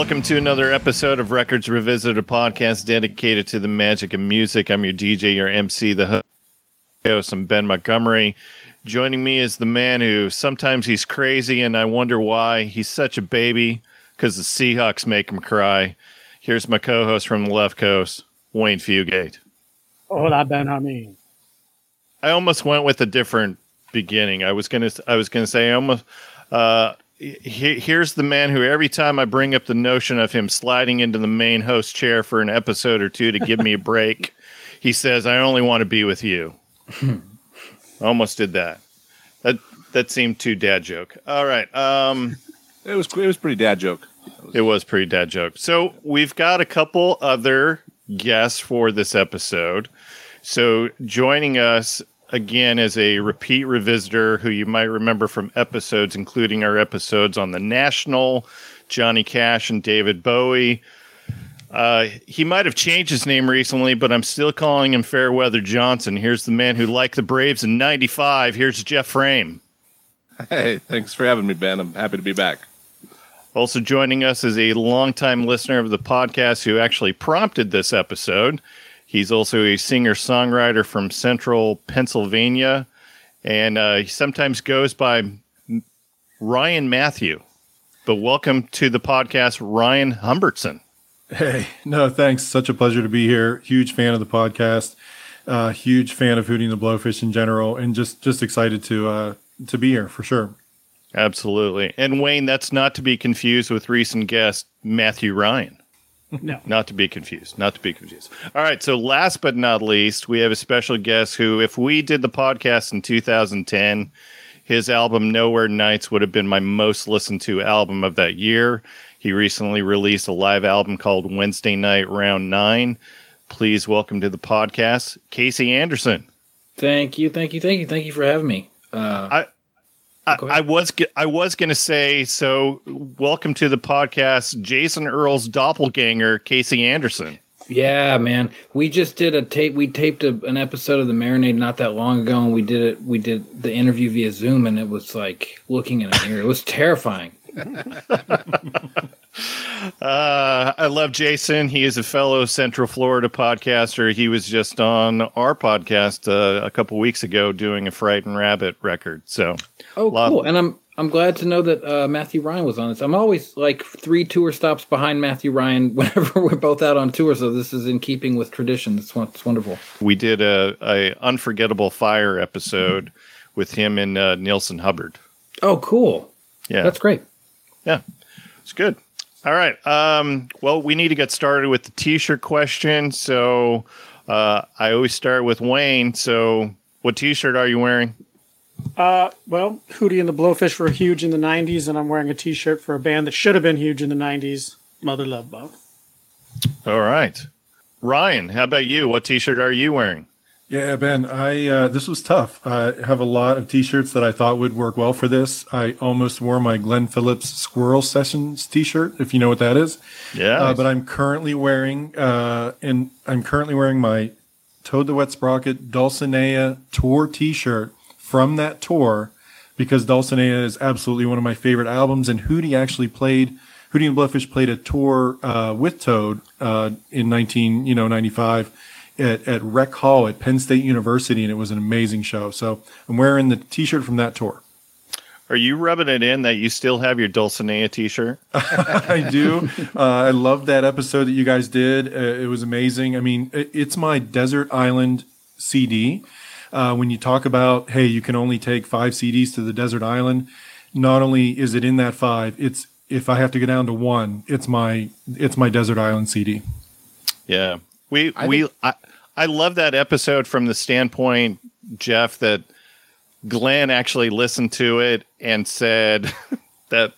Welcome to another episode of Records Revisited, a podcast dedicated to the magic of music. I'm your DJ, your MC, the host. I'm Ben Montgomery. Joining me is the man who sometimes he's crazy and I wonder why. He's such a baby because the Seahawks make him cry. Here's my co host from the left coast, Wayne Fugate. Hola, Benjamin. I almost went with a different beginning. I was gonna I was gonna say almost uh he, here's the man who every time I bring up the notion of him sliding into the main host chair for an episode or two to give me a break, he says, "I only want to be with you." Almost did that. That that seemed too dad joke. All right. Um, it was it was pretty dad joke. It was pretty dad joke. So we've got a couple other guests for this episode. So joining us again as a repeat revisitor who you might remember from episodes, including our episodes on the National, Johnny Cash and David Bowie. Uh, he might have changed his name recently, but I'm still calling him Fairweather Johnson. Here's the man who liked the Braves in '95. Here's Jeff Frame. Hey, thanks for having me, Ben. I'm happy to be back. Also joining us is a longtime listener of the podcast who actually prompted this episode. He's also a singer songwriter from central Pennsylvania, and uh, he sometimes goes by Ryan Matthew. But welcome to the podcast, Ryan Humbertson. Hey, no, thanks. Such a pleasure to be here. Huge fan of the podcast. Uh, huge fan of Hootie and the Blowfish in general, and just just excited to uh, to be here for sure. Absolutely. And Wayne, that's not to be confused with recent guest Matthew Ryan. No. Not to be confused. Not to be confused. All right. So, last but not least, we have a special guest who, if we did the podcast in 2010, his album Nowhere Nights would have been my most listened to album of that year. He recently released a live album called Wednesday Night Round Nine. Please welcome to the podcast, Casey Anderson. Thank you. Thank you. Thank you. Thank you for having me. Uh, I, I, I, was I was going to say so. Welcome to the podcast, Jason Earl's doppelganger, Casey Anderson. Yeah, man. We just did a tape. We taped a, an episode of the Marinade not that long ago, and we did it. We did the interview via Zoom, and it was like looking in a mirror. It was terrifying. uh, I love Jason. He is a fellow Central Florida podcaster. He was just on our podcast uh, a couple weeks ago doing a Frightened Rabbit record. So, oh, cool. And I'm I'm glad to know that uh, Matthew Ryan was on this. I'm always like three tour stops behind Matthew Ryan whenever we're both out on tour. So this is in keeping with tradition. It's, it's wonderful. We did a, a unforgettable fire episode mm-hmm. with him and uh, Neilson Hubbard. Oh, cool. Yeah, that's great. Yeah, it's good. All right. Um, well, we need to get started with the T-shirt question. So uh, I always start with Wayne. So, what T-shirt are you wearing? Uh, well, Hootie and the Blowfish were huge in the '90s, and I'm wearing a T-shirt for a band that should have been huge in the '90s, Mother Love Bone. All right, Ryan. How about you? What T-shirt are you wearing? Yeah, Ben, I uh, this was tough. I have a lot of T-shirts that I thought would work well for this. I almost wore my Glen Phillips Squirrel Sessions T-shirt, if you know what that is. Yeah. Uh, but I'm currently wearing, uh, and I'm currently wearing my Toad the Wet Sprocket Dulcinea tour T-shirt from that tour because Dulcinea is absolutely one of my favorite albums. And Hootie actually played. Hootie and Blowfish played a tour uh, with Toad uh, in 19, you know, 95 at, at Rec Hall at Penn State University, and it was an amazing show. So I'm wearing the T-shirt from that tour. Are you rubbing it in that you still have your Dulcinea T-shirt? I do. Uh, I love that episode that you guys did. Uh, it was amazing. I mean, it, it's my desert island CD. Uh, when you talk about, hey, you can only take five CDs to the desert island. Not only is it in that five, it's if I have to go down to one, it's my it's my desert island CD. Yeah, we I we think- I, I love that episode from the standpoint, Jeff, that Glen actually listened to it and said that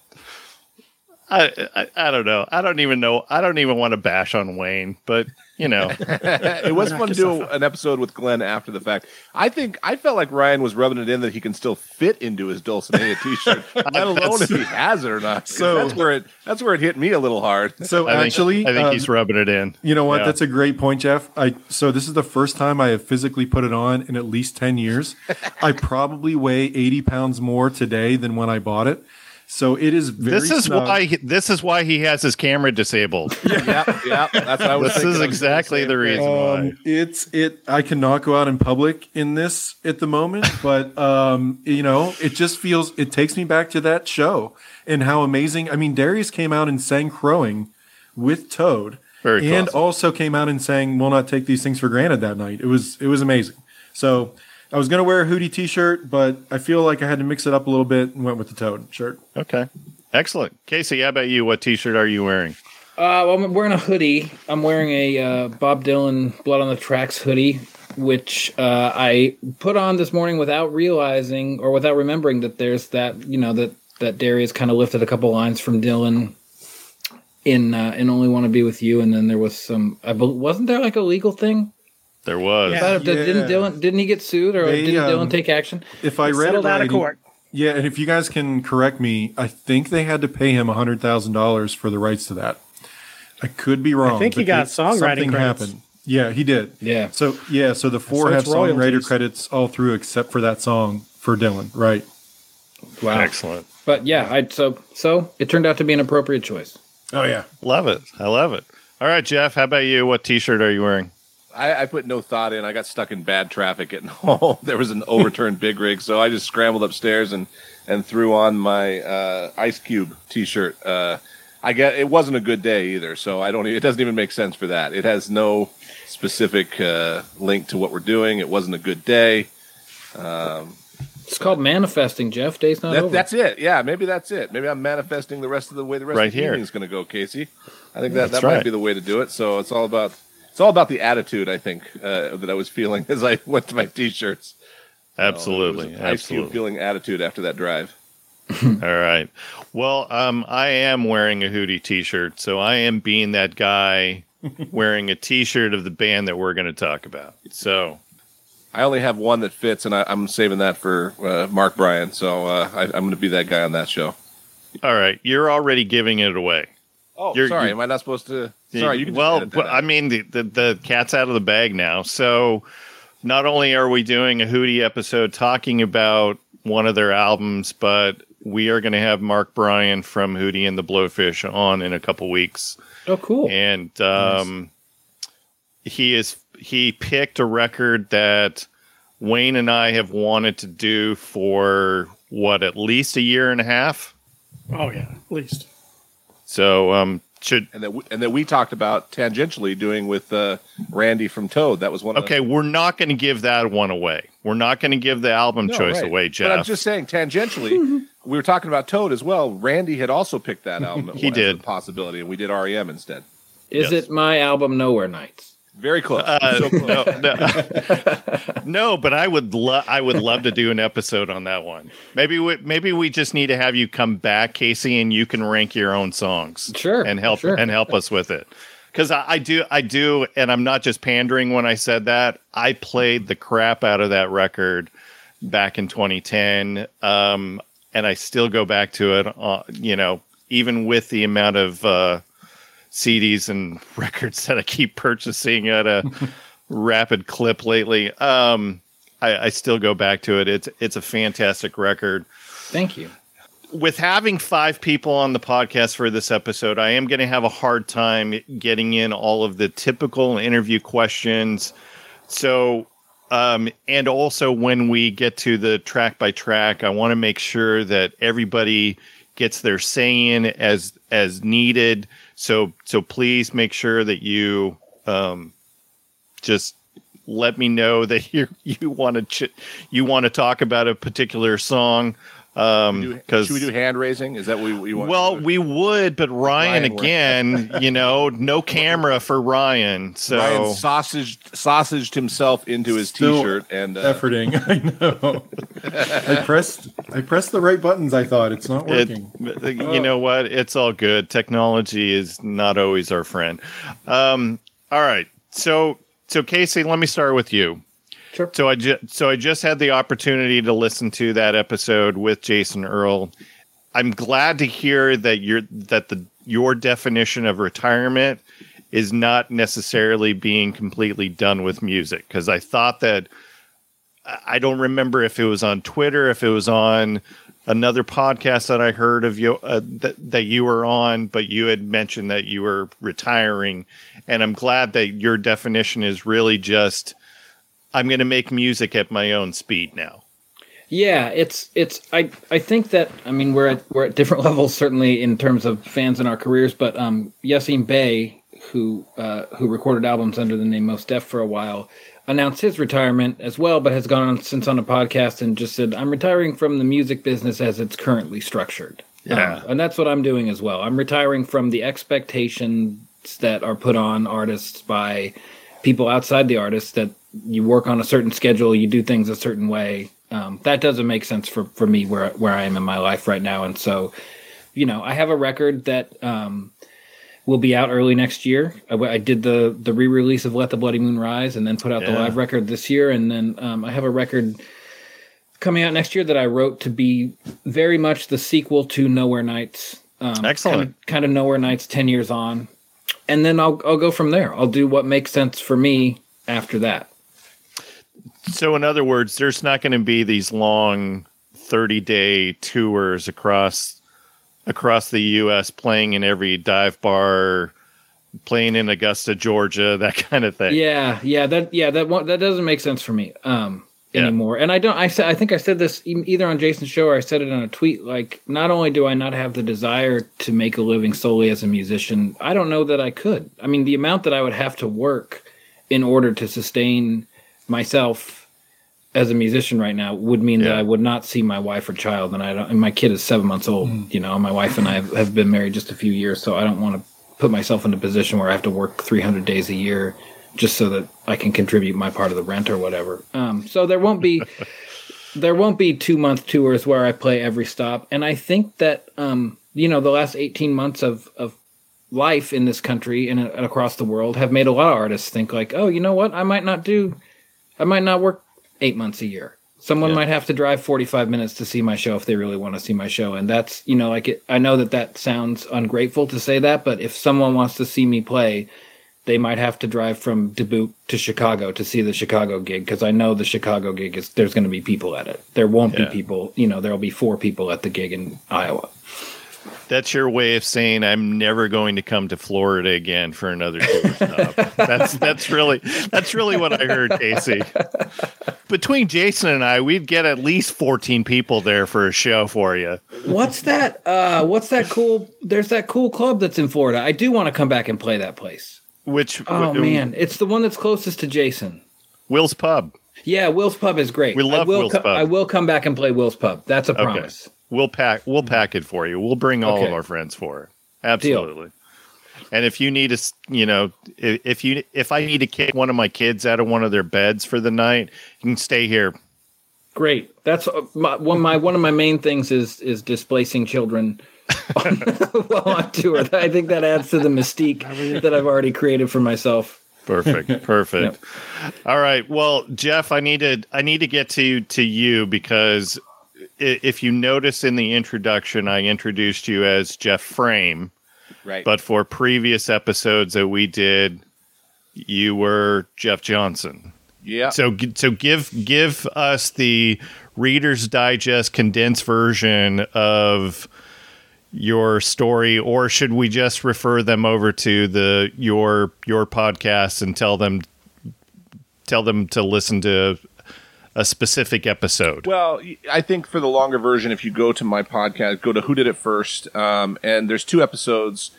I, I, I don't know. I don't even know. I don't even want to bash on Wayne, but you know, it was fun to do an episode with Glen after the fact. I think I felt like Ryan was rubbing it in that he can still fit into his Dulcinea T-shirt, let alone if he has it or not. So that's where it that's where it hit me a little hard. So I actually, think, I think um, he's rubbing it in. You know what? Yeah. That's a great point, Jeff. I so this is the first time I have physically put it on in at least ten years. I probably weigh eighty pounds more today than when I bought it. So it is very. This is snug. why he, this is why he has his camera disabled. yeah, yeah. That's what I was. This is exactly thinking the same thing. reason. why. Um, it's it. I cannot go out in public in this at the moment, but um, you know, it just feels. It takes me back to that show and how amazing. I mean, Darius came out and sang "Crowing" with Toad, Very and awesome. also came out and sang "Will Not Take These Things for Granted" that night. It was it was amazing. So I was gonna wear a hoodie T-shirt, but I feel like I had to mix it up a little bit and went with the Toad shirt. Okay, excellent. Casey, how about you? What T-shirt are you wearing? Uh, well, I'm wearing a hoodie. I'm wearing a uh, Bob Dylan "Blood on the Tracks" hoodie, which uh, I put on this morning without realizing or without remembering that there's that you know that that Darius kind of lifted a couple lines from Dylan in uh, in "Only Want to Be with You," and then there was some. I bel wasn't there like a legal thing? There was. Yeah. About- Didn't Yeah. Dylan didn't he get sued or They, didn't Dylan um, take action? If I read it Settled out of court. Yeah, and if you guys can correct me, I think they had to pay him hundred thousand dollars for the rights to that. I could be wrong. I think he got they- songwriting something credits. happened. Yeah, he did. Yeah. So yeah, so the four So have it's songwriter royalties. credits all through except for that song for Dylan. Right. Wow. Excellent. But yeah, I so so it turned out to be an appropriate choice. Oh yeah. Love it. I love it. All right, Jeff. How about you? What T-shirt are you wearing? I, I put no thought in. I got stuck in bad traffic getting home. There was an overturned big rig, so I just scrambled upstairs and and threw on my uh, Ice Cube T-shirt. Uh, I get it wasn't a good day either, so I don't. e- It doesn't even make sense for that. It has no specific uh, link to what we're doing. It wasn't a good day. It's called manifesting, Jeff. Day's not That, over. that's it. Yeah, maybe that's it. Maybe I'm manifesting the rest of the way the rest Right of the here. evening's going to go, Casey. I think that, That's that might right. be the way to do it. So it's all about it's all about the attitude. I think uh, that I was feeling as I went to my t-shirts. Absolutely. Oh, was an Absolutely. feeling attitude after that drive. All right. Well, um, I am wearing a hoodie T-shirt, so I am being that guy wearing a T-shirt of the band that we're going to talk about. So I only have one that fits, and I, I'm saving that for uh, Mark Bryan. So uh, I, I'm going to be that guy on that show. All right, you're already giving it away. Oh, You're- sorry. you- Am I not supposed to? Sorry, well. I mean, the, the the cat's out of the bag now. So, not only are we doing a Hootie episode talking about one of their albums, but we are going to have Mark Bryan from Hootie and the Blowfish on in a couple weeks, oh, cool. and um, he is he picked a record that Wayne and I have wanted to do for what at least a year and a half. Oh yeah, at least. So, um, should and that we, and that we talked about tangentially doing with uh, Randy from Toad. That was one. of Okay, we're not going to give that one away. We're not going to give the album No, choice right. away, Jeff. But I'm just saying, tangentially, we were talking about Toad as well. Randy had also picked that album. He as did. a possibility, and we did REM instead. Is yes. it my album Nowhere Nights? Very close. Uh, so close. no, no. no, but I would love I would love to do an episode on that one. Maybe we, maybe we just need to have you come back, Casey, and you can rank your own songs. Sure, and help sure. and help us with it. Because I, I do I do, and I'm not just pandering when I said that. I played the crap out of that record back in 2010, um, and I still go back to it. Uh, you know, even with the amount of uh, CDs and records that I keep purchasing at a rapid clip lately. Um, I, I still go back to it. It's it's a fantastic record. Thank you. With having five people on the podcast for this episode, I am going to have a hard time getting in all of the typical interview questions. So, um, and also when we get to the track by track, I want to make sure that everybody gets their say in as as needed. So so please make sure that you um, just let me know that you you want to ch- you want to talk about a particular song um because should we do hand raising? Is that what we want? well we would but ryan, Ryan, again you know no camera for ryan so Ryan sausaged sausaged himself into his Still t-shirt and uh, Efforting. I know. I pressed I pressed the right buttons. I thought it's not it, working. you know what it's all good technology is not always our friend um all right so so casey let me start with you Sure. So I just so I just had the opportunity to listen to that episode with Jason Earl. I'm glad to hear that your that the your definition of retirement is not necessarily being completely done with music because I thought that I- don't remember if it was on Twitter, if it was on another podcast that I heard of you uh, that that you were on, but you had mentioned that you were retiring, and I'm glad that your definition is really just I'm going to make music at my own speed now. Yeah, it's it's I I think that I mean we're at we're at different levels certainly in terms of fans in our careers, but um Yasiin Bey, who uh, who recorded albums under the name Mos Def for a while, announced his retirement as well, but has gone on since on a podcast and just said, I'm retiring from the music business as it's currently structured. Yeah. Um, and that's what I'm doing as well. I'm retiring from the expectations that are put on artists by people outside the artists that you work on a certain schedule, you do things a certain way. Um, that doesn't make sense for, for me where where I am in my life right now. And so, you know, I have a record that um, will be out early next year. I, I did the the re release of Let the Bloody Moon Rise, and then put out the live record this year. And then um, I have a record coming out next year that I wrote to be very much the sequel to Nowhere Nights. Um, Excellent. Kind of, kind of Nowhere Nights ten years on, and then I'll I'll go from there. I'll do what makes sense for me after that. So, in other words, there's not going to be these long 30 day tours across across the U.S. playing in every dive bar, playing in Augusta, Georgia, that kind of thing. Yeah, yeah, that yeah that that doesn't make sense for me um Yeah. anymore. And I don't. I said I think I said this either on Jason's show or I said it on a tweet. Like, not only do I not have the desire to make a living solely as a musician, I don't know that I could. I mean, the amount that I would have to work in order to sustain myself as a musician right now would mean that I would not see my wife or child, and I don't. And my kid is seven months old. You know, my wife and I have, have been married just a few years, so I don't want to put myself in a position where I have to work 300 days a year just so that I can contribute my part of the rent or whatever. Um, so there won't be there won't be two month tours where I play every stop, and I think that um, you know the last 18 months of of life in this country and, and across the world have made a lot of artists think like, oh, you know what, I might not do, I might not work eight months a year. Someone Yeah. might have to drive 45 minutes to see my show if they really want to see my show. And that's, you know, like it, I know that that sounds ungrateful to say that, but if someone wants to see me play, they might have to drive from Dubuque to Chicago to see the Chicago gig because I know the Chicago gig is there's going to be people at it. There won't Yeah. be people, you know, there'll be four people at the gig in Iowa. That's your way of saying I'm never going to come to Florida again for another tour stop. that's that's really that's really what I heard, Casey. Between Jason and I, we'd get at least 14 people there for a show for you. What's that? Uh, what's that cool? There's that cool club that's in Florida. I do want to come back and play that place. Which Oh w- man, it's the one that's closest to Jason. Will's Pub. Yeah, Will's Pub is great. We love I will Will's co- Pub. I will come back and play Will's Pub. That's a Okay. Promise. We'll pack we'll pack it for you. We'll bring all of our friends for it. Absolutely. And if you need us, you know, if, if you if I need to kick one of my kids out of one of their beds for the night, you can stay here. Great. That's uh, my, one. My one of my main things is is displacing children on, while on tour. I think that adds to the mystique that I've already created for myself. Perfect. Perfect. All right. Well, Jeff, I need to I need to get to to you because i- if you notice in the introduction, I introduced you as Jeff Frame, Right. but for previous episodes that we did, you were Jeff Johnson. yeah. So so give give us the Reader's Digest condensed version of your story or should we just refer them over to the your your podcast and tell them tell them to listen to a specific episode Well, I think for the longer version, if you go to my podcast, go to Who Did It First, um, and there's two episodes.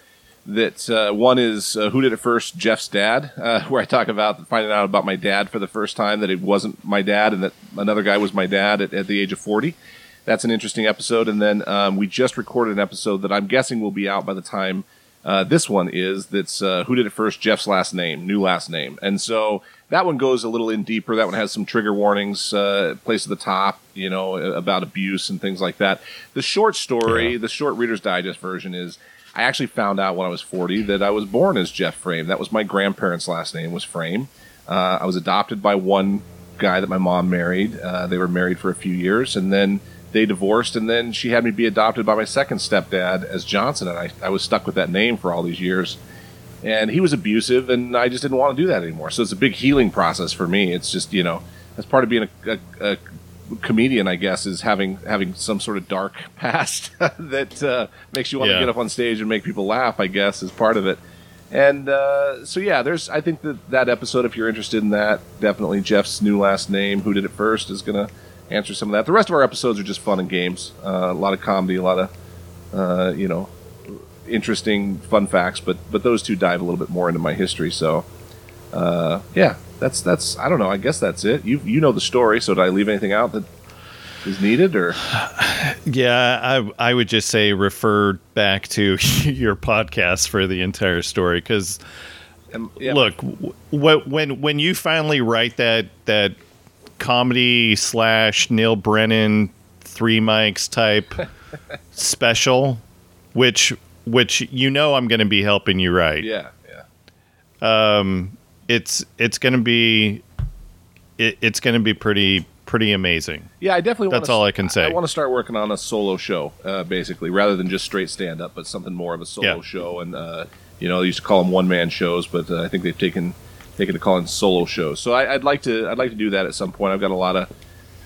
That uh, one is uh, Who Did It First, Jeff's dad, uh, where I talk about finding out about my dad for the first time, that it wasn't my dad, and that another guy was my dad at, at the age of 40. That's an interesting episode. And then um, we just recorded an episode that I'm guessing will be out by the time uh, this one is. That's uh, Who Did It First, Jeff's last name, new last name. And so that one goes a little in deeper. That one has some trigger warnings, uh, placed at the top, you know, about abuse and things like that. The short story, the short Reader's Digest version is I actually found out when I was 40 that I was born as Jeff Frame. That was my grandparents' last name was Frame. Uh, I was adopted by one guy that my mom married. Uh, they were married for a few years, and then they divorced, and then she had me be adopted by my second stepdad as Johnson, and I, I was stuck with that name for all these years. And he was abusive, and I just didn't want to do that anymore. So it's a big healing process for me. It's just, you know, that's part of being a, a, a comedian, I guess, is having having some sort of dark past that uh, makes you want Yeah. to get up on stage and make people laugh. I guess is part of it. And uh, so yeah, there's I think that that episode, if you're interested in that, definitely Jeff's new last name, who did it first, is gonna answer some of that. The rest of our episodes are just fun and games, uh, a lot of comedy, a lot of uh, you know interesting fun facts, but but those two dive a little bit more into my history. So uh, yeah, that's that's I don't know. I guess that's it. You you know the story. So did I leave anything out that is needed or Yeah, I I would just say refer back to your podcast for the entire story because um, yeah, look, w- wh- when when you finally write that that comedy slash Neal Brennan three mics type special, which which you know I'm going to be helping you write. yeah yeah Um, it's it's going to be it, it's going to be pretty pretty amazing. yeah. I definitely That's all I can say. I want to start working on a solo show, uh, basically, rather than just straight stand up, but something more of a solo Yeah. show. And uh, you know, they used to call them one man shows, but uh, I think they've taken taken to calling solo shows. So I, I'd like to I'd like to do that at some point. I've got a lot of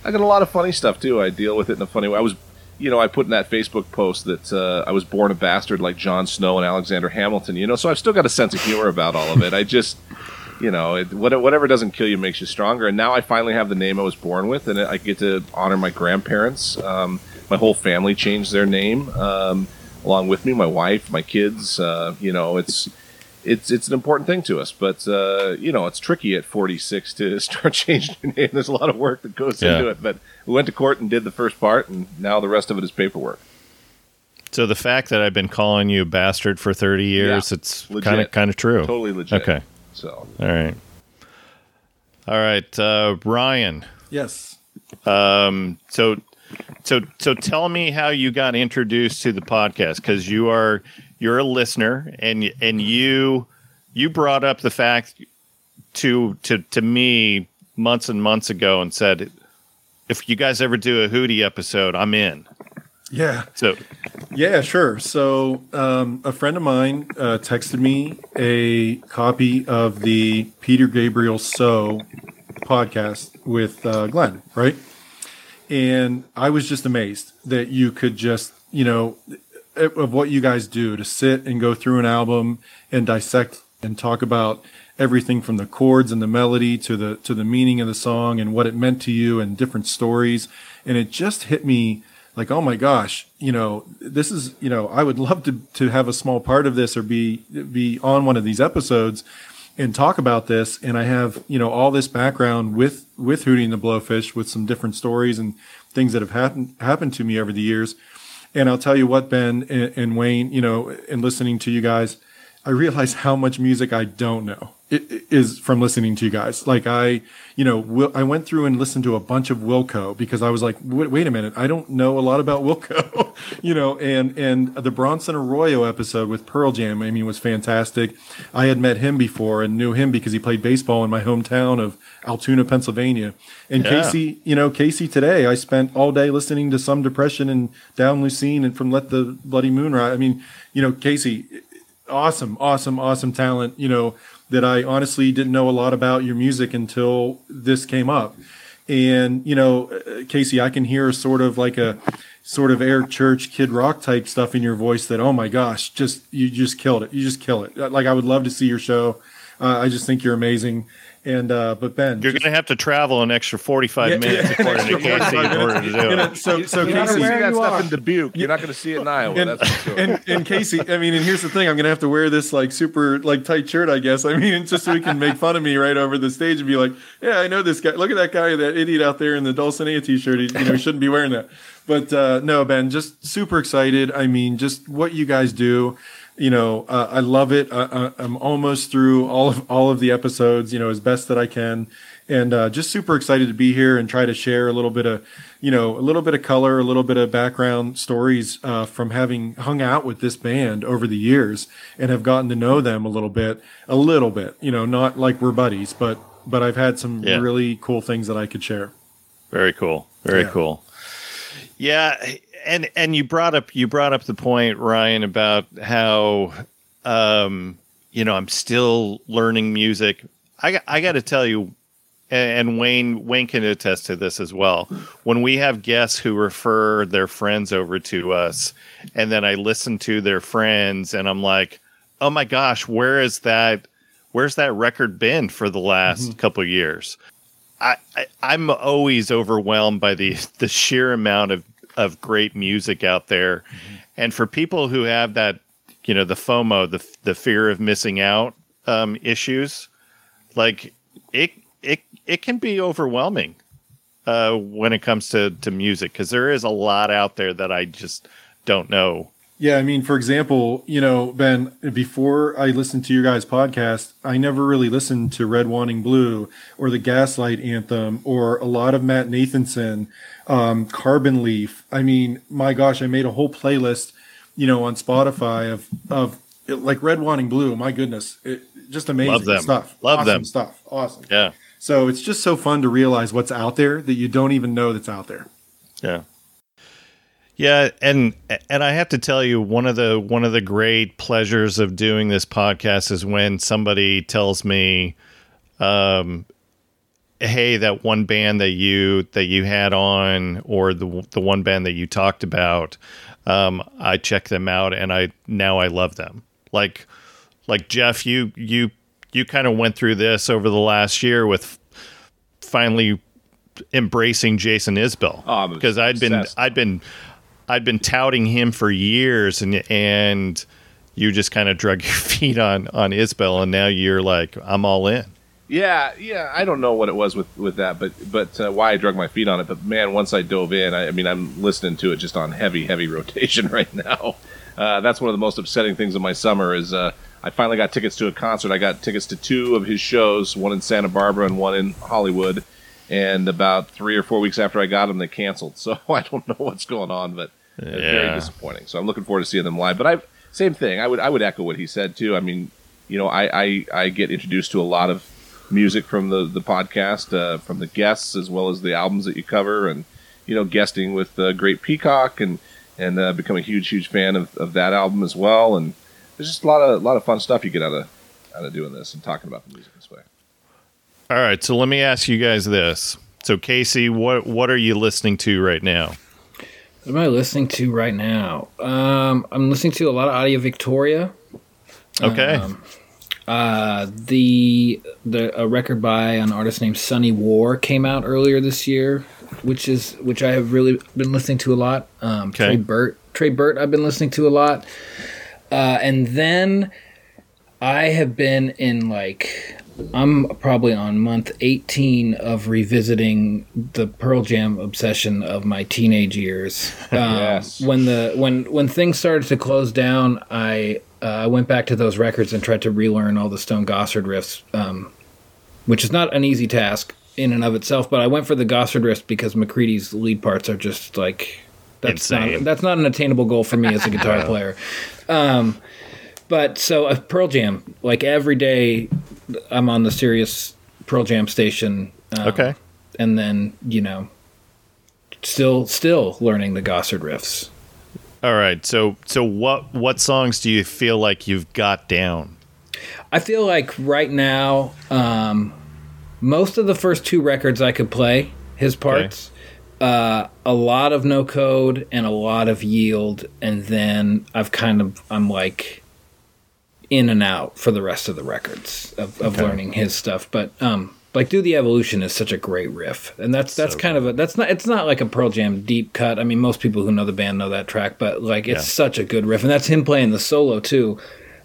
I got a lot of funny stuff too. I deal with it in a funny way. I was, you know, I put in that Facebook post that uh, I was born a bastard like Jon Snow and Alexander Hamilton. You know, so I've still got a sense of humor about all of it. I just, you know, it, whatever doesn't kill you makes you stronger. And now I finally have the name I was born with, and I get to honor my grandparents. Um, my whole family changed their name um, along with me. My wife, my kids. Uh, you know, it's it's it's an important thing to us, but uh, you know it's tricky at 46 to start changing your name. There's a lot of work that goes Yeah. into it, but we went to court and did the first part, and now the rest of it is paperwork. So the fact that I've been calling you a bastard for 30 years, Yeah, it's kind of kind of true. Totally legit. Okay. So All right. All right, uh, Ryan. Yes. Um, so, so, so, tell me how you got introduced to the podcast because you are you're a listener and and you you brought up the fact to to to me months and months ago and said if you guys ever do a Hootie episode, I'm in. Yeah. So Yeah, sure. So, um, a friend of mine uh, texted me a copy of the Peter Gabriel So podcast with uh, Glenn, right? And I was just amazed that you could just, you know, of what you guys do to sit and go through an album and dissect and talk about everything from the chords and the melody to the to the meaning of the song and what it meant to you and different stories. And it just hit me like oh my gosh you know this is you know I would love to to have a small part of this or be be on one of these episodes and talk about this. And I have you know all this background with with Hootie and the Blowfish with some different stories and things that have happened happened to me over the years and I'll tell you what, Ben and, and Wayne, you know, in listening to you guys, I realize how much music I don't know. Is from listening to you guys. Like I, you know, I went through and listened to a bunch of Wilco because I was like, wait, wait a minute, I don't know a lot about Wilco, you know, and and the Bronson Arroyo episode with Pearl Jam, I mean, was fantastic. I had met him before and knew him because he played baseball in my hometown of Altoona, Pennsylvania. And Yeah. Casey, you know, Casey today, I spent all day listening to some depression and down Lucine and from Let the Bloody Moon Rise. I mean, you know, Casey, awesome, awesome, awesome talent, you know, that I honestly didn't know a lot about your music until this came up. And, you know, Casey, I can hear sort of like a sort of air church kid rock type stuff in your voice that, oh my gosh, just, you just killed it. You just kill it. Like, I would love to see your show. Uh, I just think you're amazing. And, uh, but Ben, you're just- going to have to travel an extra 45 Yeah, minutes yeah, according to Casey in order to do you know, it. so, so You're Casey, gonna see that stuff in Dubuque. You're not going to see it in Iowa. and, that's for sure. and, and Casey, I mean, and here's the thing: I'm gonna have to wear this like super like tight shirt, I guess. I mean, just so he can make fun of me right over the stage and be like, "Yeah, I know this guy. Look at that guy, that idiot out there in the Dulcinea t-shirt. He, you know, he shouldn't be wearing that." But uh, no, Ben, just super excited. I mean, just what you guys do. You know, uh, I love it. I, I'm almost through all of all of the episodes. You know, as best that I can, and uh, just super excited to be here and try to share a little bit of, you know, a little bit of color, a little bit of background stories uh, from having hung out with this band over the years and have gotten to know them a little bit, a little bit. You know, not like we're buddies, but but I've had some Yeah. really cool things that I could share. Very cool. Very Yeah. cool. Yeah, and and you brought up you brought up the point, Ryan, about how um, you know I'm still learning music. I got- I got to tell you, and Wayne Wayne can attest to this as well. When we have guests who refer their friends over to us, and then I listen to their friends, and I'm like, "Oh my gosh, where is that? Where's that record been for the last mm-hmm. couple years?" I, I am always overwhelmed by the the sheer amount of of great music out there, mm-hmm. and for people who have that, you know, the FOMO, the the fear of missing out um, issues, like it it it can be overwhelming uh, when it comes to to music because there is a lot out there that I just don't know. Yeah, I mean, for example, you know, Ben, before I listened to your guys' podcast, I never really listened to Red Wanting Blue or the Gaslight Anthem or a lot of Matt Nathanson, um, Carbon Leaf. I mean, my gosh, I made a whole playlist, you know, on Spotify of of like Red Wanting Blue. My goodness, it, just amazing Love them. stuff. Love awesome them stuff. Awesome. Yeah. So it's just so fun to realize what's out there that you don't even know that's out there. Yeah. Yeah, and and I have to tell you one of the one of the great pleasures of doing this podcast is when somebody tells me um hey that one band that you that you had on or the the one band that you talked about um I check them out and I now I love them. Like like Jeff you you you kind of went through this over the last year with finally embracing Jason Isbell oh, because I'd been I'd been I'd been touting him for years and and you just kind of drug your feet on on Isbell and now you're like I'm all in. Yeah, yeah, I don't know what it was with with that, but but uh, why I drug my feet on it. But man, once I dove in, I, I mean, I'm listening to it just on heavy, heavy rotation right now. Uh, that's one of the most upsetting things of my summer is uh, I finally got tickets to a concert. I got tickets to two of his shows, one in Santa Barbara and one in Hollywood. And about three or four weeks after I got them, they canceled. So I don't know what's going on, but yeah. it's very disappointing. So I'm looking forward to seeing them live. But I same thing. I would I would echo what he said too. I mean, you know, I I, I get introduced to a lot of music from the the podcast, uh, from the guests as well as the albums that you cover, and you know, guesting with uh, Great Peacock and and uh, become a huge huge fan of, of that album as well. And there's just a lot of a lot of fun stuff you get out of out of doing this and talking about the music this way. All right, so let me ask you guys this. So Casey, what what are you listening to right now? What am I listening to right now? Um, I'm listening to a lot of Audio Victoria. Okay. Um, uh, the the a record by an artist named Sunny War came out earlier this year, which is which I have really been listening to a lot. Um, okay. Tré Burt, Tré Burt, I've been listening to a lot. Uh, and then I have been in like I'm probably on month 18 of revisiting the Pearl Jam obsession of my teenage years. Um, yes. When the when when things started to close down, I uh, I went back to those records and tried to relearn all the Stone Gossard riffs, um, which is not an easy task in and of itself. But I went for the Gossard riffs because McCready's lead parts are just like that's Insane. not that's not an attainable goal for me as a guitar player. Um, but so a uh, Pearl Jam, like every day, I'm on the Sirius Pearl Jam station. Um, okay. And then you know, still still learning the Gossard riffs. All right. So so what what songs do you feel like you've got down? I feel like right now, um, most of the first two records I could play his parts. Okay uh, a lot of no code and a lot of yield, and then I've kind of I'm like in and out for the rest of the records of, of okay. learning his stuff. But um, like do the evolution is such a great riff, and that's that's so kind cool. of a that's not it's not like a Pearl Jam deep cut. I mean, most people who know the band know that track, but like it's yeah. such a good riff, and that's him playing the solo too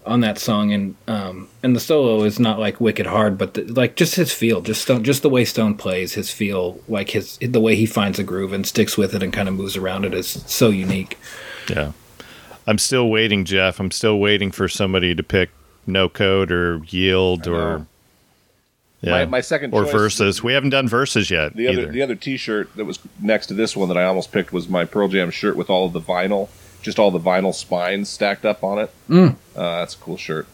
on that song, and um, and the solo is not like wicked hard, but the, like just his feel, just Stone, just the way Stone plays, his feel, like his the way he finds a groove and sticks with it and kind of moves around it is so unique. Yeah, I'm still waiting, Jeff. I'm still waiting for somebody to pick No Code or Yield or. Yeah. My, my second or verses. We haven't done verses yet. The either. other the other T-shirt that was next to this one that I almost picked was my Pearl Jam shirt with all of the vinyl just all the vinyl spines stacked up on it. Mm. Uh, that's a cool shirt.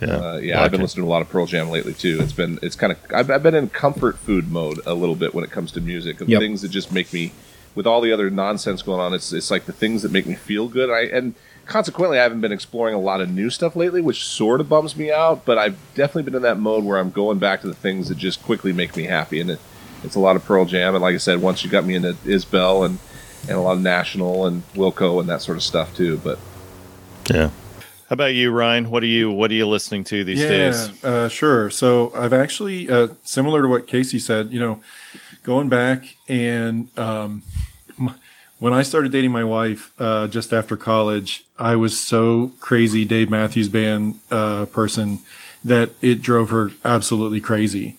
Yeah, uh, yeah. I've been listening to a lot of Pearl Jam lately too. It's been it's kind of I've, I've, been in comfort food mode a little bit when it comes to music of yep. things that just make me with all the other nonsense going on. It's it's like the things that make me feel good. I and consequently, I haven't been exploring a lot of new stuff lately, which sort of bums me out. But I've definitely been in that mode where I'm going back to the things that just quickly make me happy, and it, it's a lot of Pearl Jam. And like I said, once you got me into Isbell and and a lot of National and Wilco and that sort of stuff too. But yeah. How about you, Ryan? What are you What are you listening to these yeah, days? Uh, sure. So I've actually, uh, similar to what Casey said, you know, going back and um, when I started dating my wife uh, just after college, I was so crazy Dave Matthews Band uh, person that it drove her absolutely crazy.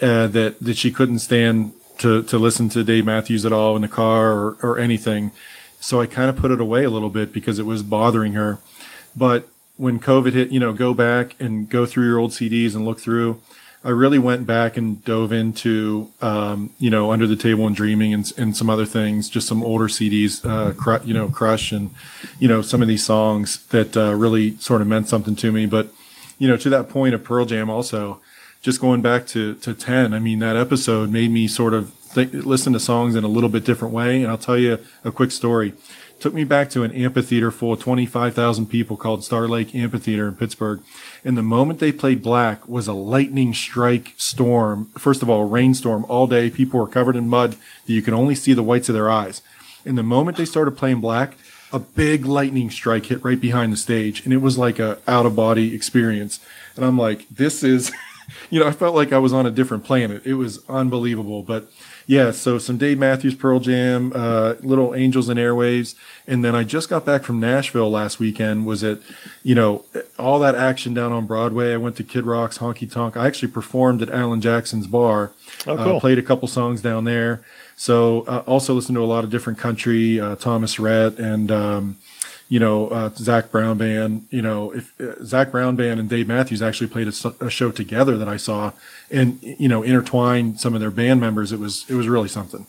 Uh, that that she couldn't stand to to listen to Dave Matthews at all in the car or, or anything. So I kind of put it away a little bit because it was bothering her. But when COVID hit, you know, go back and go through your old CDs and look through. I really went back and dove into, um, you know, Under the Table and Dreaming and, and some other things, just some older CDs, uh, you know, Crush and, you know, some of these songs that uh, really sort of meant something to me. But, you know, to that point of Pearl Jam also, just going back to, to 10, I mean, that episode made me sort of th- listen to songs in a little bit different way. And I'll tell you a quick story took me back to an amphitheater full of 25,000 people called Star Lake Amphitheater in Pittsburgh. And the moment they played Black was a lightning strike storm. First of all, a rainstorm all day. People were covered in mud that you could only see the whites of their eyes. And the moment they started playing Black, a big lightning strike hit right behind the stage. And it was like a out of body experience. And I'm like, this is, you know, I felt like I was on a different planet. It was unbelievable. But yeah, so some Dave Matthews, Pearl Jam, uh, Little Angels and Airwaves, and then I just got back from Nashville last weekend. Was it, you know, all that action down on Broadway? I went to Kid Rock's Honky Tonk. I actually performed at Alan Jackson's bar. Oh, cool. Uh, played a couple songs down there. So uh, also listened to a lot of different country, uh, Thomas Rhett and. Um, you know, uh, Zac Brown band, you know, if uh, Zac Brown band and Dave Matthews actually played a, a, show together that I saw and, you know, intertwine some of their band members. It was, it was really something.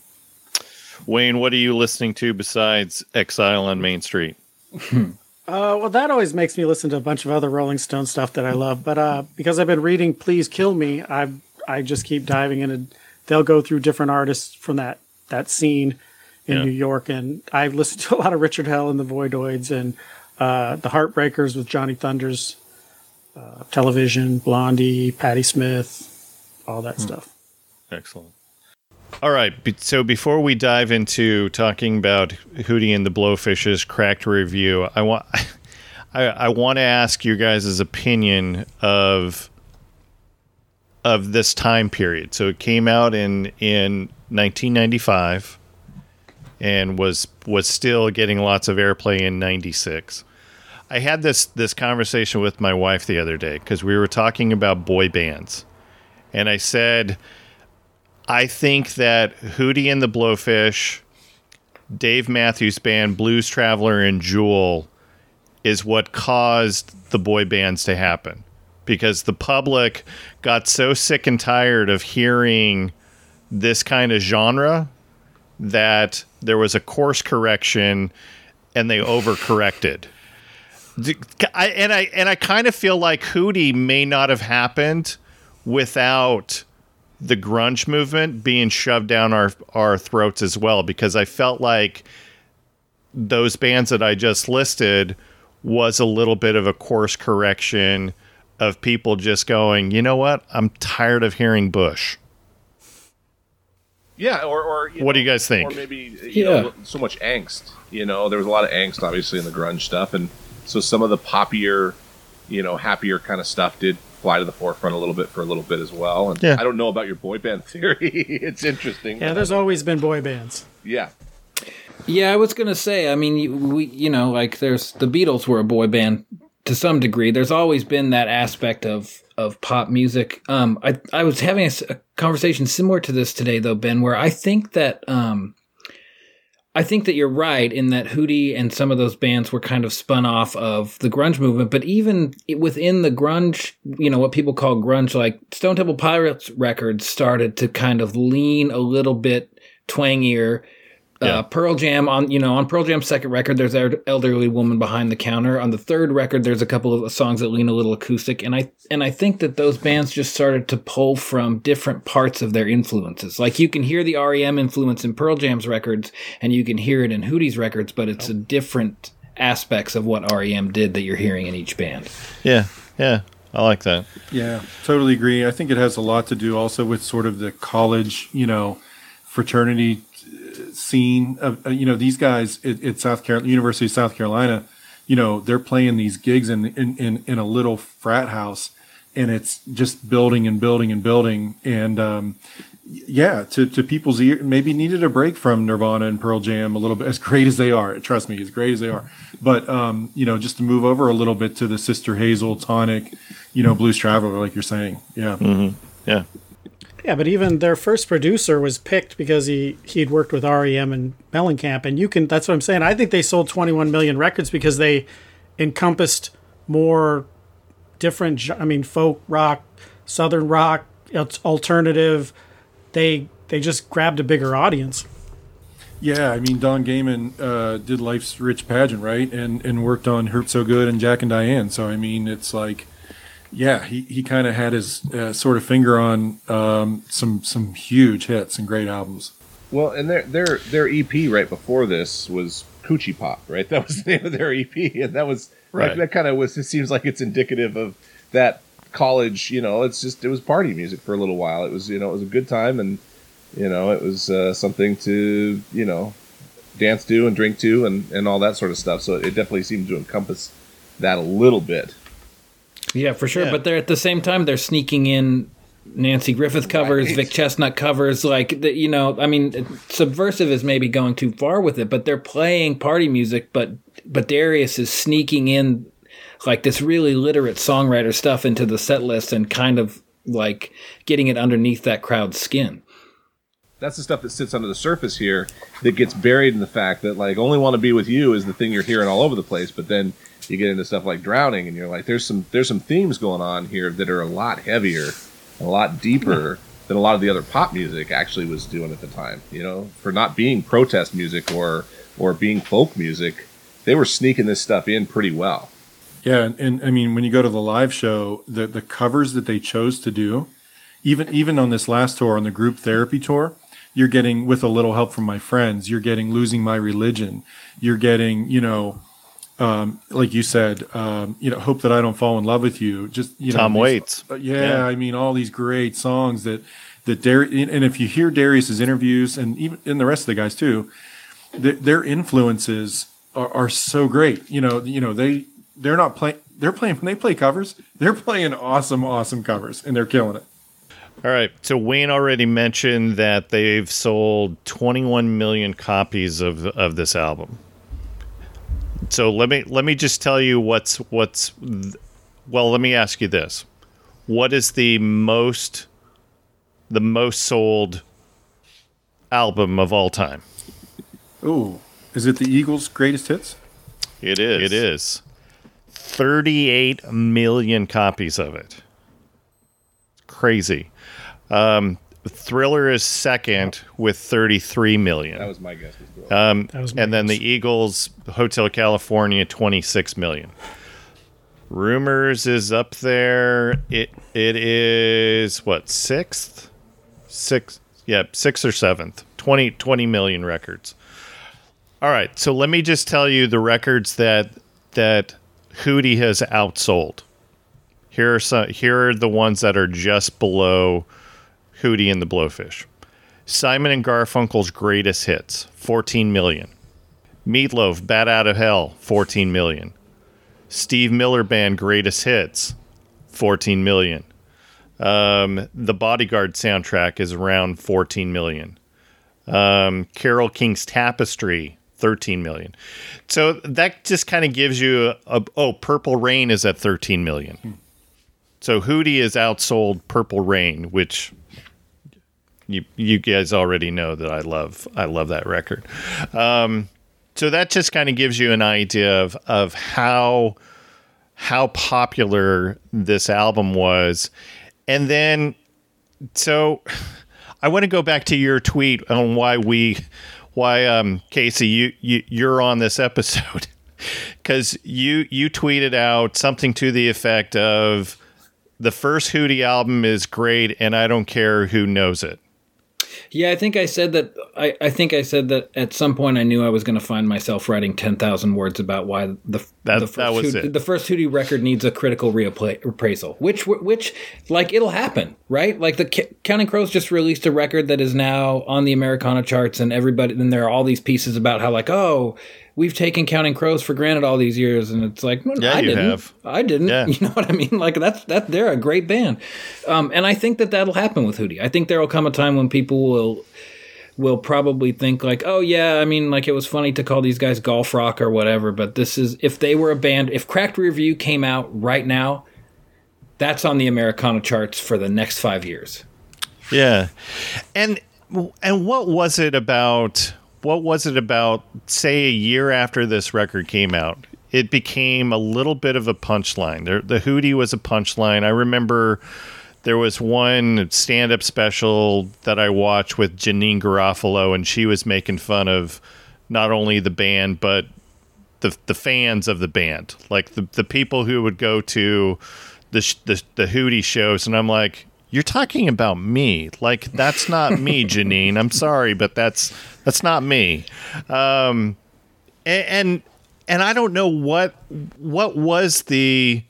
Wayne, what are you listening to besides Exile on Main Street? uh, well, that always makes me listen to a bunch of other Rolling Stone stuff that I love. But uh, because I've been reading Please Kill Me, I I just keep diving in and they'll go through different artists from that that scene in yeah. New York, and I've listened to a lot of Richard Hell and the Voidoids and uh, the Heartbreakers with Johnny Thunders, uh, Television, Blondie, Patti Smith, all that hmm. stuff. Excellent. All right, so before we dive into talking about Hootie and the Blowfish's Cracked Rear View, I want I, I want to ask you guys' opinion of of this time period. So it came out in in 1995 and was was still getting lots of airplay in 96. I had this this conversation with my wife the other day cuz we were talking about boy bands. And I said I think that Hootie and the Blowfish, Dave Matthews Band, Blues Traveler and Jewel is what caused the boy bands to happen because the public got so sick and tired of hearing this kind of genre that there was a course correction and they overcorrected. I, and I and I kind of feel like Hootie may not have happened without the grunge movement being shoved down our our throats as well because I felt like those bands that I just listed was a little bit of a course correction of people just going, you know what? I'm tired of hearing Bush. Yeah, or, or what know, do you guys think? Or maybe yeah. Know, so much angst. You know, there was a lot of angst, obviously, in the grunge stuff, and so some of the poppier, you know, happier kind of stuff did fly to the forefront a little bit for a little bit as well. And yeah. I don't know about your boy band theory. it's interesting. Yeah, there's always been boy bands. Yeah. Yeah, I was gonna say. I mean, we, you know, like there's the Beatles were a boy band to some degree. There's always been that aspect of of pop music. Um, I I was having a, a, conversation similar to this today, though, Ben, where I think that um, I think that you're right in that Hootie and some of those bands were kind of spun off of the grunge movement, but even within the grunge, you know, what people call grunge, like Stone Temple Pilots records started to kind of lean a little bit twangier yeah. Uh, Pearl Jam on you know on Pearl Jam's second record, there's an elderly woman behind the counter. On the third record, there's a couple of songs that lean a little acoustic, and I and I think that those bands just started to pull from different parts of their influences. Like you can hear the REM influence in Pearl Jam's records, and you can hear it in Hootie's records, but it's a different aspects of what REM did that you're hearing in each band. Yeah, yeah, I like that. Yeah, totally agree. I think it has a lot to do also with sort of the college, you know, fraternity uh, scene of uh, you know these guys at, at South Carolina University of South Carolina. You know, they're playing these gigs in in in, in a little frat house, and it's just building and building and building. And um, yeah, to, to people's ear, maybe needed a break from Nirvana and Pearl Jam a little bit, as great as they are. Trust me, as great as they are. But, um, you know, just to move over a little bit to the Sister Hazel, Tonic, you know, Blues Traveler, like you're saying. Yeah. Mm-hmm. Yeah. Yeah, but even their first producer was picked because he he'd worked with REM and Mellencamp, and you can. That's what I'm saying. I think they sold 21 million records because they encompassed more different. I mean, folk rock, southern rock, alternative, they they just grabbed a bigger audience. Yeah, I mean Don Gehman uh, did Life's Rich Pageant, right, and and worked on Hurt So Good and Jack and Diane. So I mean, it's like, yeah, he, he kind of had his uh, sort of finger on um, some some huge hits and great albums. Well, and their their their EP right before this was Kootchypop, right? That was the name of their EP, and that was right. That, that kind of was. It seems like it's indicative of that college, you know, it's just it was party music for a little while. It was you know it was a good time and you know it was uh, something to you know dance to and drink to and and all that sort of stuff. So it definitely seemed to encompass that a little bit. Yeah, for sure. Yeah. But they're at the same time they're sneaking in Nanci Griffith covers, right. Vic Chesnutt covers, like the, you know, I mean, subversive is maybe going too far with it, but they're playing party music, but but Darius is sneaking in like this really literate songwriter stuff into the set list and kind of like getting it underneath that crowd's skin. That's the stuff that sits under the surface here that gets buried in the fact that like only want to be with you is the thing you're hearing all over the place, but then you get into stuff like drowning and you're like there's some there's some themes going on here that are a lot heavier, a lot deeper than a lot of the other pop music actually was doing at the time, you know, for not being protest music or or being folk music, they were sneaking this stuff in pretty well. Yeah, and, and, I mean, when you go to the live show, the the covers that they chose to do, even even on this last tour, on the group therapy tour, you're getting with a little help from my friends, you're getting losing my religion, you're getting you know, um, like you said, um, you know, hope that I don't fall in love with you. Just you know, Tom Waits. Uh, yeah, yeah, I mean, all these great songs that that Dar- and if you hear Darius's interviews and even in the rest of the guys too, their influences are, are so great. You know, you know they they're not playing. They're playing when they play covers. They're playing awesome, awesome covers, and they're killing it. All right. So Wayne already mentioned that they've sold 21 million copies of of this album. So let me let me just tell you what's what's well, let me ask you this. What is the most the most sold album of all time? Oh, is it the Eagles' greatest hits? It is. It is. 38 million copies of it. Crazy. Um, Thriller is second with 33 million. That was my guess. Um, and guess. then the Eagles, Hotel California, 26 million. Rumors is up there. It it is what sixth, six yeah sixth or seventh. 20, 20 million records. All right, so let me just tell you the records that that Hootie has outsold. Here are some. Here are the ones that are just below Hootie and the Blowfish. Simon and Garfunkel's greatest hits, 14 million. Meatloaf, Bat Out of Hell, 14 million. Steve Miller Band greatest hits, 14 million. Um, the Bodyguard soundtrack is around 14 million. Um, Carole King's Tapestry, 13 million. So that just kind of gives you a, a, oh, Purple Rain is at 13 million. Hmm. So Hootie is outsold Purple Rain, which you you guys already know that I love I love that record. Um, so that just kind of gives you an idea of of how how popular this album was. And then so I want to go back to your tweet on why we why um, Casey you, you you're on this episode because you you tweeted out something to the effect of the first Hootie album is great and I don't care who knows it. Yeah, I think I said that. I, I think I said that at some point I knew I was going to find myself writing ten thousand words about why the That- the first that was Hoot- it. the first Hootie record needs a critical reappraisal. Which which like it'll happen, right? Like the Counting Crows just released a record that is now on the Americana charts, and everybody. and there are all these pieces about how like oh. We've taken Counting Crows for granted all these years, and it's like, no, Yeah, I you didn't. have. I didn't. Yeah. You know what I mean? Like that's that they're a great band, um, and I think that that'll happen with Hootie. I think there will come a time when people will will probably think like, oh yeah, I mean, like it was funny to call these guys golf rock or whatever, but this is if they were a band, if Cracked Rear View came out right now, that's on the Americana charts for the next five years. Yeah. And and what was it about what was it about say a year after this record came out? It became a little bit of a punchline. There the Hootie was a punchline. I remember there was one stand-up special that I watched with Janeane Garofalo and she was making fun of not only the band but the the fans of the band, like the the people who would go to the the, the Hootie shows, and I'm like, you're talking about me, like that's not me, Janeane. I'm sorry, but that's that's not me. Um, and, and and I don't know what what was the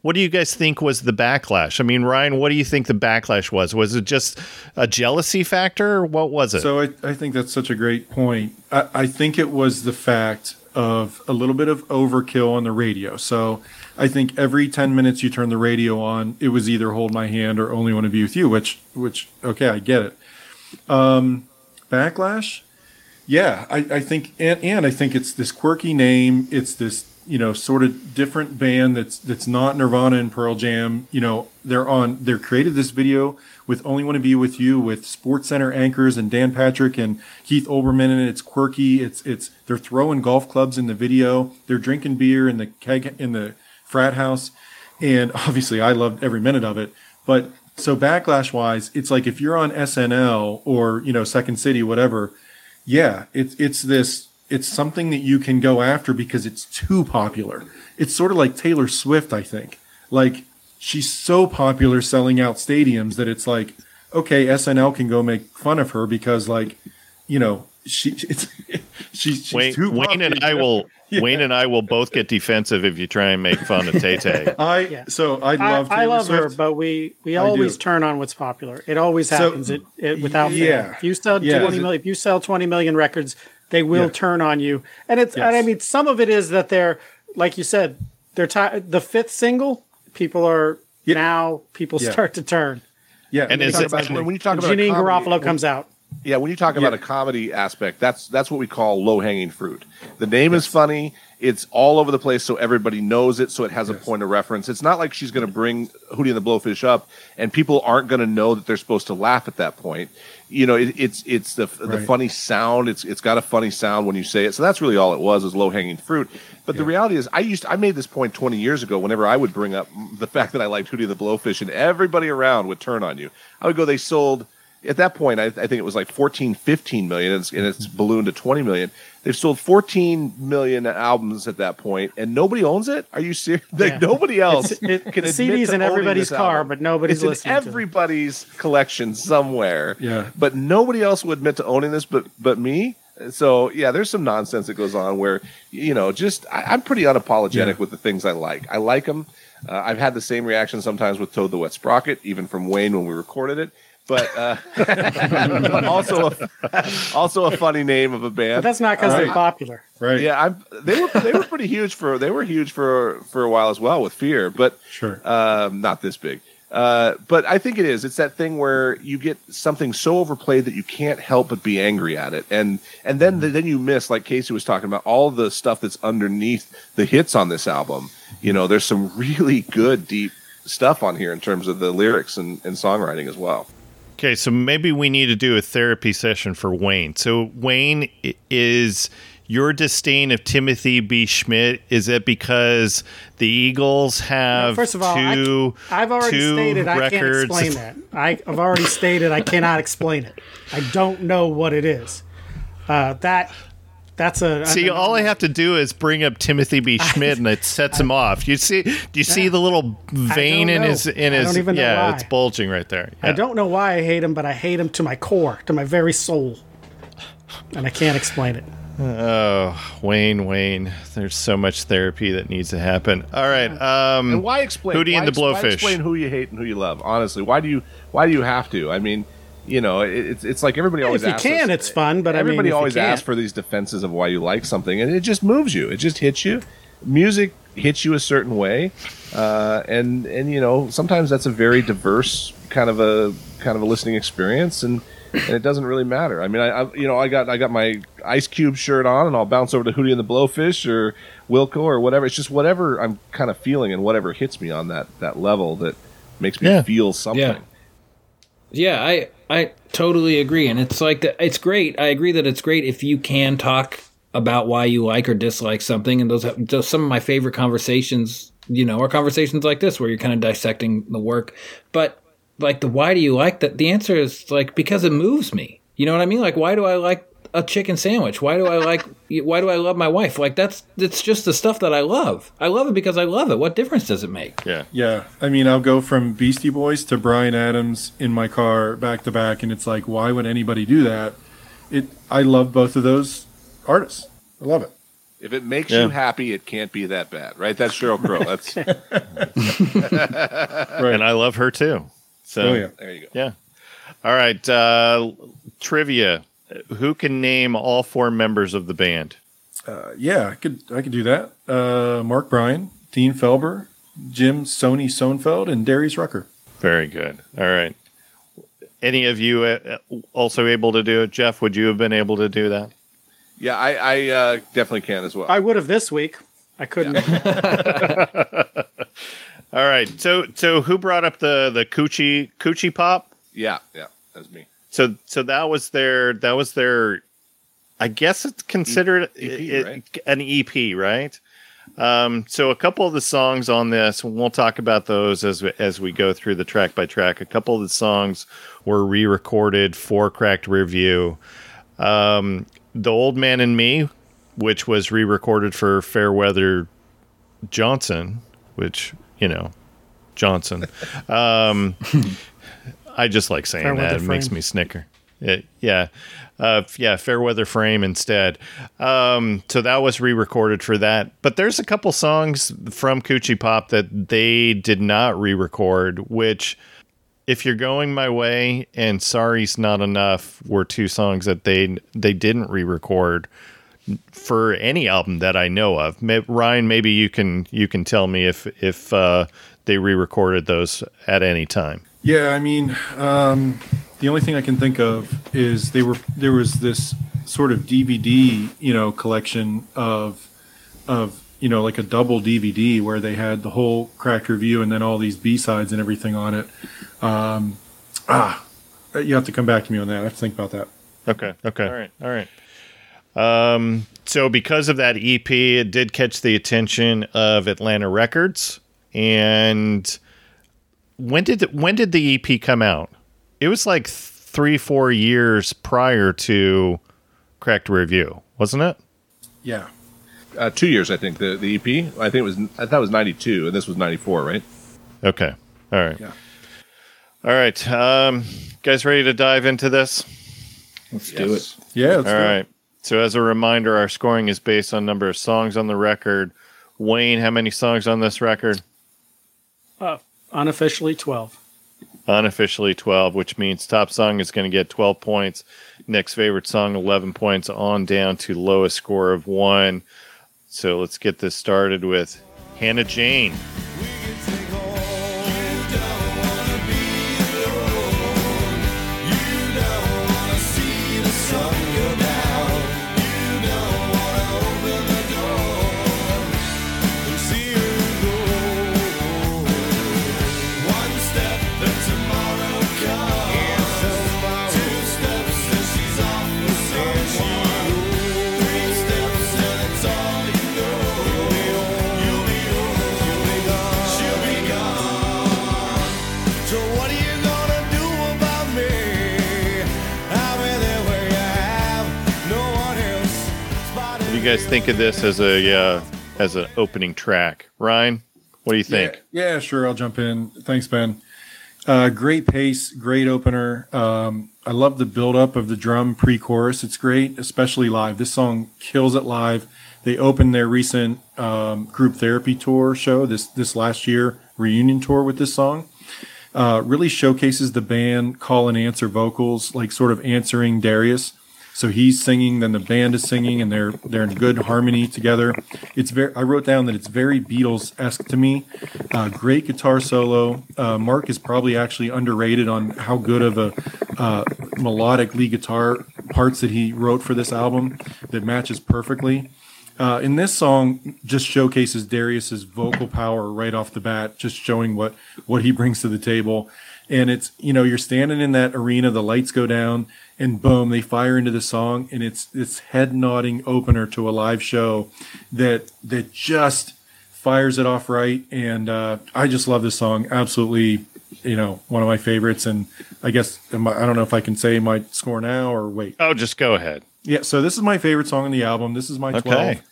what do you guys think was the backlash? I mean, Ryan, what do you think the backlash was? Was it just a jealousy factor? Or what was it? So I, I think that's such a great point. I, I think it was the fact of a little bit of overkill on the radio. So I think every 10 minutes you turn the radio on, it was either hold my hand or only want to be with you, which, which, okay, I get it. Um, backlash. Yeah, I, I think, and, and I think it's this quirky name. It's this, you know, sort of different band that's that's not Nirvana and Pearl Jam. You know, they're on. They're created this video with "Only Want to Be with You" with Sports Center anchors and Dan Patrick and Keith Olbermann, and it's quirky. It's it's they're throwing golf clubs in the video. They're drinking beer in the keg in the frat house, and obviously I loved every minute of it. But so backlash wise, it's like if you're on SNL or you know Second City, whatever yeah, it's it's this it's something that you can go after because it's too popular. It's sort of like Taylor Swift, I think. Like she's so popular selling out stadiums that it's like, okay, SNL can go make fun of her because like, you know, she it's she's, she's Wayne, too Wayne and. I will Yeah. Wayne and I will both get defensive if you try and make fun of Tay Tay. I Yeah. so I I, love I Taylor love her, but we we always turn on what's popular. It always So, happens. it, it without fail. yeah. If you sell Yeah. twenty million, if you sell twenty million records, they will Yeah. turn on you. And it's and I mean some of it is that they're like you said they're ti the fifth single. People are Yeah. now people Yeah. start to turn. yeah, And When you is it- about- when, when you talk about a Janeane comedy- Garofalo comes out. Yeah, when you talk about Yeah. a comedy aspect, that's that's what we call low hanging fruit. The name is funny. It's all over the place, so everybody knows it. So it has a point of reference. It's not like she's going to bring Hootie and the Blowfish up, and people aren't going to know that they're supposed to laugh at that point. You know, it, it's it's the the funny sound. It's it's got a funny sound when you say it. So that's really all it was is low hanging fruit. But the reality is, I used I made this point 20 years ago. Whenever I would bring up the fact that I liked Hootie and the Blowfish, and everybody around would turn on you, I would go, they sold at that point, I, I think it was like 14, 15 million, and it's, and it's ballooned to 20 million. They've sold 14 million albums at that point, and nobody owns it. Are you serious? Like nobody else It's- it- can admit CD's to in everybody's this car, album. but nobody's it's listening in to it. everybody's collection somewhere. Yeah. but nobody else would admit to owning this, but but me. So yeah, there's some nonsense that goes on where you know, just I, I'm pretty unapologetic Yeah. with the things I like. I like them. Uh, I've had the same reaction sometimes with Toad the Wet Sprocket, even from Wayne when we recorded it. But, uh, also a, also a funny name of a But band. that's not because Right. they're popular. right. Yeah, I'm, they were they were pretty huge for they were huge for for a while as well with Fear, but Sure. um, not this big. Uh, but I think it is. It's that thing where you get something so overplayed that you can't help but be angry at it, and and then then you miss, like Casey was talking about, all the stuff that's underneath the hits on this album. You know, there's some really good deep stuff on here in terms of the lyrics and, and songwriting as well. Okay, so maybe we need to do a therapy session for Wayne. So Wayne is your disdain of Timothy B. Schmit. Is it because the Eagles have First of all, I, two? I've already two stated I can't explain that. I, I've already stated I cannot explain it. I don't know what it is. Uh, that That's a see. All I have to do is bring up Timothy B. Schmit, and it sets him off. You see? Do you see the little vein in his in his? yeah, it's bulging right there. Yeah. I don't know why I hate him, but I hate him to my core, to my very soul, and I can't explain it. Oh, Wayne, Wayne. There's so much therapy that needs to happen. All right. Um, and why explain Hootie and the Blowfish? Why explain who you hate and who you love? Honestly, why do you why do you have to? I mean, you know, it's it's like everybody always. If you can, us, it's fun. But everybody I mean, always asks for these defenses of why you like something, and it just moves you. It just hits you. Music hits you a certain way, uh, and and you know sometimes that's a very diverse kind of a kind of a listening experience, and and it doesn't really matter. I mean, I, I, you know I got I got my Ice Cube shirt on, and I'll bounce over to Hootie and the Blowfish or Wilco or whatever. It's just whatever I'm kind of feeling and whatever hits me on that that level that makes me yeah. feel something. Yeah. Yeah, I I totally agree, and it's like it's great. I agree that it's great if you can talk about why you like or dislike something, and those, those some of my favorite conversations. You know, are conversations like this where you're kind of dissecting the work, but like the why do you like that? The answer is like because it moves me. You know what I mean? Like why do I like a chicken sandwich? Why do I like why do I love my wife? Like that's it's just the stuff that I love. I love it because I love it. What difference does it make? Yeah. Yeah. I mean, I'll go from Beastie Boys to Bryan Adams in my car back to back and it's like why would anybody do that? It I love both of those artists. I love it. If it makes yeah. you happy, it can't be that bad, right? That's Sheryl Crow. That's right. And I love her too. So oh, yeah. there you go. Yeah. All right. Uh, trivia. Who can name all four members of the band? Uh, yeah, I could. I could do that. Uh, Mark Bryan, Dean Felber, Jim Soni Sonefeld, and Darius Rucker. Very good. All right. Any of you uh, also able to do it? Jeff, would you have been able to do that? Yeah, I, I uh, definitely can as well. I would have this week. I couldn't. Yeah. All right. So so who brought up the the coochie coochie pop? Yeah, yeah, that's me. So so that was their that was their I guess it's considered EP, it, right? an EP, right? Um, so a couple of the songs on this, we'll talk about those as we, as we go through the track by track. A couple of the songs were re-recorded for Cracked Rear Um, the Old Man and Me, which was re-recorded for Fairweather Johnson, which you know, Johnson. Um, I just like saying Fairweather that. It makes me snicker. It, yeah. Uh, yeah, Fairweather Frame instead. Um, so that was re-recorded for that. But there's a couple songs from Kootchypop that they did not re-record, which if you're going my way and sorry's not enough were two songs that they they didn't re-record for any album that I know of. Ryan, maybe you can you can tell me if if uh, they re-recorded those at any time. Yeah, I mean, um, the only thing I can think of is they were there was this sort of DVD, you know, collection of of you know like a double DVD where they had the whole Cracked Rear and then all these B sides and everything on it. Um, ah, you have to come back to me on that. I have to think about that. Okay. Okay. All right. All right. Um, so because of that EP, it did catch the attention of Atlantic Records. And when did when did the EP come out? It was like three, four years prior to Cracked Rear View, wasn't it? Yeah, uh, two years. I think the the EP. I think it was. I thought it was ninety two, and this was ninety four, right? Okay. All right. Yeah. All right. Um, guys, ready to dive into this? Let's yes. do it. Yeah. All right. It. So, as a reminder, our scoring is based on number of songs on the record. Wayne, how many songs on this record? Uh, unofficially 12. Unofficially 12, which means top song is going to get 12 points. Next favorite song, 11 points, on down to lowest score of one. So, let's get this started with Hannah Jane. You guys think of this as a uh, as an opening track? Ryan, what do you think? Yeah, yeah sure. I'll jump in. Thanks, Ben. Uh, great pace, great opener. Um, I love the build up of the drum pre chorus. It's great, especially live. This song kills it live. They opened their recent um, group therapy tour show this this last year reunion tour with this song. Uh, really showcases the band call and answer vocals, like sort of answering Darius. So he's singing, then the band is singing, and they're they're in good harmony together. It's very. I wrote down that it's very Beatles esque to me. Uh, great guitar solo. Uh, Mark is probably actually underrated on how good of a uh, melodic lead guitar parts that he wrote for this album that matches perfectly. Uh, in this song, just showcases Darius's vocal power right off the bat, just showing what what he brings to the table. And it's you know you're standing in that arena, the lights go down and boom, they fire into the song, and it's it's head nodding opener to a live show that that just fires it off right. And uh, I just love this song. Absolutely, you know, one of my favorites. And I guess I don't know if I can say my score now or wait. Oh, just go ahead. Yeah, so this is my favorite song on the album. This is my okay. 12.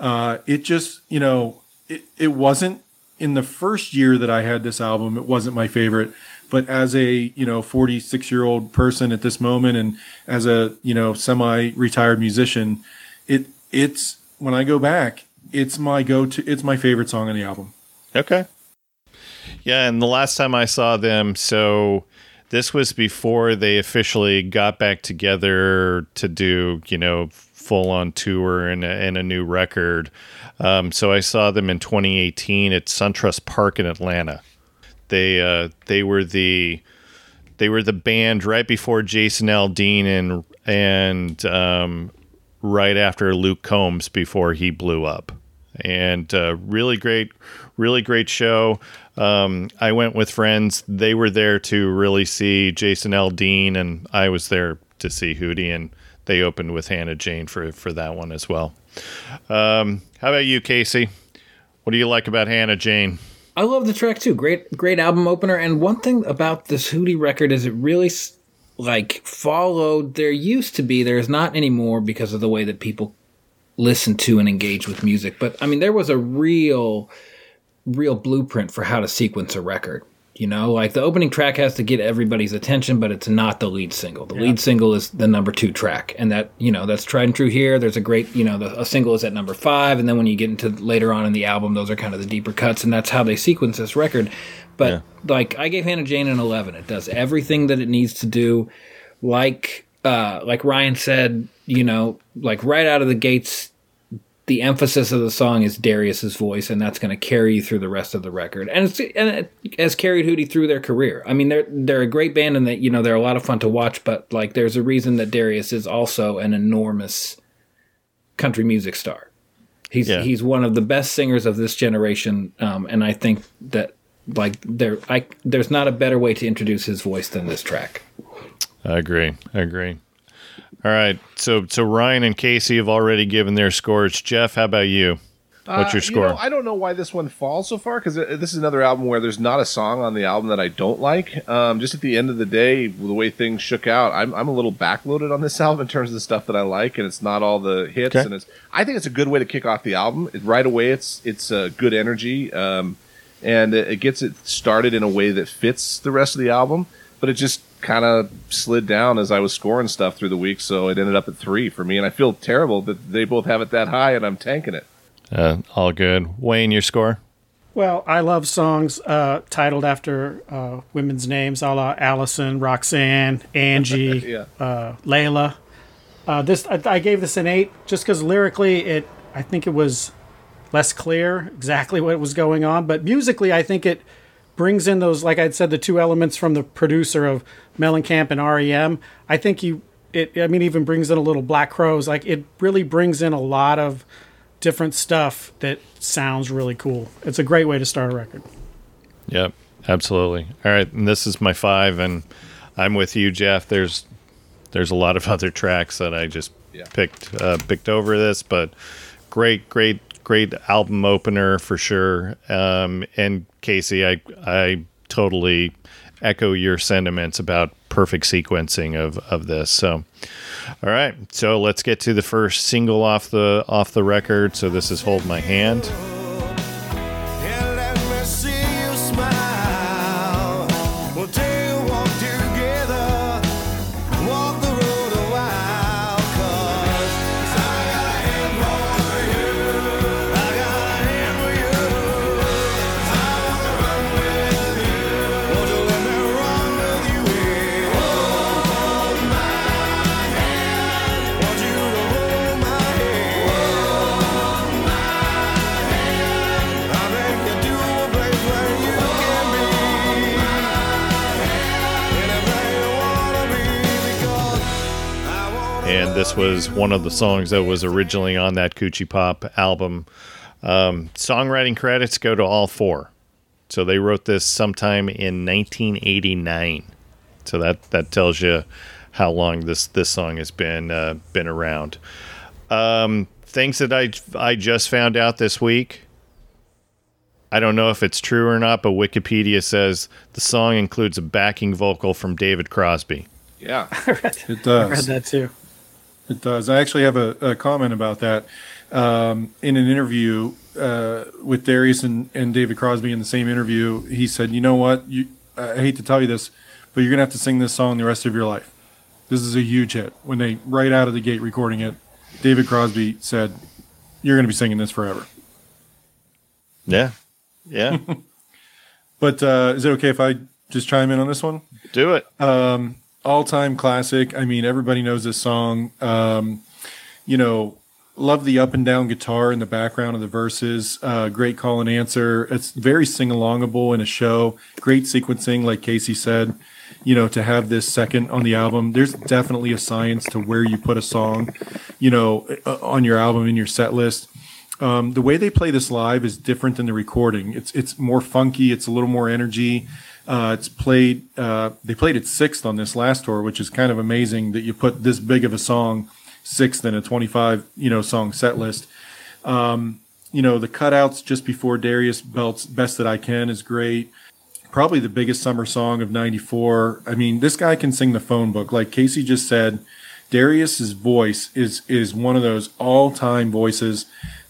Uh, it just, you know, it, it wasn't in the first year that I had this album, it wasn't my favorite but as a you know 46 year old person at this moment and as a you know semi retired musician it it's when i go back it's my go to it's my favorite song on the album okay yeah and the last time i saw them so this was before they officially got back together to do you know full on tour and a, and a new record um, so i saw them in 2018 at suntrust park in atlanta they uh, they were the they were the band right before Jason Aldean and and um, right after Luke Combs before he blew up. And uh, really great, really great show. Um, I went with friends. They were there to really see Jason Aldean, and I was there to see Hootie. And they opened with Hannah Jane for for that one as well. Um, how about you, Casey? What do you like about Hannah Jane? I love the track too. Great, great album opener. And one thing about this Hootie record is it really like followed. There used to be, there's not anymore because of the way that people listen to and engage with music. But I mean, there was a real, real blueprint for how to sequence a record. You know, like the opening track has to get everybody's attention, but it's not the lead single. The yeah. lead single is the number two track, and that you know that's tried and true here. There's a great, you know, the, a single is at number five, and then when you get into later on in the album, those are kind of the deeper cuts, and that's how they sequence this record. But yeah. like, I gave Hannah Jane an eleven. It does everything that it needs to do. Like, uh, like Ryan said, you know, like right out of the gates, the emphasis of the song is Darius's voice, and that's going to carry you through the rest of the record. And, it's, and it has carried Hootie through their career. I mean, they're they're a great band, and that you know they're a lot of fun to watch. But like, there's a reason that Darius is also an enormous country music star. He's yeah. he's one of the best singers of this generation, um, and I think that like there I there's not a better way to introduce his voice than this track. I agree. I agree. All right. So so Ryan and Casey have already given their scores. Jeff, how about you? What's your score? Uh, you know, I don't know why this one falls so far because this is another album where there's not a song on the album that I don't like. Um, just at the end of the day, the way things shook out, I'm, I'm a little backloaded on this album in terms of the stuff that I like, and it's not all the hits. Okay. And it's I think it's a good way to kick off the album. It, right away, it's it's uh, good energy, um, and it, it gets it started in a way that fits the rest of the album. But it just kind of slid down as I was scoring stuff through the week, so it ended up at three for me. And I feel terrible that they both have it that high, and I'm tanking it. Uh, all good. Wayne, your score? Well, I love songs uh, titled after uh, women's names, a la Allison, Roxanne, Angie, yeah. Uh, Layla. Uh, this I, I, gave this an eight just because lyrically, it I think it was less clear exactly what was going on, but musically, I think it brings in those, like I'd said, the two elements from the producer of Mellencamp and REM. I think you, it, I mean, even brings in a little Black Crowes. Like it really brings in a lot of different stuff that sounds really cool. It's a great way to start a record. Yep, absolutely. All right, and this is my five, and I'm with you, Jeff. There's there's a lot of other tracks that I just yeah. picked uh, picked over this, but great, great great album opener for sure. Um, and Casey, I I totally echo your sentiments about perfect sequencing of of this. So, all right, so let's get to the first single off the off the record. So this is "Hold My Hand." This was one of the songs that was originally on that Kootchypop album. Um, songwriting credits go to all four. So they wrote this sometime in 1989. So that that tells you how long this this song has been uh, been around. Um, things that I I just found out this week. I don't know if it's true or not, but Wikipedia says the song includes a backing vocal from David Crosby. Yeah, it does. I read that too. It does. I actually have a, a comment about that. Um, in an interview uh, with Darius and, and David Crosby in the same interview, he said, "You know what? You, I hate to tell you this, but you're gonna have to sing this song the rest of your life. This is a huge hit." When they right out of the gate recording it, David Crosby said, "You're gonna be singing this forever." Yeah, yeah. but uh, is it okay if I just chime in on this one? Do it. Um, all time classic. I mean, everybody knows this song. Um, you know, love the up and down guitar in the background of the verses. Uh, great call and answer. It's very sing alongable in a show. Great sequencing, like Casey said. You know, to have this second on the album, there's definitely a science to where you put a song, you know, uh, on your album in your set list. Um, the way they play this live is different than the recording. It's it's more funky. It's a little more energy. Uh, it's played. Uh, they played it sixth on this last tour, which is kind of amazing that you put this big of a song sixth in a 25 you know song set list. Um, you know the cutouts just before Darius Belt's "Best That I Can" is great. Probably the biggest summer song of '94. I mean, this guy can sing the phone book, like Casey just said. Darius's voice is is one of those all time voices.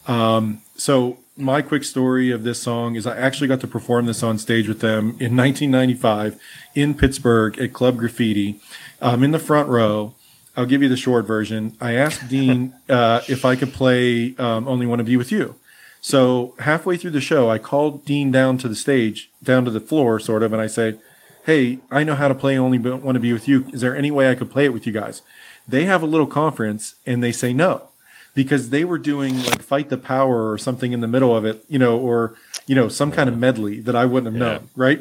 Um, so my quick story of this song is I actually got to perform this on stage with them in 1995 in Pittsburgh at Club Graffiti. Um, in the front row. I'll give you the short version. I asked Dean uh, if I could play um, "Only Want to Be with You." So halfway through the show, I called Dean down to the stage, down to the floor, sort of, and I say, "Hey, I know how to play "Only Want to Be with You." Is there any way I could play it with you guys?" They have a little conference, and they say no because they were doing like fight the power or something in the middle of it, you know, or you know, some kind of medley that I wouldn't have known, right?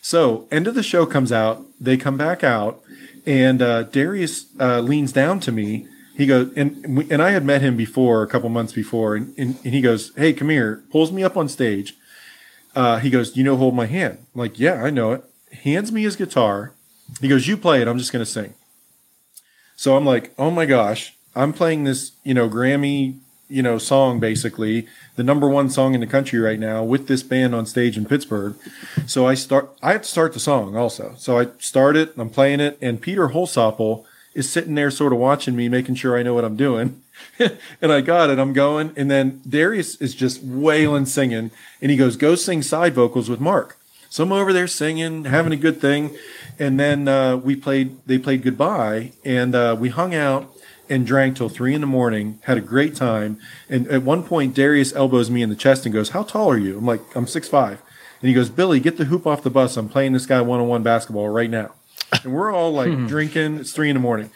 So, end of the show comes out, they come back out, and uh, Darius uh, leans down to me. He goes, and and I had met him before, a couple months before, and, and, and he goes, "Hey, come here," pulls me up on stage. Uh, he goes, "You know, hold my hand." I'm like, yeah, I know it. Hands me his guitar. He goes, "You play it. I'm just gonna sing." So I'm like, "Oh my gosh!" I'm playing this, you know, Grammy, you know, song basically, the number one song in the country right now with this band on stage in Pittsburgh. So I start, I have to start the song also. So I start it, I'm playing it, and Peter Holsapple is sitting there sort of watching me, making sure I know what I'm doing. and I got it, I'm going. And then Darius is just wailing singing, and he goes, Go sing side vocals with Mark. So I'm over there singing, having a good thing. And then uh, we played, they played goodbye, and uh, we hung out and drank till three in the morning, had a great time. And at one point, Darius elbows me in the chest and goes, How tall are you? I'm like, I'm six five. And he goes, Billy, get the hoop off the bus. I'm playing this guy one on one basketball right now. And we're all like hmm. drinking. It's three in the morning.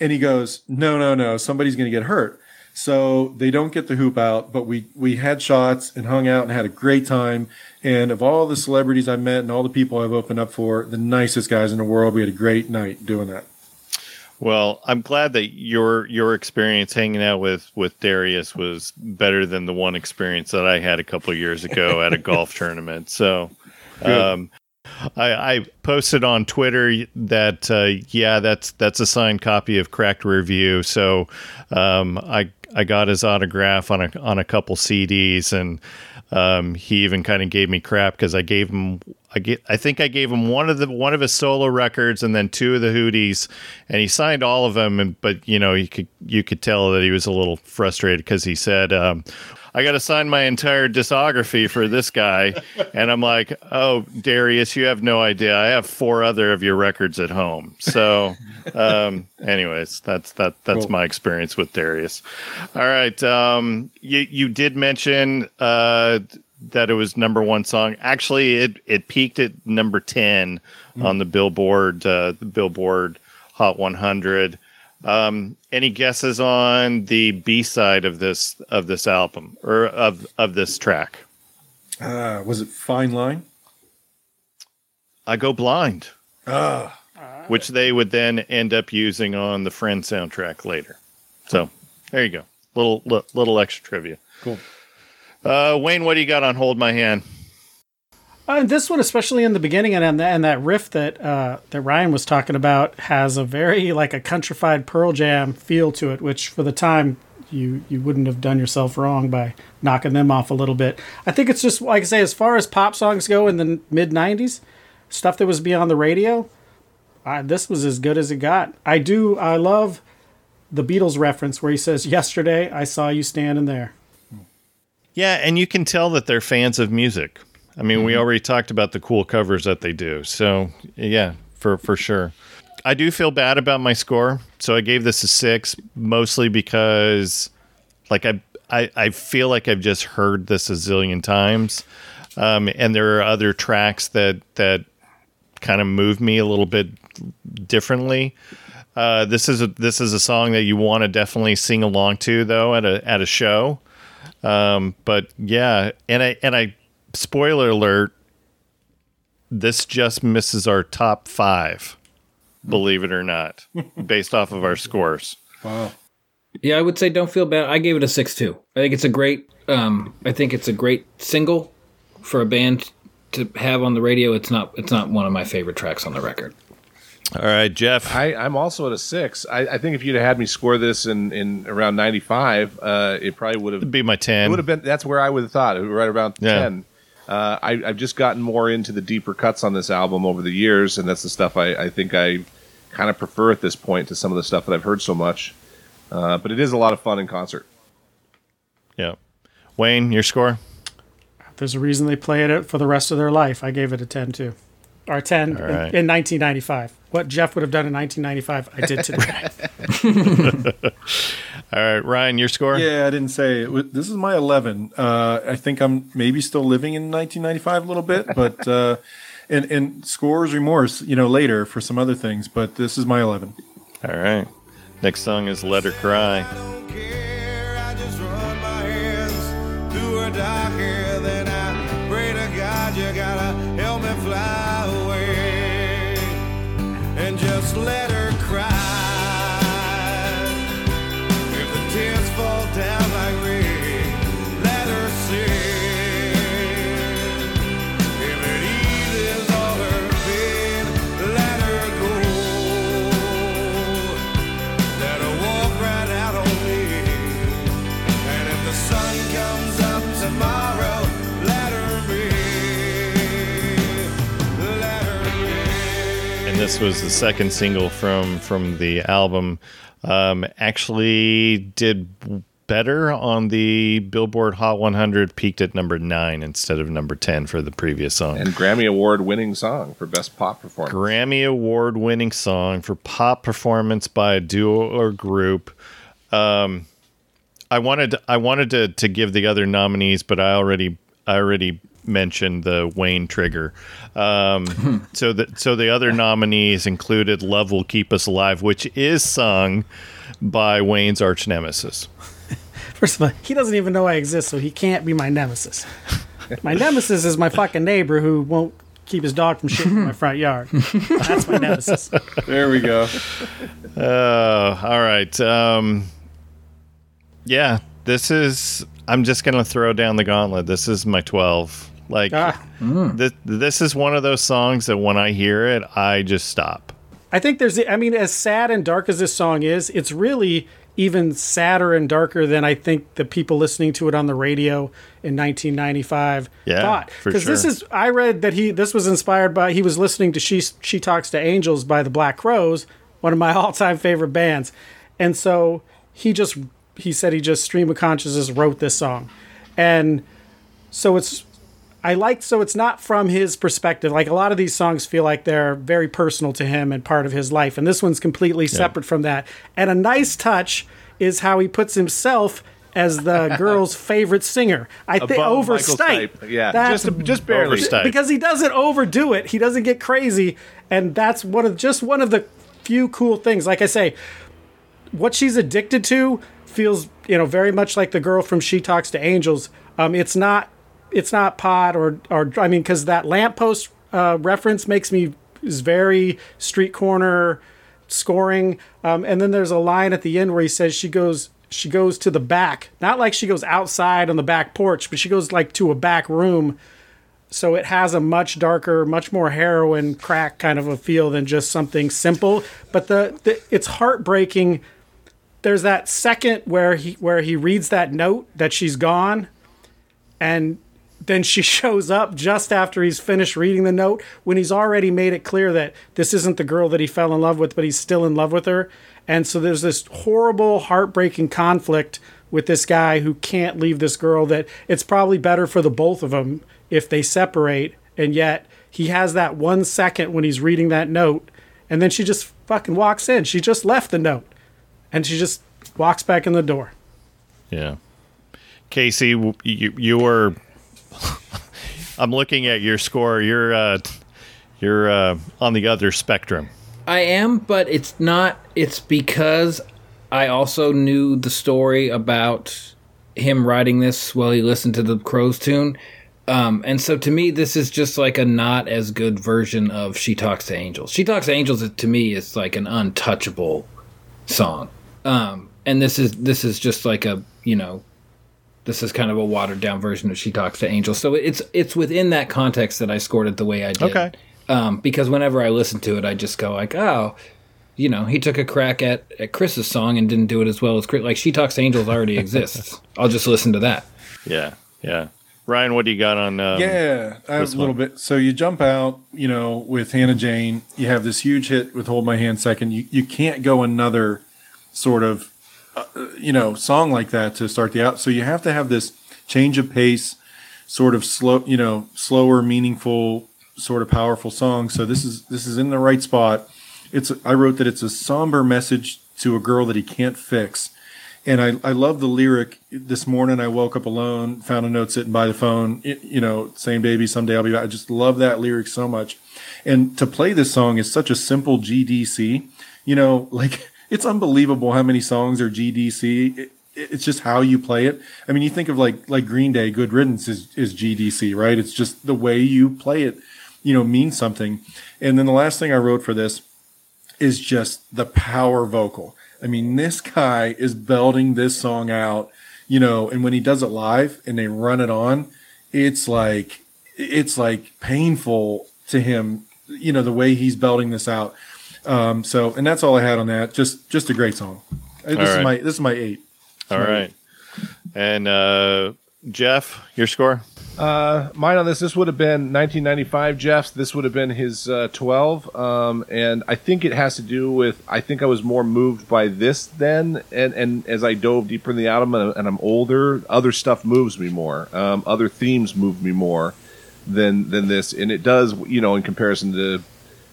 And he goes, No, no, no. Somebody's going to get hurt. So they don't get the hoop out, but we, we had shots and hung out and had a great time. And of all the celebrities I met and all the people I've opened up for, the nicest guys in the world, we had a great night doing that. Well, I'm glad that your your experience hanging out with with Darius was better than the one experience that I had a couple years ago at a golf tournament. So, um, I, I, posted on Twitter that uh, yeah, that's that's a signed copy of Cracked Rear View. So, um, I I got his autograph on a on a couple CDs and Um, he even kind of gave me crap because I gave him I get I think I gave him one of the one of his solo records and then two of the Hooties, and he signed all of them. And but you know you could you could tell that he was a little frustrated because he said. Um, I got to sign my entire discography for this guy. and I'm like, oh, Darius, you have no idea. I have four other of your records at home. So, um, anyways, that's that. That's cool. my experience with Darius. All right, um, you you did mention uh, that it was number one song. Actually, it it peaked at number ten mm. on the Billboard uh, the Billboard Hot 100. Um, any guesses on the B side of this of this album or of of this track? Uh, was it Fine Line? I Go Blind. Ah. Which they would then end up using on the Friend soundtrack later. So there you go. Little little extra trivia. Cool. Uh, Wayne, what do you got on Hold My Hand? Uh, and this one, especially in the beginning, and and that riff that uh, that Ryan was talking about, has a very like a countrified Pearl Jam feel to it, which for the time you you wouldn't have done yourself wrong by knocking them off a little bit. I think it's just like I say, as far as pop songs go in the mid '90s, stuff that was beyond the radio, this was as good as it got. I do, I love the Beatles reference where he says, "Yesterday I saw you standing there." Yeah, and you can tell that they're fans of music. I mean, mm-hmm. we already talked about the cool covers that they do. So, yeah, for for sure. I do feel bad about my score. So I gave this a 6 mostly because like I I, I feel like I've just heard this a zillion times. Um, and there are other tracks that that kind of move me a little bit differently. Uh, this is a this is a song that you want to definitely sing along to though at a at a show. Um, but yeah, and I and I spoiler alert, this just misses our top five, believe it or not, based off of our scores. Wow. Yeah, I would say don't feel bad. I gave it a six two. I think it's a great. Um, I think it's a great single for a band to have on the radio. It's not. It's not one of my favorite tracks on the record. All right, Jeff. I, I'm also at a six. I, I think if you'd have had me score this in, in around 95, uh, it probably would have be my 10. It would have been. That's where I would have thought. It would right around yeah. 10. Uh, I, have just gotten more into the deeper cuts on this album over the years, and that's the stuff I, I think I kind of prefer at this point to some of the stuff that I've heard so much. Uh, but it is a lot of fun in concert. Yeah. Wayne, your score? There's a reason they played it for the rest of their life. I gave it a 10 too. Or 10 right. in, in 1995. What Jeff would have done in 1995, I did today. All right, Ryan, your score? Yeah, I didn't say it. This is my 11. Uh, I think I'm maybe still living in 1995 a little bit, but uh, and and scores remorse, you know, later for some other things. But this is my 11. All right. Next song is "Let Her Cry." just let her was the second single from from the album. Um, actually, did better on the Billboard Hot 100, peaked at number nine instead of number 10 for the previous song. And Grammy Award winning song for Best Pop Performance. Grammy Award winning song for pop performance by a duo or group. Um, I wanted I wanted to, to give the other nominees, but I already I already mentioned the Wayne trigger. Um, so the so the other nominees included "Love Will Keep Us Alive," which is sung by Wayne's arch nemesis. First of all, he doesn't even know I exist, so he can't be my nemesis. My nemesis is my fucking neighbor who won't keep his dog from shitting in my front yard. That's my nemesis. There we go. Uh, all right. Um, yeah, this is. I'm just gonna throw down the gauntlet. This is my 12. Like ah. mm. th- this is one of those songs that when I hear it, I just stop. I think there's I mean as sad and dark as this song is, it's really even sadder and darker than I think the people listening to it on the radio in 1995 Yeah, thought. for Because this is I read that he this was inspired by he was listening to She She Talks to Angels by the Black Crowes, one of my all-time favorite bands. And so he just he said he just stream of consciousness wrote this song. And so it's I like so it's not from his perspective. Like a lot of these songs feel like they're very personal to him and part of his life, and this one's completely separate from that. And a nice touch is how he puts himself as the girl's favorite singer. I think Above over Stipe. Stipe. Yeah, That's- just just barely. Overstipe. because he doesn't overdo it. He doesn't get crazy, and that's one of just one of the few cool things. Like I say, what she's addicted to feels you know very much like the girl from She Talks to Angels. Um, it's not it's not pot or or I mean because that lamppost uh, reference makes me is very street corner scoring. Um, and then there's a line at the end where he says she goes she goes to the back, not like she goes outside on the back porch, but she goes like to a back room. So it has a much darker, much more heroin crack kind of a feel than just something simple. But the, the it's heartbreaking. There's that second where he where he reads that note that she's gone, and then she shows up just after he's finished reading the note when he's already made it clear that this isn't the girl that he fell in love with, but he's still in love with her. And so there's this horrible, heartbreaking conflict with this guy who can't leave this girl that it's probably better for the both of them if they separate. And yet he has that one second when he's reading that note, and then she just fucking walks in. She just left the note, and she just walks back in the door. Yeah. Casey, you you were. I'm looking at your score. You're uh, you're uh, on the other spectrum. I am, but it's not. It's because I also knew the story about him writing this while he listened to the Crowes tune. Um, and so to me, this is just like a not as good version of She Talks to Angels. She Talks to Angels to me is like an untouchable song. Um, and this is this is just like a you know this is kind of a watered down version of She Talks to Angels. So it's it's within that context that I scored it the way I did. Okay. Um, because whenever I listen to it, I just go like, oh, you know, he took a crack at, at Chris's song and didn't do it as well as Chris. Like She Talks to Angels already exists. I'll just listen to that. Yeah, yeah. Ryan, what do you got on? Um, Yeah, I have a little one. bit. So you jump out, you know, with Hannah Jane. You have this huge hit with "Hold My Hand" second. You you can't go another sort of, you know, song like that to start the out. So you have to have this change of pace, sort of slow, you know, slower, meaningful, sort of powerful song. So this is this is in the right spot. It's I wrote that it's a somber message to a girl that he can't fix. And I, I love the lyric. This morning I woke up alone, found a note sitting by the phone. y- you know, same "baby, someday I'll be back." I just love that lyric so much. And to play this song is such a simple GDC. You know, like it's unbelievable how many songs are GDC. It, it's just how you play it. I mean, you think of like like Green Day, "Good Riddance" is is GDC, right? It's just the way you play it. You know, means something. And then the last thing I wrote for this is just the power vocal. I mean, this guy is belting this song out, you know, and when he does it live and they run it on, it's like it's like painful to him, you know, the way he's belting this out. Um, so, and that's all I had on that. Just just a great song. Uh, This right. is my this is my eight. All right. And uh, Jeff, your score? Uh, mine on this, this would have been 1995 Jeff's. This would have been his uh, 12. Um, and I think it has to do with, I think I was more moved by this then. And, and as I dove deeper in the album and, and I'm older, other stuff moves me more. Um, other themes move me more than, than this. And it does, you know, in comparison to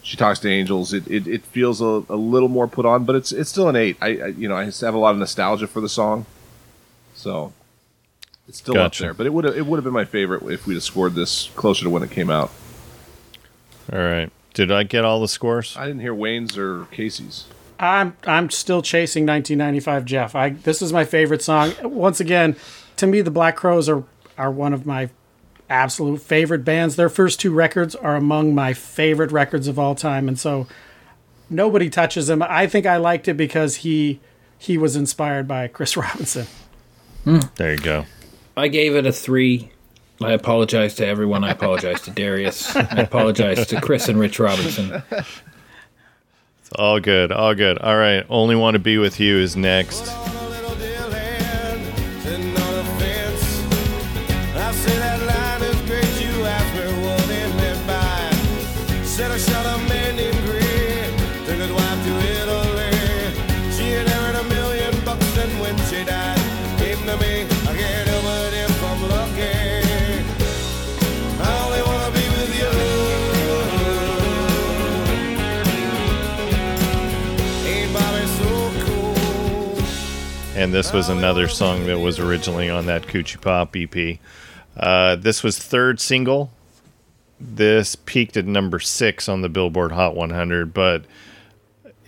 She Talks to Angels, it, it, it feels a, a little more put on, but it's, it's still an eight. I, I, you know, I have a lot of nostalgia for the song. So it's still Gotcha. up there, but it would have it would have been my favorite if we'd have scored this closer to when it came out. All right. Did I get all the scores? I didn't hear Wayne's or Casey's. I'm I'm still chasing 1995 Jeff. I this is my favorite song. Once again, to me the Black Crowes are are one of my absolute favorite bands. Their first two records are among my favorite records of all time and so nobody touches them. I think I liked it because he he was inspired by Chris Robinson. Hmm. There you go. I gave it a three. I apologize to everyone. I apologize to Darius. I apologize to Chris and Rich Robinson. It's all good. All good. All right. Only want to be with you is next. And this was another song that was originally on that Kootchypop EP. Uh, this was third single. This peaked at number six on the Billboard Hot 100, but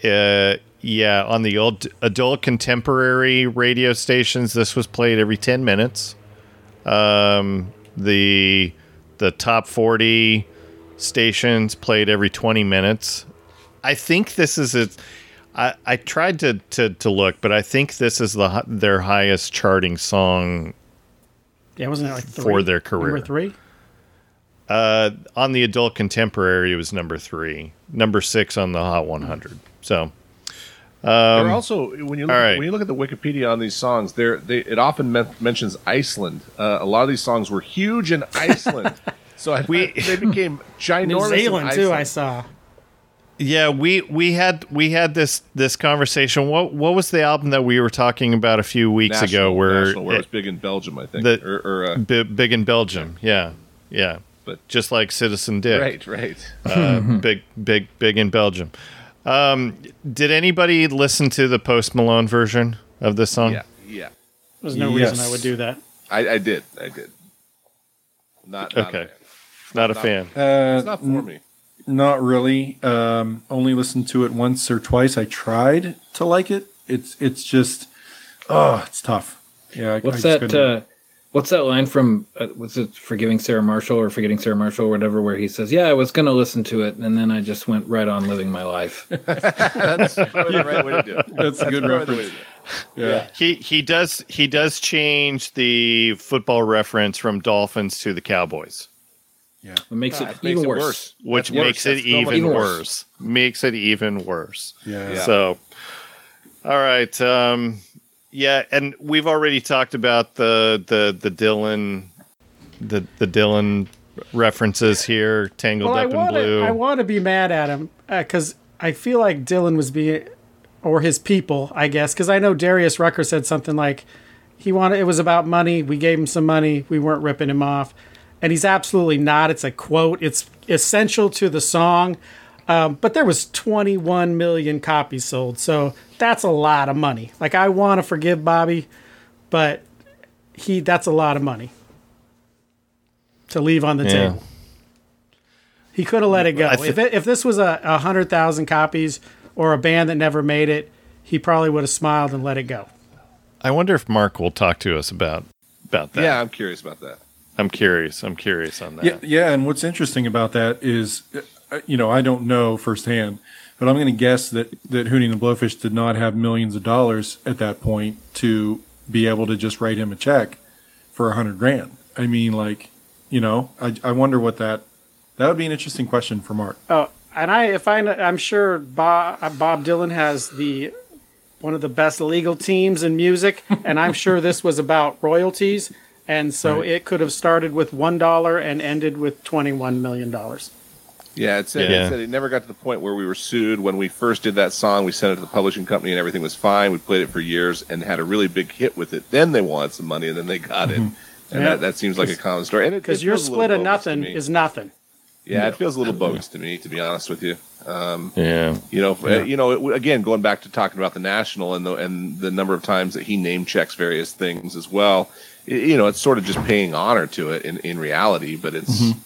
uh, yeah, on the old adult contemporary radio stations, this was played every 10 minutes. Um, the the top 40 stations played every 20 minutes. I think this is a I, I tried to, to, to look, but I think this is the their highest charting song. Yeah, wasn't it like three? for their career? Number three. Uh, on the adult contemporary, it was number three. Number six on the Hot 100. So, um, They're also when you look, all right. when you look at the Wikipedia on these songs, there they it often men- mentions Iceland. Uh, a lot of these songs were huge in Iceland, so I, We- they became ginormous. New in Zealand too. I saw. Yeah, we we had we had this this conversation. What what was the album that we were talking about a few weeks National, ago? Where National, where it was big in Belgium, I think, The- or, or uh, bi- big in Belgium? Yeah, yeah. But- just like Citizen Dick. right, right. uh, big, big, big in Belgium. Um, did anybody listen to the Post Malone version of this song? Yeah, yeah. There's no Yes. reason I would do that. I, I did, I did. Not, not Okay. A fan. Not a Not- fan. Uh, It's not for me. Not really. Um, only listened to it once or twice. I tried to like it. It's it's just oh, it's tough. Yeah. I, What's I that? couldn't- Uh, what's that line from? Uh, was it "Forgiving Sarah Marshall" or "Forgetting Sarah Marshall" or whatever? Where he says, "Yeah, I was going to listen to it, and then I just went right on living my life." That's probably the right way to do it. That's a good probably the way reference. to do it. Yeah. He he does he does change the football reference from Dolphins to the Cowboys, It makes it it makes even it worse. worse. which That's worse. makes it That's so much even worse. worse. Makes it even worse. Yeah. Yeah. So, all right. Um, yeah, and we've already talked about the the the Dylan the the Dylan references here, tangled Well, I up in want blue. I want to be mad at him because I feel like Dylan was being, or his people, I guess. Because I know Darius Rucker said something like, he wanted. It was about money. We gave him some money. We weren't ripping him off, and he's absolutely not. It's a quote. It's essential to the song. Um, but there was 21 million copies sold, so that's a lot of money. Like I want to forgive Bobby, but he that's a lot of money to leave on the Yeah. table. He could have let it go. I thi- if it, if this was a, a hundred thousand copies or a band that never made it, he probably would have smiled and let it go. I wonder if Mark will talk to us about about that. Yeah, I'm curious about that. I'm curious. I'm curious on that. Yeah, yeah, and what's interesting about that is, uh, you know, I don't know firsthand, but I'm going to guess that that Hootie and the Blowfish did not have millions of dollars at that point to be able to just write him a check for a hundred grand. I mean, like, you know, I, I wonder what that that would be an interesting question for Mark. Oh, and I if I I'm sure Bob Bob Dylan has the one of the best legal teams in music, and I'm sure this was about royalties, and so Right. it could have started with one dollar and ended with twenty one million dollars. Yeah, it said, Yeah. it said it never got to the point where we were sued. When we first did that song, we sent it to the publishing company and everything was fine. We played it for years and had a really big hit with it. Then they wanted some money and then they got it. And Yeah. that, that seems like a common story. Because your feels a little split of nothing is nothing. yeah, it feels a little bogus to me, to be honest with you. Um, Yeah. you know, uh, you know. It, again, going back to talking about the national and the and the number of times that he name checks various things as well. I- you know, it's sort of just paying honor to it in in reality, but it's Mm-hmm.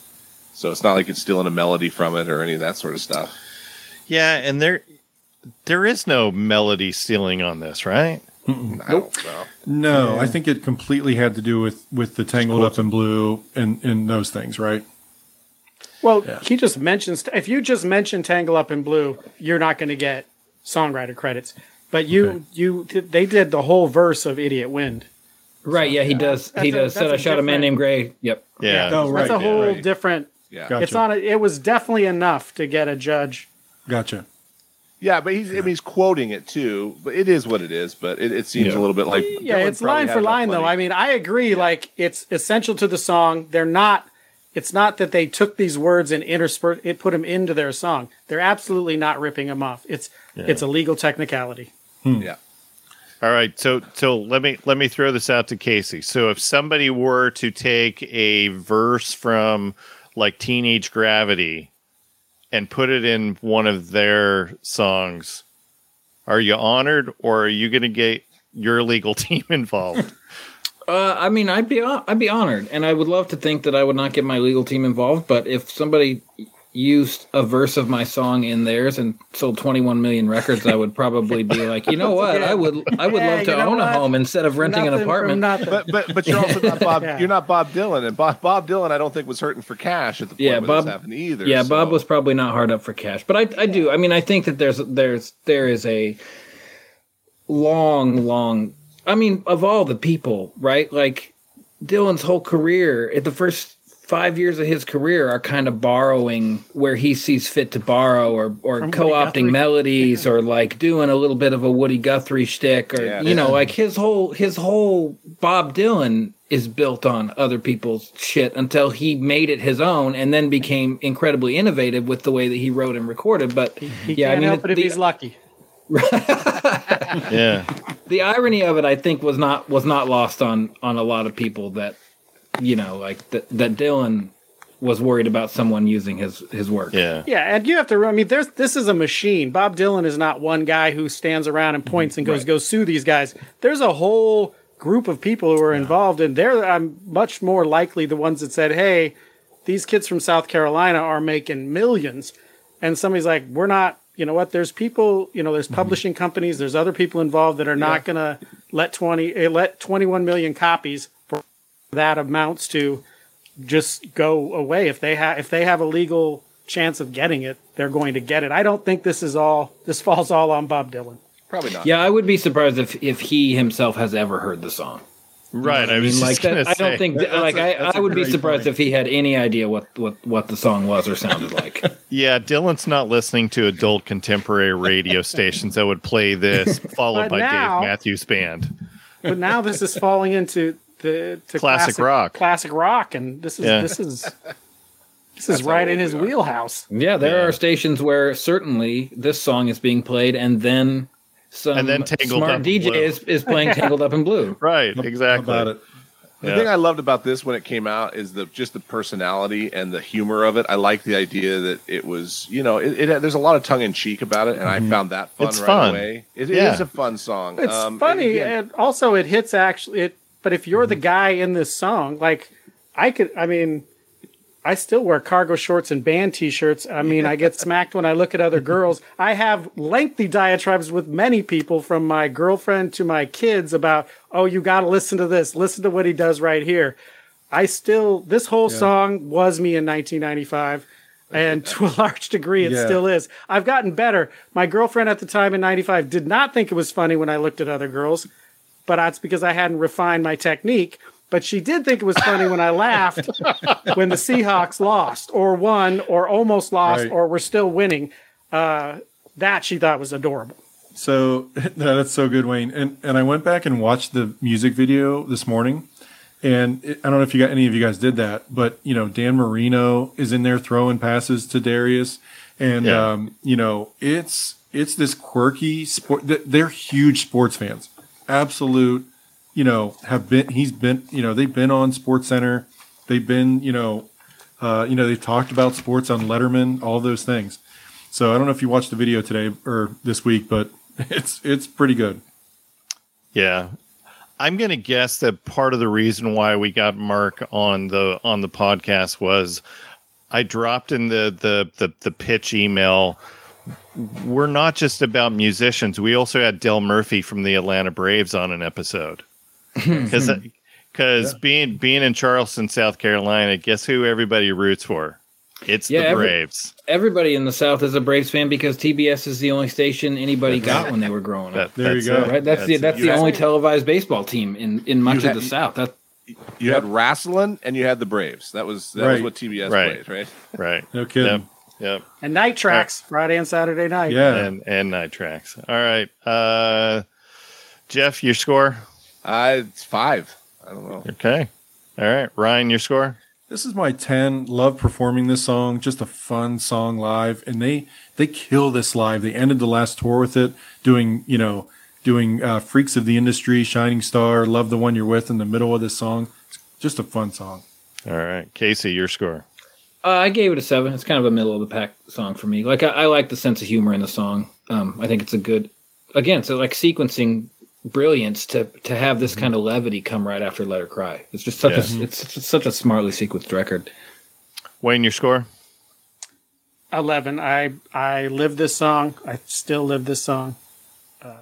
so it's not like it's stealing a melody from it or any of that sort of stuff. Yeah, and there there is no melody stealing on this, right? I don't know. No, I think it completely had to do with with the Tangled Up in Blue and and those things, right? Well, he just mentions if you just mention "Tangle Up in Blue," you're not going to get songwriter credits. But you, Okay. you, they did the whole verse of "Idiot Wind." Right? Yeah, he does. That's He a- does. Said I shot a man named Gray. Yep. Yeah. Oh, right. That's a yeah, whole right. different. Yeah. Gotcha. It's not. A, it was definitely enough to get a judge. Gotcha. Yeah, but he's I mean, he's quoting it too. But it is what it is. But it, it seems Yeah. a little bit like yeah, Dylan it's line for that line though. I mean, I agree. Like it's essential to the song. They're not. It's not that they took these words and interspersed it, put them into their song. They're absolutely not ripping them off. It's it's a legal technicality. Hmm. yeah. All right, so so let me let me throw this out to Casey. So if somebody were to take a verse from like Teenage Gravity and put it in one of their songs, are you honored or are you going to get your legal team involved? Uh, I mean, I'd be I'd be honored, and I would love to think that I would not get my legal team involved. But if somebody used a verse of my song in theirs and sold 21 million records, I would probably be like, you know what, I would I would Yeah, love to you know own a home instead of renting an Nothing from apartment. But but but you're also not Bob. Yeah. You're not Bob Dylan, and Bob, Bob Dylan I don't think was hurting for cash at the point Yeah, where Bob- this happened either. Yeah, so- Bob was probably not hard up for cash, but I I do. I mean, I think that there's there's there is a long long. I mean, of all the people, right? Like Dylan's whole career, at the first five years of his career, are kind of borrowing where he sees fit to borrow, or or From co-opting Guthrie. melodies, or like doing a little bit of a Woody Guthrie shtick, or Yeah. you know, like his whole his whole Bob Dylan is built on other people's shit until he made it his own and then became incredibly innovative with the way that he wrote and recorded. But he yeah, I can't mean, help it if the- he's lucky. yeah. the irony of it, I think, was not was not lost on on a lot of people that you know, like that that Dylan was worried about someone using his his work. Yeah. Yeah, and you have to. I mean, there's this is a machine. Bob Dylan is not one guy who stands around and points and goes, "Go sue these guys." There's a whole group of people who are involved, and they're I'm much more likely the ones that said, "Hey, these kids from South Carolina are making millions," and somebody's like, "We're not." You know what? There's people. You know, there's publishing companies. There's other people involved that are not going to let twenty eh, let 21 million copies for that amounts to just go away if they have if they have a legal chance of getting it they're going to get it i don't think this is all this falls all on bob dylan probably not. Yeah, I would be surprised if if he himself has ever heard the song. Right. I I was mean, like just gonna that, I don't say. think That's like a- I, that's I a would be surprised point. if he had any idea what what what the song was or sounded like. Yeah, Dylan's not listening to adult contemporary radio stations that would play this, followed by now- Dave Matthews Band. but now this is falling into the to Classic rock. classic rock and this is Yeah. this is this is right in his wheelhouse Yeah, there Yeah. are stations where certainly this song is being played, and then some And then Tangled smart Up DJ is, is playing Tangled Up in Blue. Right, exactly. about it. The Yeah. thing I loved about this when it came out is the just the personality and the humor of it. I like the idea that it was, you know, it, it there's a lot of tongue in cheek about it, and I found that fun It's right fun. away. It, it Yeah. is a fun song. it's Um, funny again, and also it hits actually it but if you're the mm-hmm. guy in this song like i could i mean I still wear cargo shorts and band t-shirts. I mean, I get smacked when I look at other girls. I have lengthy diatribes with many people from my girlfriend to my kids about, "Oh, you got to listen to this. Listen to what he does right here." I still this whole song was me in 1995 and to a large degree it Yeah. still is. I've gotten better. My girlfriend at the time in 95 did not think it was funny when I looked at other girls, but that's because I hadn't refined my technique. But she did think it was funny when I laughed when the Seahawks lost or won or almost lost Right. or were still winning. Uh, that she thought was adorable. So that's so good, Wayne. And and I went back and watched the music video this morning, and it, I don't know if you got any of you guys did that, but you know Dan Marino is in there throwing passes to Darius, and Yeah. um, you know it's it's this quirky sport. They're huge sports fans, absolute. You know, have been he's been you know they've been on Sports Center, they've been you know, uh, you know they've talked about sports on Letterman, all those things. So I don't know if you watched the video today or this week, but it's it's pretty good. Yeah. I'm going to guess that part of the reason why we got Mark on the on the podcast was I dropped in the the the, the pitch email. We're not just about musicians. We also had Dale Murphy from the Atlanta Braves on an episode. Cuz cuz uh, hmm. being being in Charleston, South Carolina, guess who everybody roots for? It's Yeah, the every- Braves. Everybody in the South is a Braves fan because TBS is the only station anybody got when they were growing up. That, There you go. it. Right, that's, the that's you the had- only televised baseball team in in much You of had- the South. That you had wrestling and you had the Braves. That was that was what TBS Right. played, right? right. No kidding. Yep. Yep. And night tracks, Friday and Saturday night. Yeah. And and night tracks. All right. Uh Jeff, your score? Uh, it's five. I don't know. Okay. All right. Ryan, your score? This is my 10. Love performing this song. Just a fun song live. And they, they kill this live. They ended the last tour with it doing, you know, doing uh, Freaks of the Industry, Shining Star, Love the One You're With in the middle of this song. It's just a fun song. All right. Casey, your score. Uh, I gave it a seven. It's kind of a middle of the pack song for me. Like I, I like the sense of humor in the song. Um, I think it's a good, again, so like sequencing brilliance to to have this kind of levity come right after Let Her Cry. It's just such Yeah. a it's, it's such a smartly sequenced record. Wayne, your score? 11. I I live this song. I still live this song. Uh,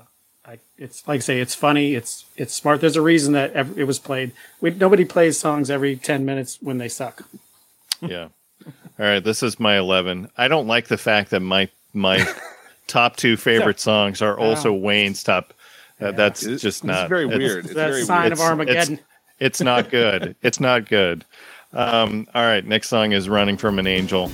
I, it's like I say, it's funny. It's it's smart. There's a reason that ev- it was played. We, nobody plays songs every 10 minutes when they suck. Yeah. All right. This is my 11. I don't like the fact that my my top two favorite songs are also Wayne's top. Uh, That's It's- just it's not very it's- weird. It's That's very sign weird. of It's- Armageddon. It's not good. it's not good. Um, all right. Next song is Running from an Angel.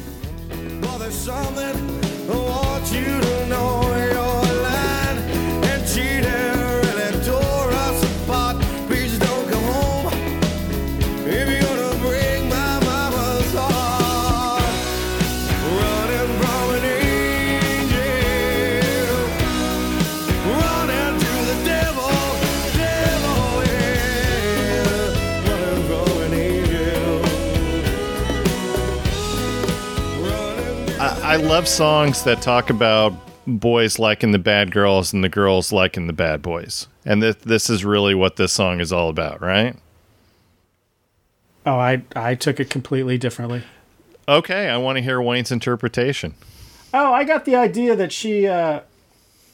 I, love songs that talk about boys liking the bad girls and the girls liking the bad boys. And th- this is really what this song is all about, right? Oh, I I took it completely differently. Okay. I want to hear Wayne's interpretation. Oh, I got the idea that she uh,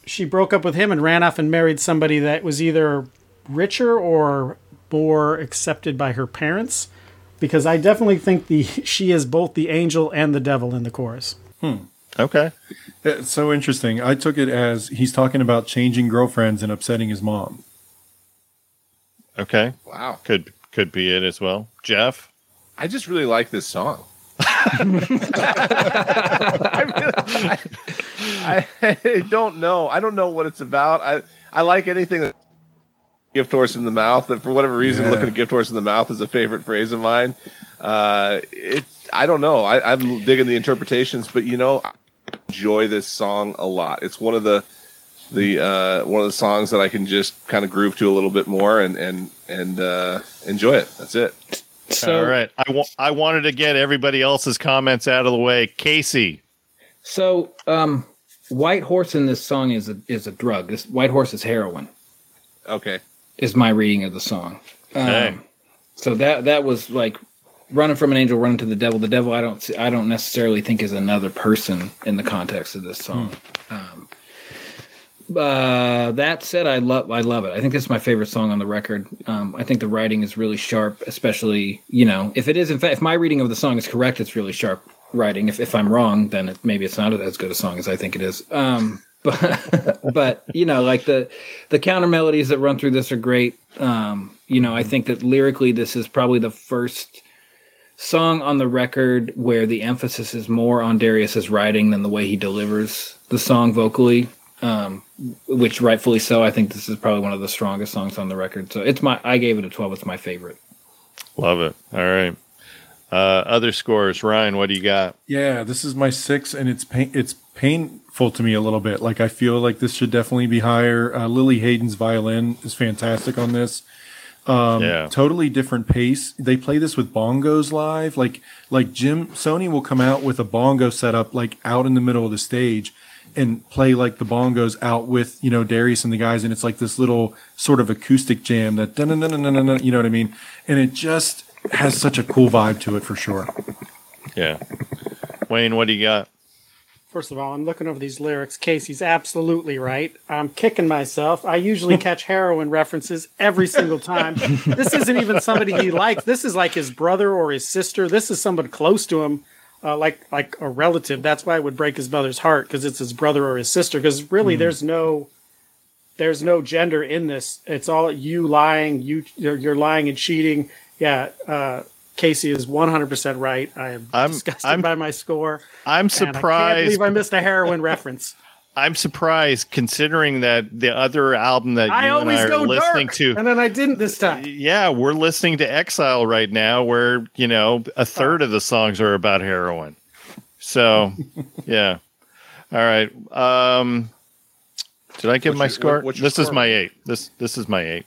she broke up with him and ran off and married somebody that was either richer or more accepted by her parents. Because I definitely think the she is both the angel and the devil in the chorus. Hmm. Okay. It's so interesting. I took it as he's talking about changing girlfriends and upsetting his mom. Okay. Wow. Could could be it as well. Jeff? I just really like this song. I, really, I, I don't know. I don't know what it's about. I I like anything that gift horse in the mouth. And for whatever reason, Yeah. looking at gift horse in the mouth is a favorite phrase of mine. Uh, it I don't know. I, I'm digging the interpretations, but you know, I enjoy this song a lot. It's one of the the uh, one of the songs that I can just kind of groove to a little bit more and and and uh, enjoy it. That's it. So All right. I wa- I wanted to get everybody else's comments out of the way. Casey. so um, White Horse in this song is a is a drug. This White Horse is heroin. Okay. Is my reading of the song. Um, Okay. So that that was like running from an angel, running to the devil. The devil, I don't see, I don't necessarily think is another person in the context of this song. Um, uh, that said, I love I love it. I think this is my favorite song on the record. Um, I think the writing is really sharp, especially you know if it is in fact if my reading of the song is correct, it's really sharp writing. If if I'm wrong, then it, maybe it's not as good a song as I think it is. Um, but but you know like the the counter melodies that run through this are great. Um, you know I think that lyrically this is probably the first song on the record where the emphasis is more on Darius's writing than the way he delivers the song vocally. Um, which rightfully so. I think this is probably one of the strongest songs on the record. So it's my I gave it a twelve. It's my favorite. Love it. All right. Uh, other scores. Ryan, what do you got? Yeah, this is my six, and it's pain. It's painful to me a little bit. Like I feel like this should definitely be higher. Uh, Lili Haydn's violin is fantastic on this. Um, yeah. Totally different pace. They play this with bongos live. Like like Jim Soni will come out with a bongo setup like out in the middle of the stage and play like the bongos out with you know Darius and the guys, and it's like this little sort of acoustic jam that you know what I mean? And it just has such a cool vibe to it for sure. Yeah. Wayne, what do you got? First of all, I'm looking over these lyrics. Casey's absolutely right. I'm kicking myself. I usually catch heroin references every single time. this isn't even somebody he likes. This is like his brother or his sister. This is someone close to him, uh, like like a relative. That's why it would break his mother's heart because it's his brother or his sister. Because really, there's no there's no gender in this. It's all you lying. You you're, you're lying and cheating. Yeah. Uh, Casey is 100% right. I am I'm- disgusted I'm- by my score. I'm and I can't surprised. believe I missed a heroin reference. I'm surprised considering that the other album that I you and always I are go listening dark, to. and then I didn't this time. Yeah, we're listening to Exile right now, where you know a third of the songs are about heroin. So, yeah. All right. Um, did I give What's my your- score? what- what's your this is my eight. This this is my eight.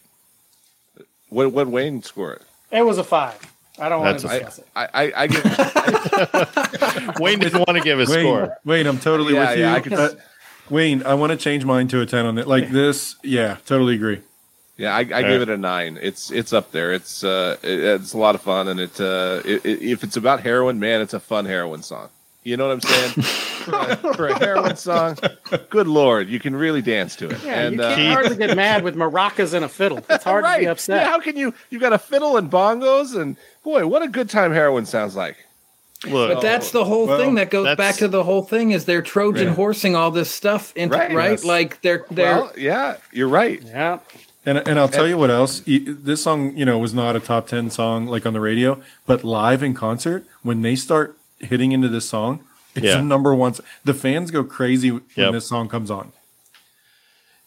What what Wayne score it? It was a five. I don't want to a- discuss it. I I, I give Wayne didn't want to give a Wayne, score. Wayne, I'm totally Yeah, with yeah, you. I could- Uh, Wayne, I want to change mine to a 10 on it. Like this, yeah, totally agree. yeah I, I right. give it a nine. It's it's up there. It's uh it, it's a lot of fun and it uh it, it, if it's about heroin, man, it's a fun heroin song. You know what I'm saying? for, a, for a heroin song, good lord, you can really dance to it. Yeah, and you uh, can't hardly get mad with maracas and a fiddle. It's hard right. to be upset. Yeah, how can you? You've got a fiddle and bongos, and boy, what a good time heroin sounds like. Look, But that's the whole Well, thing that goes back to the whole thing is they're Trojan Yeah. horsing all this stuff into Right. right, Yes. like they're they're Well, yeah, you're right. yeah. And, and I'll tell you what else. This song, you know, was not a top 10 song like on the radio, but live in concert, when they start hitting into this song, it's Yeah. the number one. The fans go crazy when Yep. this song comes on.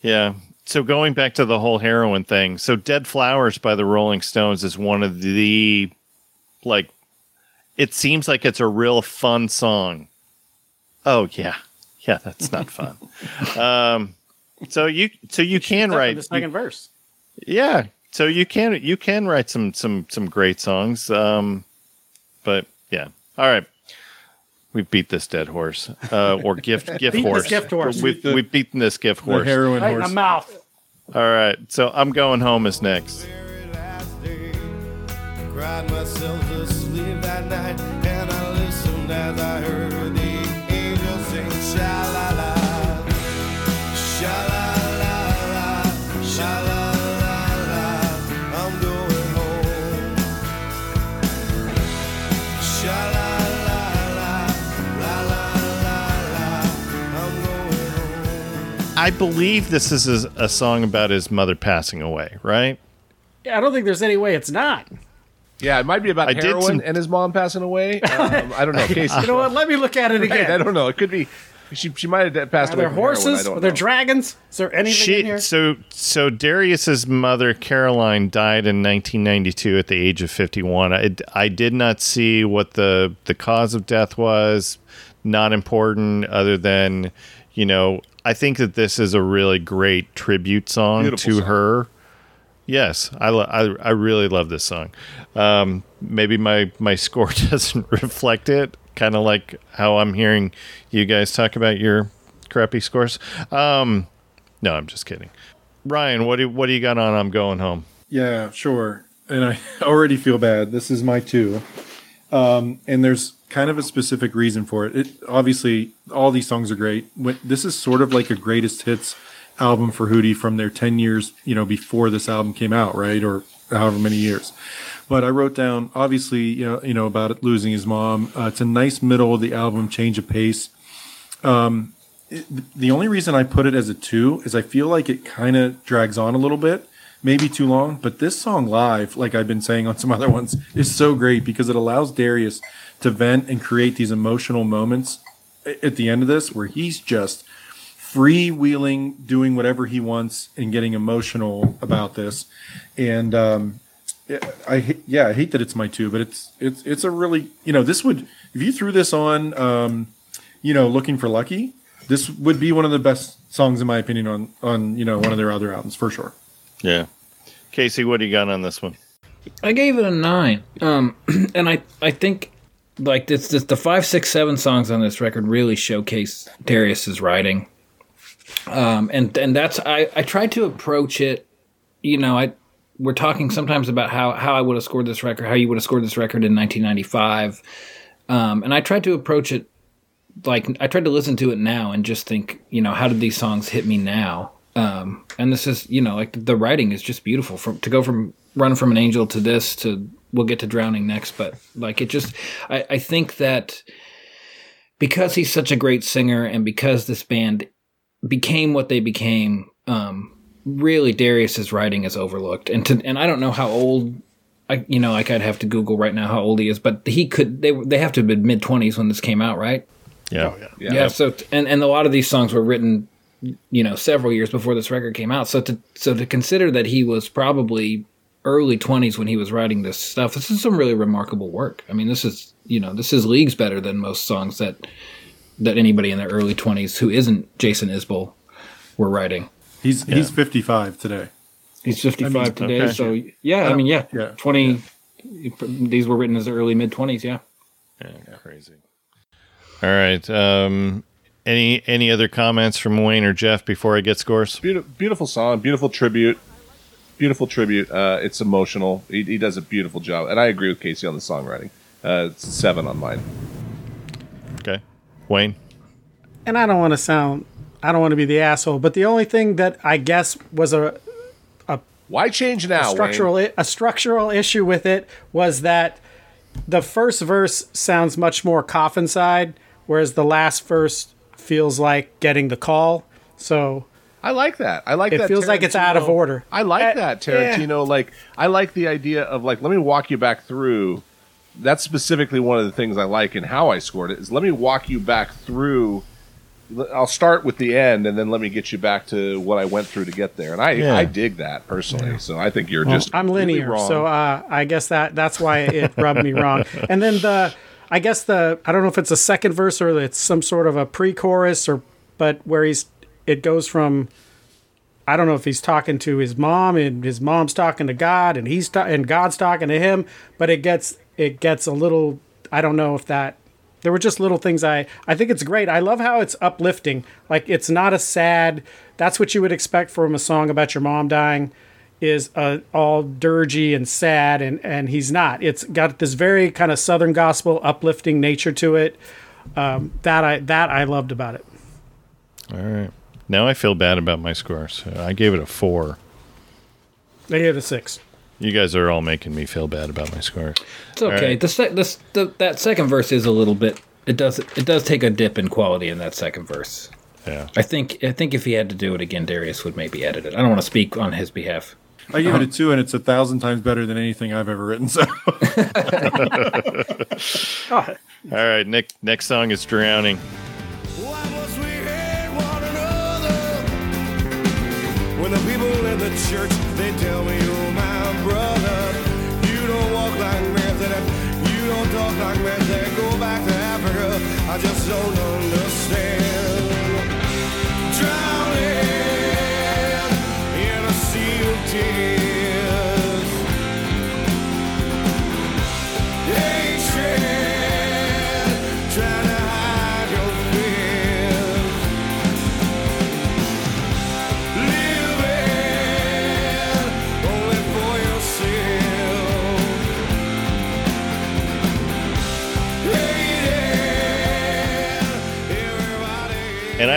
Yeah. So going back to the whole heroin thing, so Dead Flowers by the Rolling Stones is one of the like it seems like it's a real fun song. Oh yeah. Yeah, that's not fun. um so you so you can write the second verse. yeah. So you can you can write some some some great songs. Um but yeah. All right. We beat this dead horse. Uh or gift gift Beat this horse. gift horse. We've we've beaten this gift The horse. heroin Right in horse. the mouth. All right, so I'm going home is next. Very last day. Cried myself to sleep that night, and I listened as I heard the angels sing sha la la, sha la la la, sha la la la. I'm going home. Sha la la la, la la la la. I'm going home. I believe this is a, a song about his mother passing away, right? Yeah, I don't think there's any way it's not. Yeah, it might be about I did heroin some- and his mom passing away. Um, I don't know. Casey, You know what? Let me look at it Right, I don't know. It could be. She she might have passed Are away. there from heroin, horses? Are there know. dragons? Is there anything in here? so so Darius's mother Caroline died in 1992 at the age of 51. I, I did not see what the the cause of death was. Not important, other than you know. I think that this is a really great tribute song Beautiful to song. her. Yes, I, lo- I I really love this song. Um, maybe my my score doesn't reflect it. Kind of like how I'm hearing you guys talk about your crappy scores. Um, no, I'm just kidding. Ryan, what do what do you got on? I'm going home. Yeah, sure. And I already feel bad. This is my two. Um, and there's kind of a specific reason for it. It obviously all these songs are great. This is sort of like a greatest hits album for Hootie from their 10 years, you know, before this album came out, right? Or however many years. But I wrote down obviously, you know, you know about losing his mom. Uh, it's a nice middle of the album, change of pace. Um, the only reason I put it as a two is I feel like it kind of drags on a little bit, maybe too long. But this song live, like I've been saying on some other ones, is so great because it allows Darius to vent and create these emotional moments at the end of this where he's just freewheeling, doing whatever he wants, and getting emotional about this. And um, yeah, I yeah, I hate that it's my two, but it's it's it's a really you know this would if you threw this on um, you know looking for lucky, this would be one of the best songs in my opinion on on you know one of their other albums for sure. Yeah, Casey, what do you got on this one? I gave it a nine. Um, and I I think like this, this the five six seven songs on this record really showcase Darius's writing. Um, and and that's I I tried to approach it. You know, I we're talking sometimes about how how I would have scored this record, how you would have scored this record in 1995. Um, and I tried to approach it like I tried to listen to it now and just think, you know, how did these songs hit me now? Um, and this is, you know, like the writing is just beautiful. From to go from Run from an Angel to this to we'll get to Drowning next, but like it just, I, I think that because he's such a great singer and because this band became what they became, um, really Darius's writing is overlooked. And to, and I don't know how old I you know like I'd have to Google right now how old he is, but he could they they have to have been mid twenties when this came out, right? Yeah. Yeah. Yeah. So and and a lot of these songs were written, you know, several years before this record came out. So to so to consider that he was probably early twenties when he was writing this stuff, this is some really remarkable work. I mean, this is you know this is leagues better than most songs that that anybody in their early twenties who isn't Jason Isbell were writing. He's he's 55 today. He's fifty five today. okay. So yeah, I mean yeah, Yeah. twenty. These were written as early mid twenties. Yeah. Yeah, crazy. All right. Um, any any other comments from Wayne or Jeff before I get scores? Beautiful, beautiful song, beautiful tribute, beautiful tribute. Uh, it's emotional. He, he does a beautiful job, and I agree with Casey on the songwriting. Uh, it's seven on mine. Okay. Wayne. and I don't want to sound, I don't want to be the asshole, but the only thing that I guess was a Why change now? Wayne? structural i- a structural issue with it was that the first verse sounds much more coffin side, whereas the last verse feels like getting the call. So I like that. I like It that. feels like it's out of order. I like Uh, that Tarantino. Like I like the idea of like let me walk you back through. That's specifically one of the things I like in how I scored it. Is let me walk you back through. I'll start with the end and then let me get you back to what I went through to get there. And I Yeah. I dig that personally. So I think you're just I'm completely linear, wrong. so uh, I guess that that's why it rubbed me wrong. And then the, I guess the I don't know if it's a second verse or it's some sort of a pre-chorus or, but where he's it goes from, I don't know if he's talking to his mom and his mom's talking to God and he's ta- and God's talking to him, but it gets it gets a little. I don't know if that. There were just little things I I think it's great. I love how it's uplifting. Like it's not a sad. That's what you would expect from a song about your mom dying is uh, all dirgy and sad, and and he's not. It's got this very kind of southern gospel uplifting nature to it. Um, that I that I loved about it. All right. Now I feel bad about my score. So I gave it a four. They gave it a six. You guys are all making me feel bad about my score. It's okay. right. The, sec- the, the that second verse is a little bit. It does it does take a dip in quality in that second verse. Yeah. I think I think if he had to do it again, Darius would maybe edit it. I don't want to speak on his behalf. I give it a two, and it's a thousand times better than anything I've ever written. So Oh, All right. Nick. Next song is "Drowning." Why must we hate one another? When the people in the church they tell me just don't understand.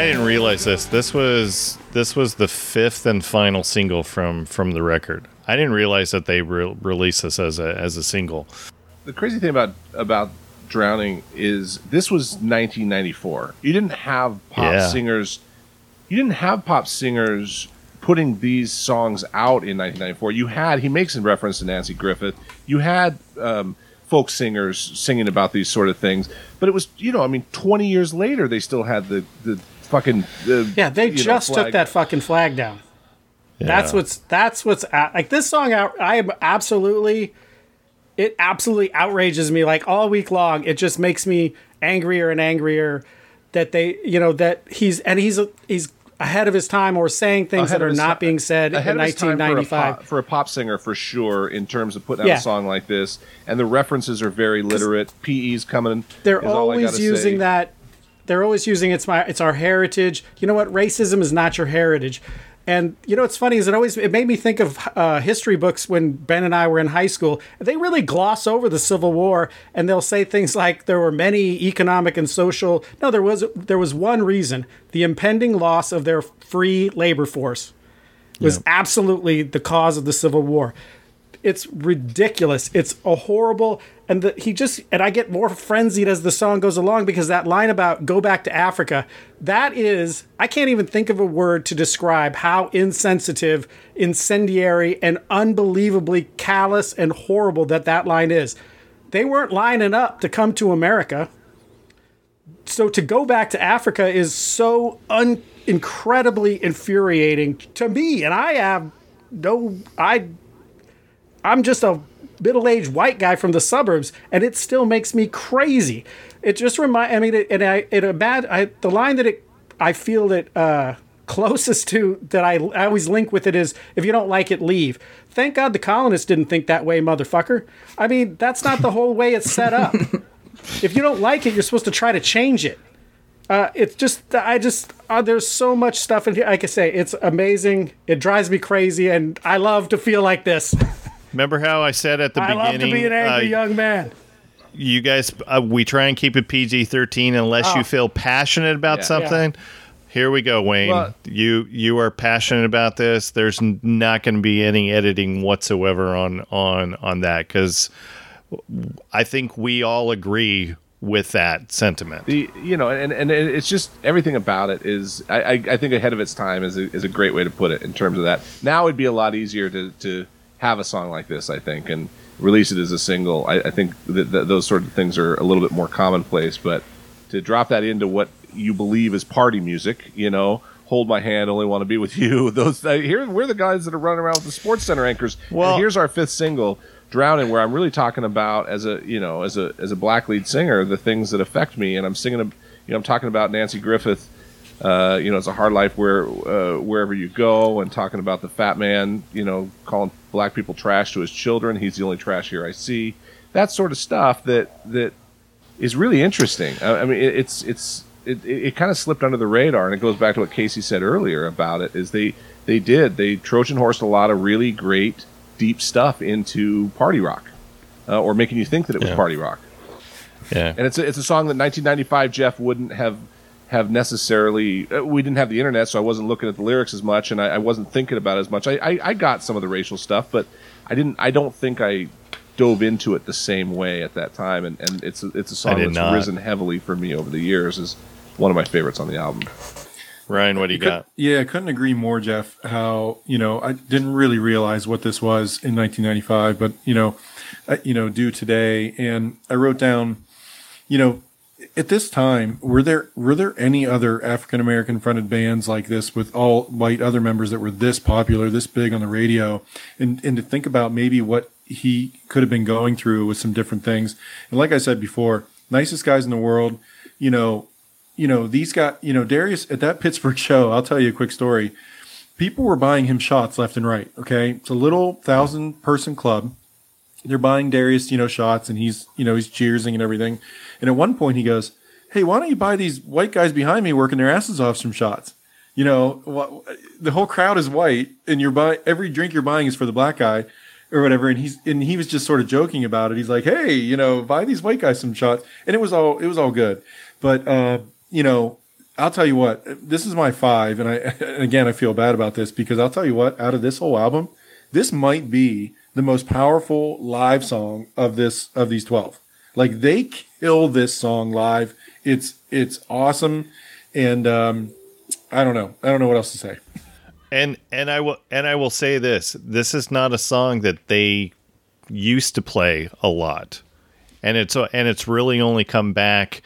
I didn't realize this. This was this was the fifth and final single from from the record. I didn't realize that they re- released this as a as a single. the crazy thing about about drowning is this was 1994 you didn't have pop Yeah. singers you didn't have pop singers putting these songs out in 1994 you had he makes a reference to Nanci Griffith you had um, folk singers singing about these sort of things but it was you know i mean 20 years later they still had the the fucking the, yeah, they you know, just took that fucking flag down. That's what's that's what's at, like this song out. I am absolutely, it absolutely outrages me. Like all week long, it just makes me angrier and angrier that they, you know, that he's and he's he's ahead of his time or saying things Ahead that are not ti- being said in ahead of his time for a 1995. pop- for a pop singer for sure in terms of putting out Yeah. a song like this and the references are very literate pe's coming They're is all I always using say. that. They're always using it's my it's our heritage. You know what? Racism is not your heritage. And you know what's funny is it always it made me think of uh, history books when Ben and I were in high school. They really gloss over the Civil War and they'll say things like there were many economic and social. No, there was there was one reason: the impending loss of their free labor force was absolutely the cause of the Civil War It's ridiculous. It's a horrible, and the, he just and I get more frenzied as the song goes along because that line about go back to Africa, that is I can't even think of a word to describe how insensitive, incendiary, and unbelievably callous and horrible that that line is. They weren't lining up to come to America. So to go back to Africa is so un- incredibly infuriating to me, and I have no I I'm just a middle-aged white guy from the suburbs, and it still makes me crazy. It just remind. I mean, it, and I it a bad. I the line that it I feel that uh, closest to that I, I always link with it is if you don't like it, leave. Thank God the colonists didn't think that way, motherfucker. I mean, that's not the whole way it's set up. if you don't like it, you're supposed to try to change it. Uh, it's just I just uh, there's so much stuff in here. Like I say, it's amazing. It drives me crazy, and I love to feel like this. Remember how I said at the beginning. I love to be an angry uh, young man. you guys, uh, we try and keep it PG thirteen unless Oh. you feel passionate about Yeah. something. Here we go, Wayne. Well- you you are passionate about this. There's not going to be any editing whatsoever on on on that because I think we all agree with that sentiment. the you know and, and it's just everything about it is I, I, I think ahead of its time is a, is a great way to put it in terms of that now it'd be a lot easier to, to have a song like this i think and release it as a single. I, I think that, that those sort of things are a little bit more commonplace but to drop that into what you believe is party music you know hold my hand only want to be with you those uh, here we're the guys that are running around with the sports center anchors Well- and here's our fifth single drowning where i'm really talking about as a you know as a as a black lead singer the things that affect me and i'm singing a, you know i'm talking about Nanci Griffith uh, you know it's a hard life where uh, wherever you go and talking about the fat man you know calling black people trash to his children. He's the only trash here i see. That sort of stuff that that is really interesting. I, I mean it, it's it's it, it, it kind of slipped under the radar and it goes back to what casey said earlier about it is they they did. They trojan horsed a lot of really great deep stuff into party rock uh, or making you think that it was Yeah. party rock. Yeah, and it's a, it's a song that 1995 Jeff wouldn't have have necessarily. Uh, we didn't have the internet, so I wasn't looking at the lyrics as much, and I, I wasn't thinking about it as much. I, I I got some of the racial stuff, but I didn't. I don't think I dove into it the same way at that time. And, and it's a, it's a song that's not. risen heavily for me over the years. is one of my favorites on the album. Ryan, what do you Could- got? Yeah, I couldn't agree more, Jeff. How you know I didn't really realize what this was in 1995, but you know, I, you know, do today, and I wrote down, you know, at this time, were there were there any other African American fronted bands like this with all white other members that were this popular, this big on the radio, and and to think about maybe what he could have been going through with some different things, and like I said before, nicest guys in the world, you know, you know, these got, you know, Darius at that Pittsburgh show, I'll tell you a quick story. People were buying him shots left and right. Okay. It's a little thousand person club. They're buying Darius, you know, shots and he's, you know, he's cheersing and everything. And at one point he goes, Hey, why don't you buy these white guys behind me working their asses off some shots? You know, the whole crowd is white and you're buying, every drink you're buying is for the black guy or whatever. And he's, and he was just sort of joking about it. He's like, Hey, you know, buy these white guys some shots. And it was all, it was all good. But, uh, you know, I'll tell you what, this is my five, and I and again I feel bad about this because I'll tell you what, out of this whole album, this might be the most powerful live song of this of these twelve. Like they kill this song live. It's it's awesome, and um, I don't know, I don't know what else to say. And and I will and I will say this: this is not a song that they used to play a lot, and it's and it's really only come back,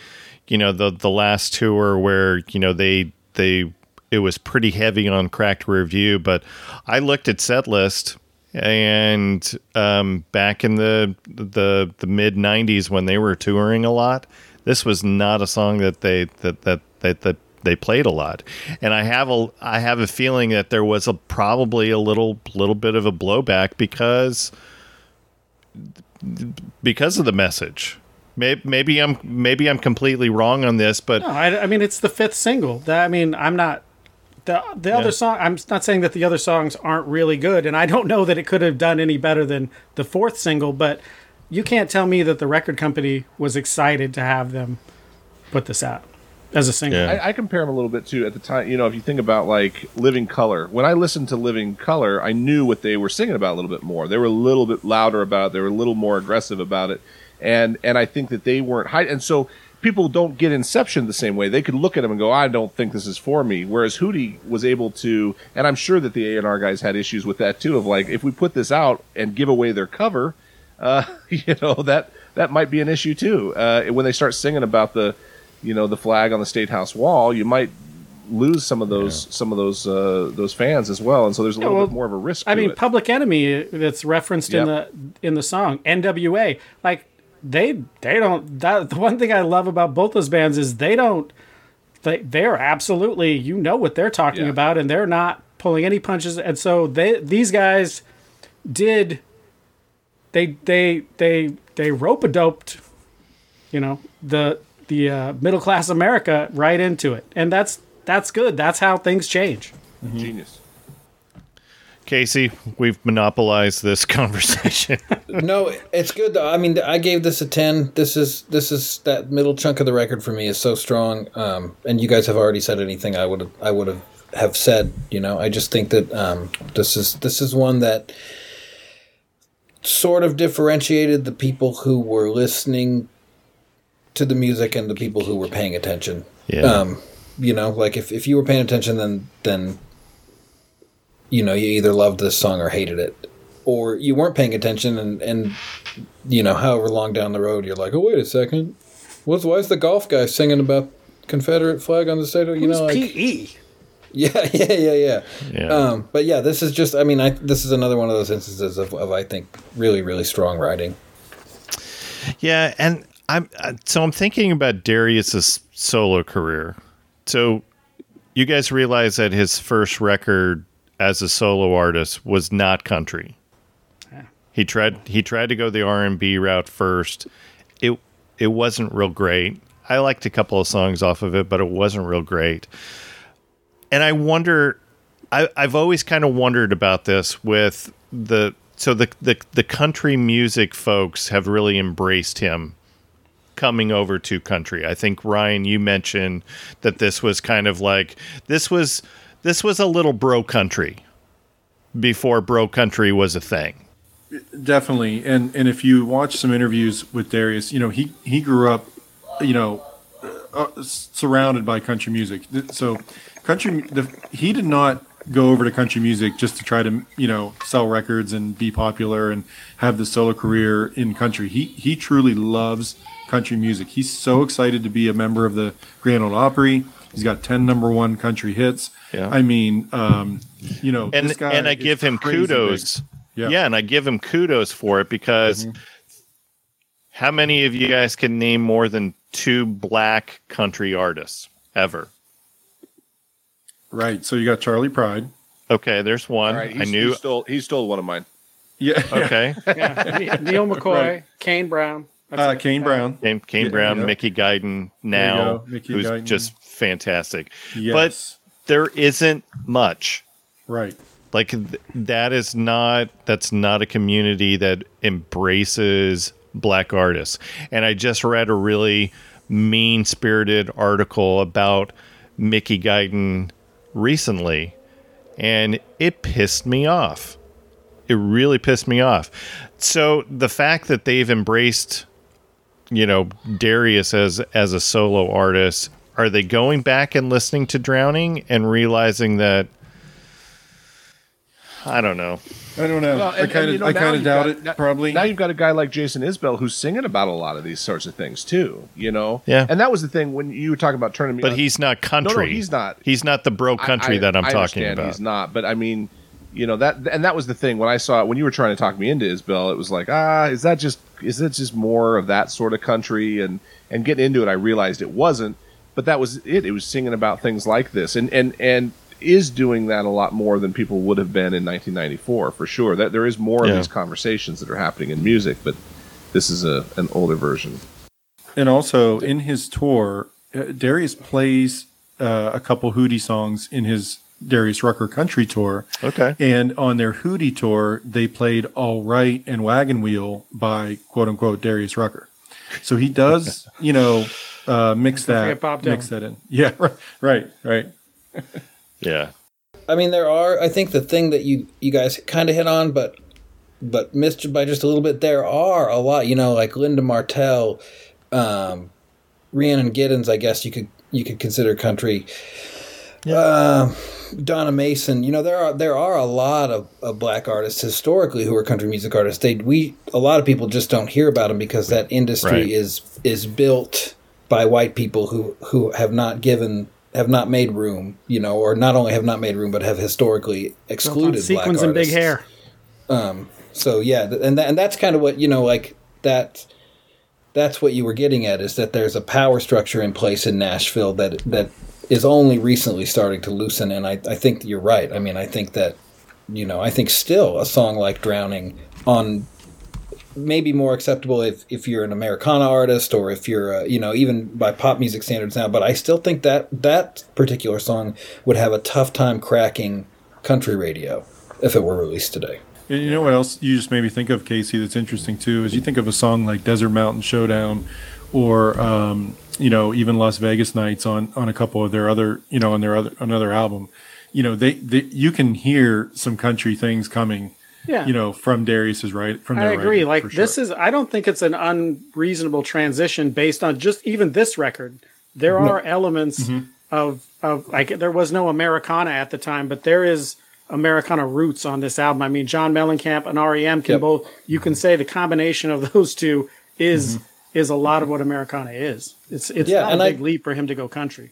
you know, the the last tour where you know they they it was pretty heavy on Cracked Rear View. But I looked at set list and um, back in the the the mid '90s when they were touring a lot, this was not a song that they that that that that they played a lot. And I have a I have a feeling that there was a probably a little little bit of a blowback because because of the message. Maybe, I'm maybe I'm completely wrong on this, but No, I, I mean it's the fifth single. That I mean I'm not the the other song. I'm not saying that the other songs aren't really good, and I don't know that it could have done any better than the fourth single. But you can't tell me that the record company was excited to have them put this out. as a single. Yeah. I, I compare them a little bit too. At the time, you know, if you think about like Living Colour, when I listened to Living Colour, I knew what they were singing about a little bit more. They were a little bit louder about it. They were a little more aggressive about it, and and I think that they weren't high. And so people don't get Inception the same way. They could look at them and go, "I don't think this is for me." Whereas Hootie was able to, and I'm sure that the A and R guys had issues with that too. Of like, if we put this out and give away their cover, uh, you know that that might be an issue too. Uh, when they start singing about the, you know, the flag on the state house wall, you might lose some of those some of those uh, those fans as well, and so there's a little well, bit more of a risk. I mean, it. Public Enemy that's referenced in the in the song NWA. Like they they don't. That, the one thing I love about both those bands is they don't. They they're absolutely you know what they're talking Yeah. about, and they're not pulling any punches. And so they these guys did. They they they they rope a doped, you know the the uh, middle class America right into it, and that's that's good. That's how things change. genius. Casey, we've monopolized this conversation. no, it's good. Though. I mean, I gave this a ten. This is this is that middle chunk of the record for me is so strong. Um, and you guys have already said anything I would have I would have have said. You know, I just think that um, this is this is one that sort of differentiated the people who were listening to the music and the people who were paying attention. Yeah. Um, you know, like if, if you were paying attention, then then you know you either loved this song or hated it, or you weren't paying attention and and you know however long down the road you're like, oh wait a second, what's why is the golf guy singing about Confederate flag on the state? You know, like, PE. yeah, yeah, yeah, yeah. Yeah. Um, but yeah, this is just. I mean, I this is another one of those instances of, of I think really really strong writing. Yeah, and I'm uh, so I'm thinking about Darius's solo career. So you guys realize that his first record as a solo artist was not country. He tried he tried to go the R&B route first. It it wasn't real great. I liked a couple of songs off of it, but it wasn't real great. And I wonder I, I've always kind of wondered about this with the so the, the the country music folks have really embraced him coming over to country. I think Ryan, you mentioned that this was kind of like this was this was a little bro country before bro country was a thing. Definitely, and and if you watch some interviews with Darius, you know he he grew up, you know, uh, surrounded by country music. So, country the, he did not go over to country music just to try to you know sell records and be popular and have the solo career in country. He he truly loves country music. He's so excited to be a member of the Grand Ole Opry. He's got ten number one country hits. Yeah. I mean, um, you know, And this guy and I give him kudos. Yeah. Yeah. and I give him kudos for it because how many of you guys can name more than two black country artists ever? Right. So you got Charley Pride. Okay, there's one. All right, I knew. he stole he stole one of mine. Yeah. Okay, Yeah, Neal McCoy, Right. Kane Brown. Uh. Kane Brown. Kane, Kane Yeah, Brown, yeah. Mickey Guyton now, go, Mickey who's Guyton. just fantastic. Yes. There isn't much. right. Like th- that is not that's not a community that embraces black artists. And I just read a really mean-spirited article about Mickey Guyton recently and it pissed me off. It really pissed me off. So the fact that they've embraced you know Darius as as a solo artist, are they going back and listening to Drowning and realizing that I don't know. I don't know. Well, I and- kind and, you of know, I kind of you've doubt got- it. now- probably. Now you've got a guy like Jason Isbell who's singing about a lot of these sorts of things too. You know. Yeah. And that was the thing when you were talking about turning me. But on- he's not country. No, no, he's not. He's not the bro country I- that I'm I talking understand about. He's not, but I mean, you know that, and that was the thing when I saw it when you were trying to talk me into Isbell. It was like, ah, is that just is it just more of that sort of country? And and getting into it, I realized it wasn't. But that was it. It was singing about things like this, and and and is doing that a lot more than people would have been in 1994 for sure. That there is more Yeah. of these conversations that are happening in music, but this is a an older version. And also in his tour, uh, Darius plays uh, a couple Hootie songs in his Darius Rucker Country tour. Okay. And on their Hootie tour, they played All Right and Wagon Wheel by quote unquote Darius Rucker. So he does, you know, uh, mix that, Bob mix that in. Yeah, right, right, right. Yeah. I mean, there are. I think the thing that you you guys kind of hit on, but but missed by just a little bit. There are a lot. You know, like Linda Martell, um, Rhiannon Giddens. I guess you could you could consider country. Um, Donna Mason. You know, there are there are a lot of, of black artists historically who are country music artists. They we a lot of people just don't hear about them because that industry Right. is is built by white people who who have not given have not made room, you know, or not only have not made room, but have historically excluded black sequins and big hair. Um, so yeah, and that, and that's kind of what you know, like that. That's what you were getting at is that there's a power structure in place in Nashville that that is only recently starting to loosen, and I, I think you're right. I mean, I think that you know, I think still a song like "Drowning" on maybe more acceptable if, if you're an Americana artist or if you're uh, you know even by pop music standards now. But I still think that that particular song would have a tough time cracking country radio if it were released today. And you know what else you just made me think of, Casey? That's interesting too. Is you think of a song like "Desert Mountain Showdown," or um, you know even Las Vegas Nights on on a couple of their other you know on their other another album. You know they, they you can hear some country things coming. Yeah. You know from Darius's right from I agree. writing, Like for this sure. is, I don't think it's an unreasonable transition based on just even this record. There are elements Mm-hmm. of of like there was no Americana at the time, but there is Americana roots on this album. I mean, John Mellencamp and REM can Yep. both. You can say the combination of those two is is a lot of what Americana is. It's it's Yeah, not and a I- big leap for him to go country.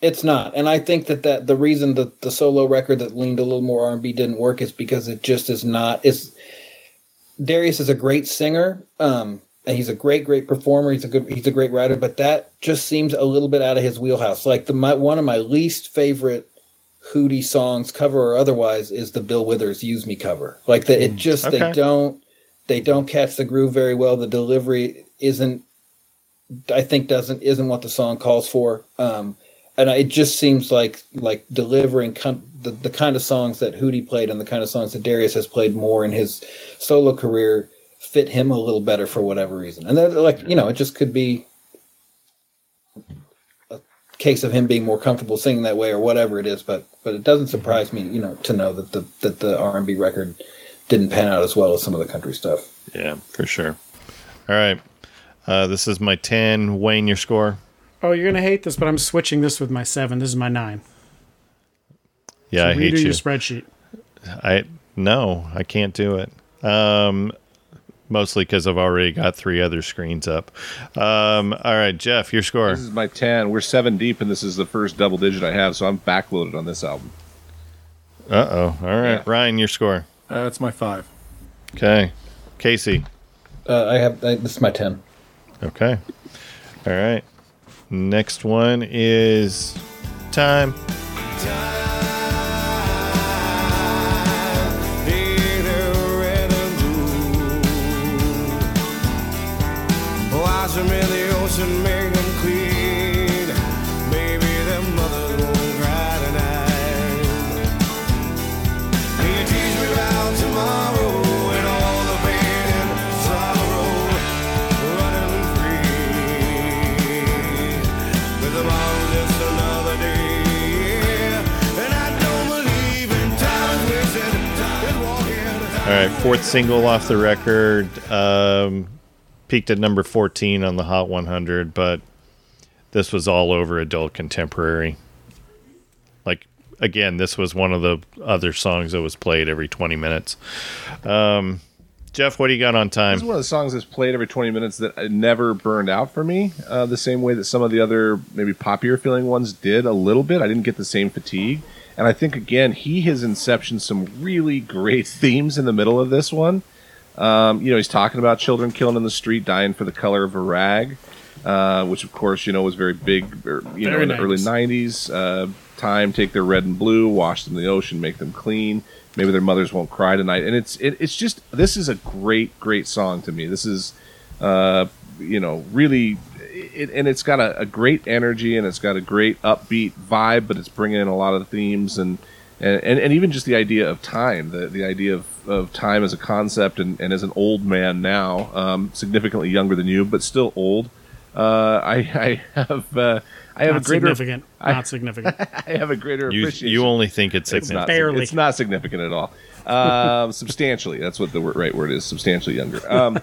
It's not, and I think that, that the reason that the solo record that leaned a little more R and B didn't work is because it just is not. Is Darius is a great singer, um, and he's a great, great performer. He's a good, he's a great writer, but that just seems a little bit out of his wheelhouse. Like the my, one of my least favorite Hootie songs, cover or otherwise, is the Bill Withers "Use Me" cover. Like that, it just Okay. they don't they don't catch the groove very well. The delivery isn't I think doesn't isn't what the song calls for. Um, and it just seems like like delivering the the kind of songs that Hootie played and the kind of songs that Darius has played more in his solo career fit him a little better for whatever reason. And like you know, it just could be a case of him being more comfortable singing that way or whatever it is. But but it doesn't surprise me, you know, to know that the that the R and B record didn't pan out as well as some of the country stuff. Yeah, for sure. All right. Uh, this is my 10. Wayne, your score? Oh, you're gonna hate this, but I'm switching this with my seven. This is my nine. Yeah, I hate you. your spreadsheet. I no, I can't do it. Um, mostly because I've already got three other screens up. Um, all right, Jeff, your score. This is my 10. We're seven deep, and this is the first double digit I have, so I'm backloaded on this album. Uh oh. All right, Yeah. Ryan, your score. Uh, that's my five. Okay, Casey. Uh, I have I, this is my ten. Okay. All right. Next one is time. in All right, fourth single off the record. Um, peaked at number 14 on the Hot 100, but this was all over adult contemporary. Like, again, this was one of the other songs that was played every 20 minutes. Um, Jeff, what do you got on time? This is one of the songs that's played every 20 minutes that never burned out for me, uh, the same way that some of the other maybe poppier feeling ones did a little bit. I didn't get the same fatigue. And I think, again, he has inception some really great themes in the middle of this one. Um, you know, he's talking about children killing in the street, dying for the color of a rag, uh, which, of course, you know, was very big, er, you know, Very in the early 90s. 90s. Uh, time, take their red and blue, wash them in the ocean, make them clean. Maybe their mothers won't cry tonight. And it's it, it's just this is a great great song to me. This is uh, you know really it, and it's got a, a great energy and it's got a great upbeat vibe, but it's bringing in a lot of themes and and, and, and even just the idea of time, the, the idea of, of time as a concept and, and as an old man now, um, significantly younger than you, but still old. Uh, I I have uh, I have Not a greater significant. Not significant. I have a greater You, appreciation. you only think it's it's significant. not Barely. It's not significant at all. Um, substantially, that's what the right word is. Substantially younger. Um,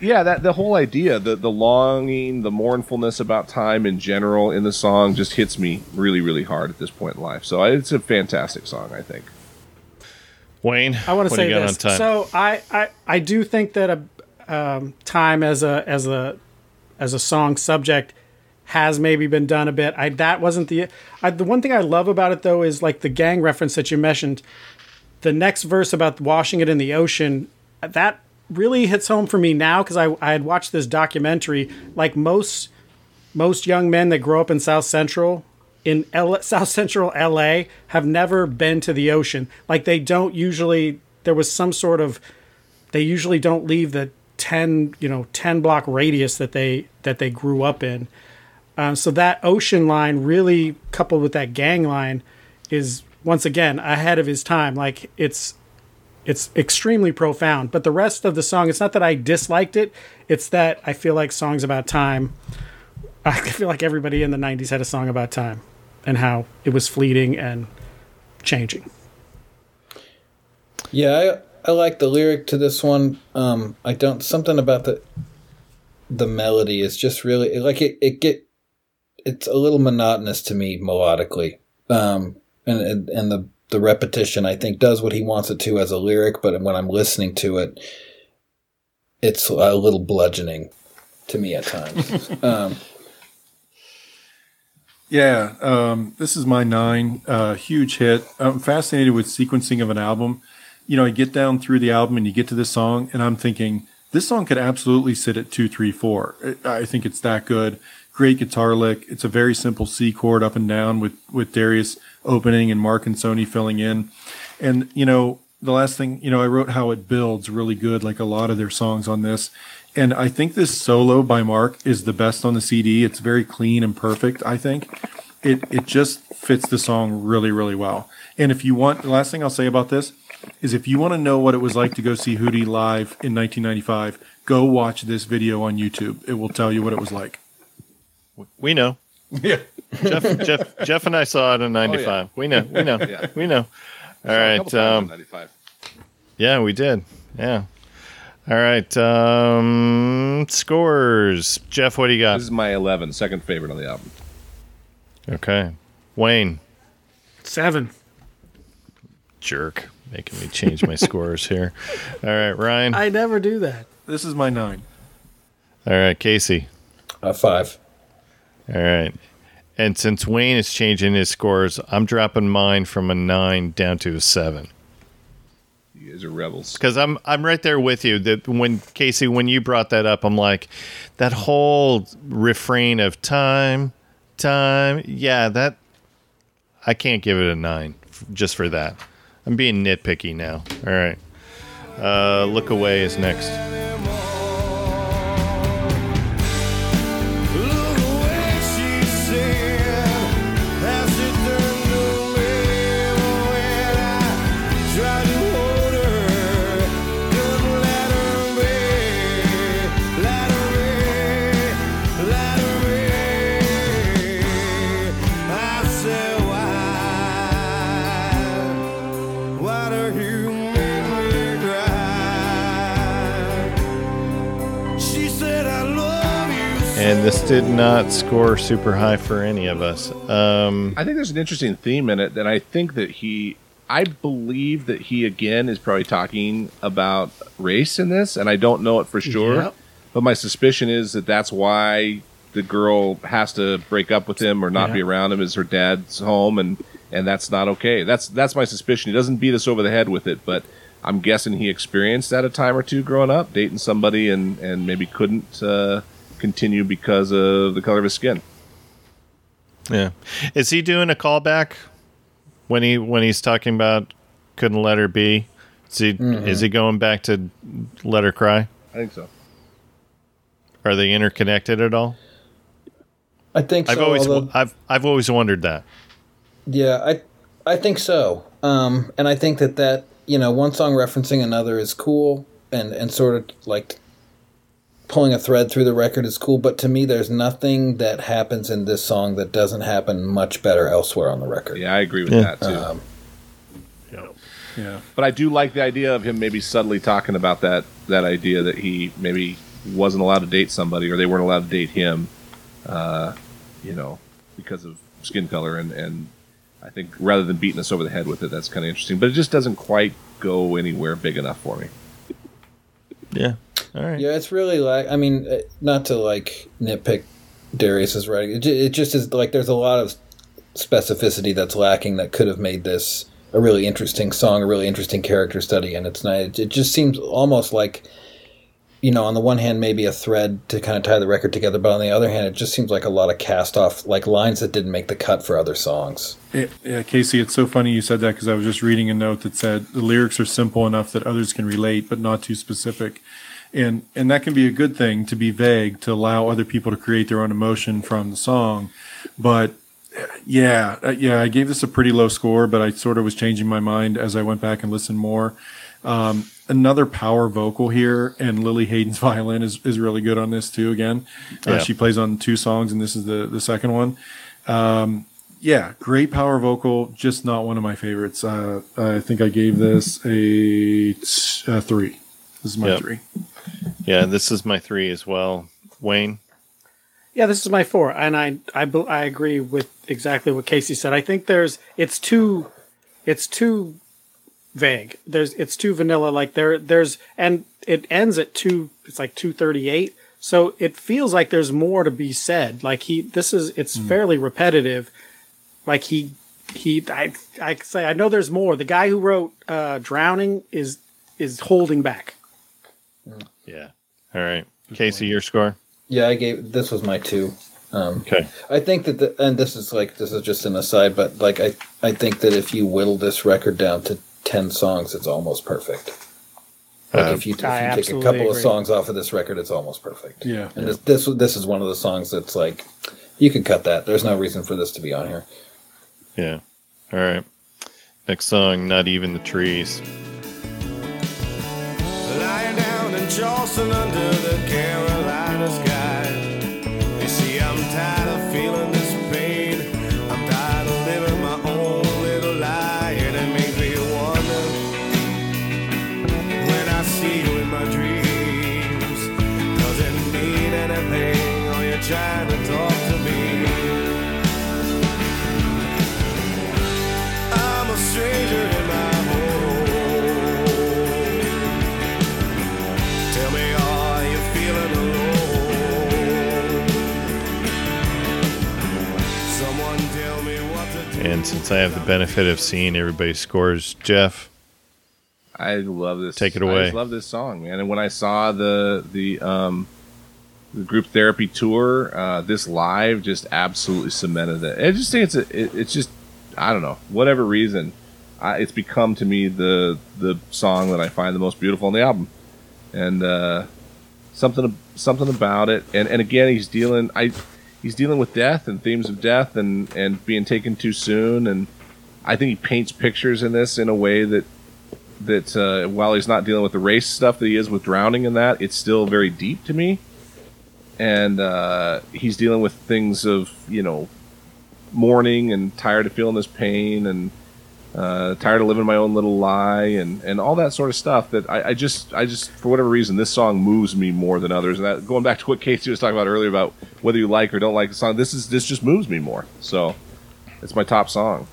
yeah, that the whole idea, the the longing, the mournfulness about time in general in the song just hits me really, really hard at this point in life. So I- it's a fantastic song, I think. Wayne, I want to do say you got this. So I, I I do think that a um, time as a as a as a song subject has maybe been done a bit. I that wasn't the I, the one thing I love about it though is like the gang reference that you mentioned. The next verse about washing it in the ocean that really hits home for me now because I I had watched this documentary like most most young men that grow up in South Central in L- South Central LA have never been to the ocean. Like they don't usually there was some sort of they usually don't leave the 10, you know, 10 block radius that they that they grew up in. Um, so that ocean line really coupled with that gang line is once again ahead of his time. Like it's it's extremely profound. But the rest of the song, it's not that I disliked it, it's that I feel like songs about time I feel like everybody in the 90s had a song about time and how it was fleeting and changing. Yeah, I, I like the lyric to this one. Um, I don't something about the the melody is just really like it. It get it's a little monotonous to me melodically, um, and and, and the the repetition I think does what he wants it to as a lyric, but when I'm listening to it, it's a little bludgeoning to me at times. um, Yeah, um, this is my nine. Uh, huge hit. I'm fascinated with sequencing of an album. You know, I get down through the album and you get to this song, and I'm thinking this song could absolutely sit at two, three, four. I I think it's that good. Great guitar lick. It's a very simple C chord up and down with with Darius opening and Mark and Soni filling in. And you know, the last thing you know, I wrote how it builds really good, like a lot of their songs on this. And I think this solo by Mark is the best on the CD. It's very clean and perfect. I think it it just fits the song really really well. And if you want, the last thing I'll say about this is if you want to know what it was like to go see Hootie live in 1995, go watch this video on YouTube. It will tell you what it was like. we know. Yeah. Jeff, Jeff, Jeff, and I saw it in '95. We know. We know. Yeah. We know. All A right. times Um, 95. yeah, we did. Yeah. All right. Um, scores. Jeff, what do you got? This is my 11, second favorite on the album. Okay. Wayne, Seven. jerk, making me change my scores here. All right, Ryan. I never do that. This is my nine. All right, Casey. a five. All right. And since Wayne is changing his scores, I'm dropping mine from a nine down to a seven. You guys are rebels. Because I'm I'm right there with you. That when Casey, when you brought that up, I'm like, that whole refrain of time, time. Yeah, that I can't give it a nine f- just for that. I'm being nitpicky now. All right. Uh, Look away is next. And this did not score super high for any of us. Um, I think there's an interesting theme in it, and I think that he, I believe that he again is probably talking about race in this, and I don't know it for sure, Yep. but my suspicion is that that's why the girl has to break up with him or not Yeah. be around him. Is her dad's home, and and that's not okay. That's that's my suspicion. He doesn't beat us over the head with it, but I'm guessing he experienced that a time or two growing up, dating somebody, and and maybe couldn't uh, continue because of the color of his skin. yeah. Is he doing a callback when he when he's talking about couldn't let her be? Is he is he going back to let her cry? I think so. Are they interconnected at all? I think so. I've always although- I've I've always wondered that. Yeah, I I think so. Um, and I think that that you know one song referencing another is cool and and sort of like pulling a thread through the record is cool, but to me, there's nothing that happens in this song that doesn't happen much better elsewhere on the record. Yeah, I agree with that too. Um, Yeah. But I do like the idea of him maybe subtly talking about that that idea that he maybe wasn't allowed to date somebody or they weren't allowed to date him, uh, you know, because of skin color and and I think rather than beating us over the head with it, that's kind of interesting. But it just doesn't quite go anywhere big enough for me. Yeah. All right. Yeah, it's really like I mean, uh, not to like nitpick Darius's writing. It, just is like there's a lot of specificity that's lacking that could have made this a really interesting song, a really interesting character study, and it's not. It, it just seems almost like you know, on the one hand, maybe a thread to kind of tie the record together, but on the other hand, it just seems like a lot of cast off, like lines that didn't make the cut for other songs. It, yeah, Casey, it's so funny you said that because I was just reading a note that said the lyrics are simple enough that others can relate, but not too specific. And and that can be a good thing to be vague to allow other people to create their own emotion from the song. But yeah, uh, yeah, I gave this a pretty low score, but I sort of was changing my mind as I went back and listened more. Um, another power vocal here, and Lili Haydn's violin is, is really good on this too. Again, uh, Yeah. she plays on two songs, and this is the the second one. Um, yeah, great power vocal, just not one of my favorites. Uh, I think I gave this a, t- a three. This is my Yep. three. Yeah, this is my three as well. Wayne. Yeah, this is my four, and I I I agree with exactly what Casey said. I think there's it's too it's too vague. There's it's too vanilla. Like there there's and it ends at two. It's like two thirty eight. So it feels like there's more to be said. Like he this is it's fairly repetitive. Like he he I I say I know there's more. The guy who wrote uh, "Drowning" is is holding back. Yeah. All right. Casey, your score. Yeah, I gave this was my two. Um, Okay. I think that, the, and this is like this is just an aside, but like I, I think that if you whittle this record down to ten songs, it's almost perfect. Like Uh, if you, if you take a absolutely couple of songs off of this record, it's almost perfect. Yeah. and this, this this is one of the songs that's like you can cut that. There's no reason for this to be on here. Yeah. All right. Next song, Not Even the Trees. Lying down in Charleston under the Carolina sky. And since I have the benefit of seeing everybody's scores, Jeff, I love this. Take it I away. just love this song, man. And when I saw the the um the group therapy tour, uh, this live just absolutely cemented it. I just think it's a, it, it's just I don't know whatever reason, I, it's become to me the the song that I find the most beautiful on the album, and uh, something something about it. And and again, he's dealing I he's dealing with death and themes of death and and being taken too soon and. I think he paints pictures in this in a way that that uh, while he's not dealing with the race stuff that he is with drowning and that, it's still very deep to me. And uh, he's dealing with things of you know mourning and tired of feeling this pain and uh, tired of living my own little lie and, and all that sort of stuff. That I, I just I just for whatever reason this song moves me more than others. And that going back to what Casey was talking about earlier about whether you like or don't like the song, this is this just moves me more. So it's my top song.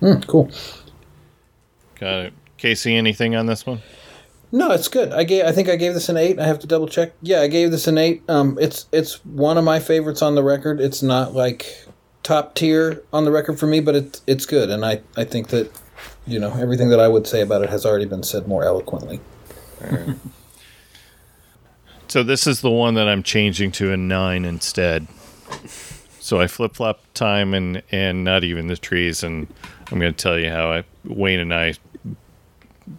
Hmm, cool. got it. Casey, anything on this one? No, it's good. I gave. I think I gave this an eight. I have to double check. Yeah, I gave this an eight. Um, it's it's one of my favorites on the record. It's not like top tier on the record for me, but it's it's good, and I I think that you know everything that I would say about it has already been said more eloquently. So this is the one that I'm changing to a nine instead. So I flip flop time and and not even the trees, and I'm going to tell you how I, Wayne and I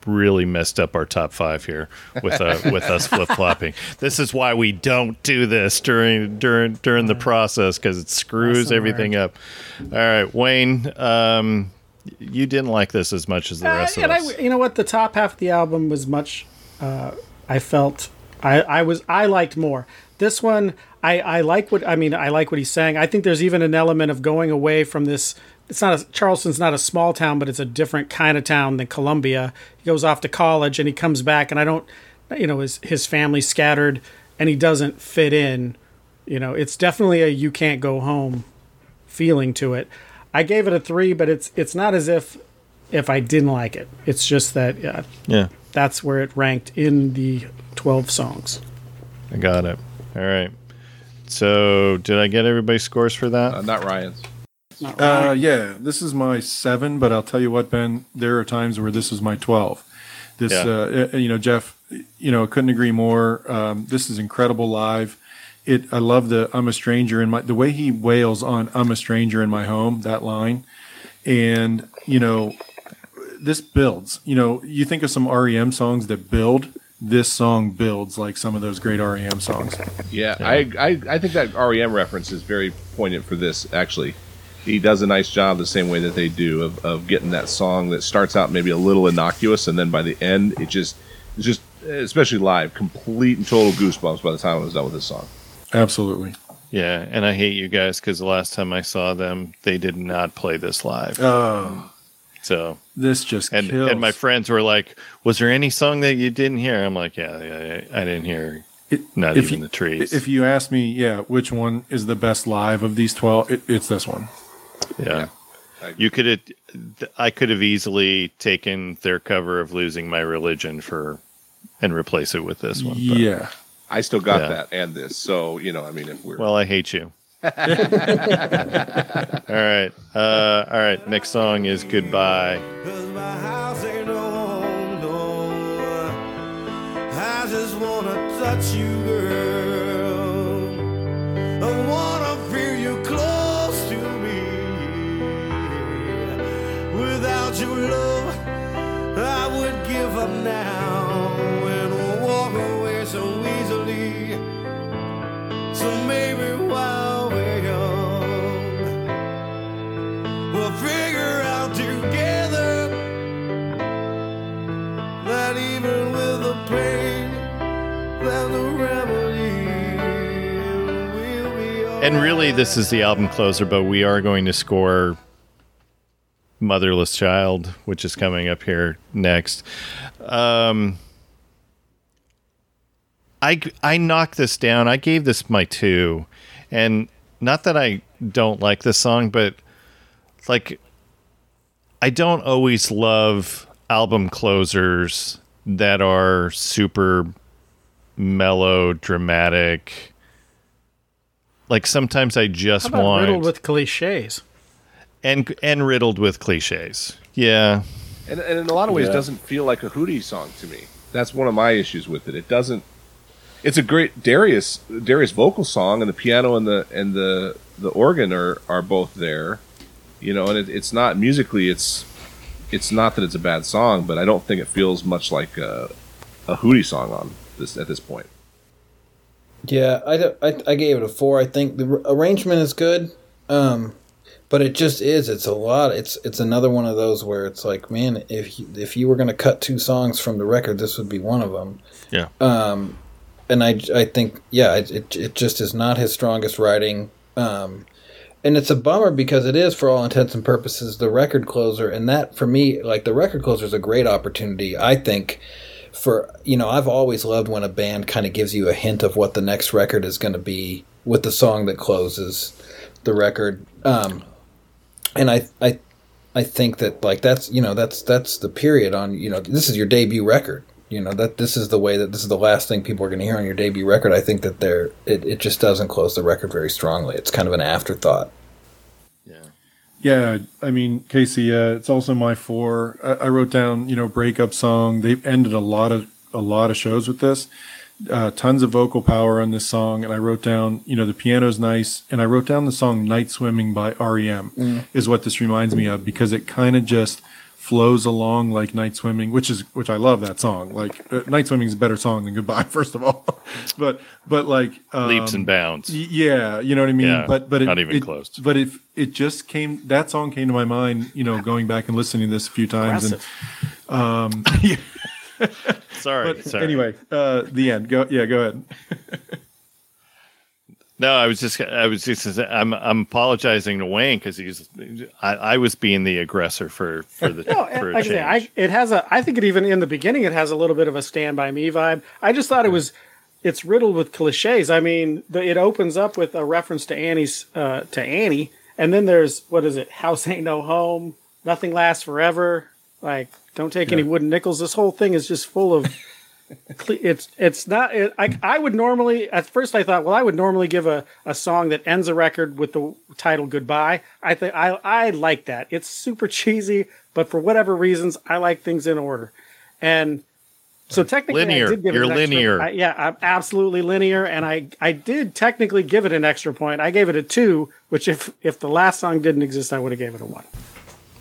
really messed up our top five here with uh, with us flip flopping. This is why we don't do this during during during the process because it screws Lesson everything up. All right, Wayne, um, you didn't like this as much as the Uh, rest of and us. I, you know what? The top half of the album was much. Uh, I felt I, I was I liked more. This one I, I like what I mean I like what he's saying. I think there's even an element of going away from this it's not a, Charleston's not a small town, but it's a different kind of town than Columbia. He goes off to college and he comes back and I don't you know, his his family's scattered and he doesn't fit in. You know, it's definitely a you can't go home feeling to it. I gave it a three, but it's it's not as if if I didn't like it. It's just that yeah, Yeah, that's where it ranked in the twelve songs. I got it. All right. So, did I get everybody's scores for that? Uh, not Ryan's. Not Uh, yeah, this is my seven, but I'll tell you what, Ben, there are times where this is my 12. This, Yeah. uh, uh, you know, Jeff, you know, couldn't agree more. Um, this is incredible live. It, I love the I'm a stranger in my, the way he wails on I'm a stranger in my home, that line. And, you know, this builds, you know, you think of some REM songs that build, this song builds like some of those great REM songs. Yeah, I, I I think that REM reference is very poignant for this. Actually, he does a nice job the same way that they do of, of getting that song that starts out maybe a little innocuous, and then by the end, it just it's just especially live, complete and total goosebumps by the time I was done with this song. Absolutely. Yeah, and I hate you guys because the last time I saw them, they did not play this live. Oh, So, this just and kills. and my friends were like, "Was there any song that you didn't hear?" I'm like, "Yeah, yeah, I didn't hear It- not if even you- the trees." If you ask me, yeah, which one is the best live of these 12, it, it's this one. Yeah. I- You could have, I could have easily taken their cover of "Losing My Religion" for and replace it with this one. but- Yeah. I still got Yeah. that and this, so you know, I mean, if we're Well, I hate you. all right. Uh, all right. Next song is "Goodbye." Cause my house ain't no home, no. I just wanna touch you, girl. I wanna love, I would give up now and walk away so easily. So maybe while we're young, we'll figure out together that even with the pain, there's a remedy. And really, this is the album closer, but we are going to score Motherless Child, which is coming up here next. Um, I, I knocked this down. I gave this my two. And not that I don't like this song, but like, I don't always love album closers that are super mellow, dramatic. Like sometimes I just want riddled with cliches? And and riddled with cliches. Yeah, and, and in a lot of ways Yeah. doesn't feel like a Hootie song to me. That's one of my issues with it. It doesn't. It's a great Darius Darius vocal song, and the piano and the and the the organ are are both there, you know. And it, it's not musically, it's it's not that it's a bad song, but I don't think it feels much like a, a Hootie song on this at this point. Yeah, I, I, I gave it a four. I think the arrangement is good, um, but it just is. It's a lot. It's it's another one of those where it's like, man, if you, if you were going to cut two songs from the record, this would be one of them. yeah. Um, and I, I think yeah, it, it it just is not his strongest writing. Um, and it's a bummer because it is, for all intents and purposes, the record closer, and that for me, like the record closer, is a great opportunity. I think for you know, I've always loved when a band kind of gives you a hint of what the next record is going to be with the song that closes the record. Um, and I, I, I think that like that's you know that's that's the period on you know this is your debut record. You know that this is the way that this is the last thing people are going to hear on your debut record. I think that there it, it just doesn't close the record very strongly. It's kind of an afterthought. Yeah, yeah I mean, Casey, uh, it's also my four. I, I wrote down, you know, breakup song. They've ended a lot of a lot of shows with this. Uh, tons of vocal power on this song, and I wrote down, you know, the piano's nice, and I wrote down the song "Nightswimming" by REM is what this reminds me of because it kind of just flows along like "Nightswimming," which is which I love that song. Like uh, "Nightswimming" is a better song than "Goodbye," first of all, but but like um, Leaps and bounds. Y- Yeah, you know what I mean. Yeah, but but it, not even it- close. But if it just came, that song came to my mind. You know, going back and listening to this a few times, and um, Sorry. But sorry. anyway, uh, the end. Go. Yeah, go ahead. No, I was just, I was just, I'm, I'm apologizing to Wayne because he's, I, I was being the aggressor for, for the, No, for a like I, say, change. I, it has a. I think it even in the beginning it has a little bit of a Stand by Me vibe. I just thought it was. It's riddled with cliches. I mean, the, it opens up with a reference to Annie's uh, to Annie, and then there's what is it? House ain't no home. Nothing lasts forever. Like, don't take any wooden nickels. This whole thing is just full of. cle- It's it's not. It, I I would normally at first I thought well I would normally give a, a song that ends a record with the title goodbye. I think I I like that. It's super cheesy, but for whatever reasons I like things in order, and so technically Linear. I did give You're it an extra- linear. I- yeah, I'm absolutely linear, and I I did technically give it an extra point. I gave it a two, which if if the last song didn't exist, I would have gave it a one.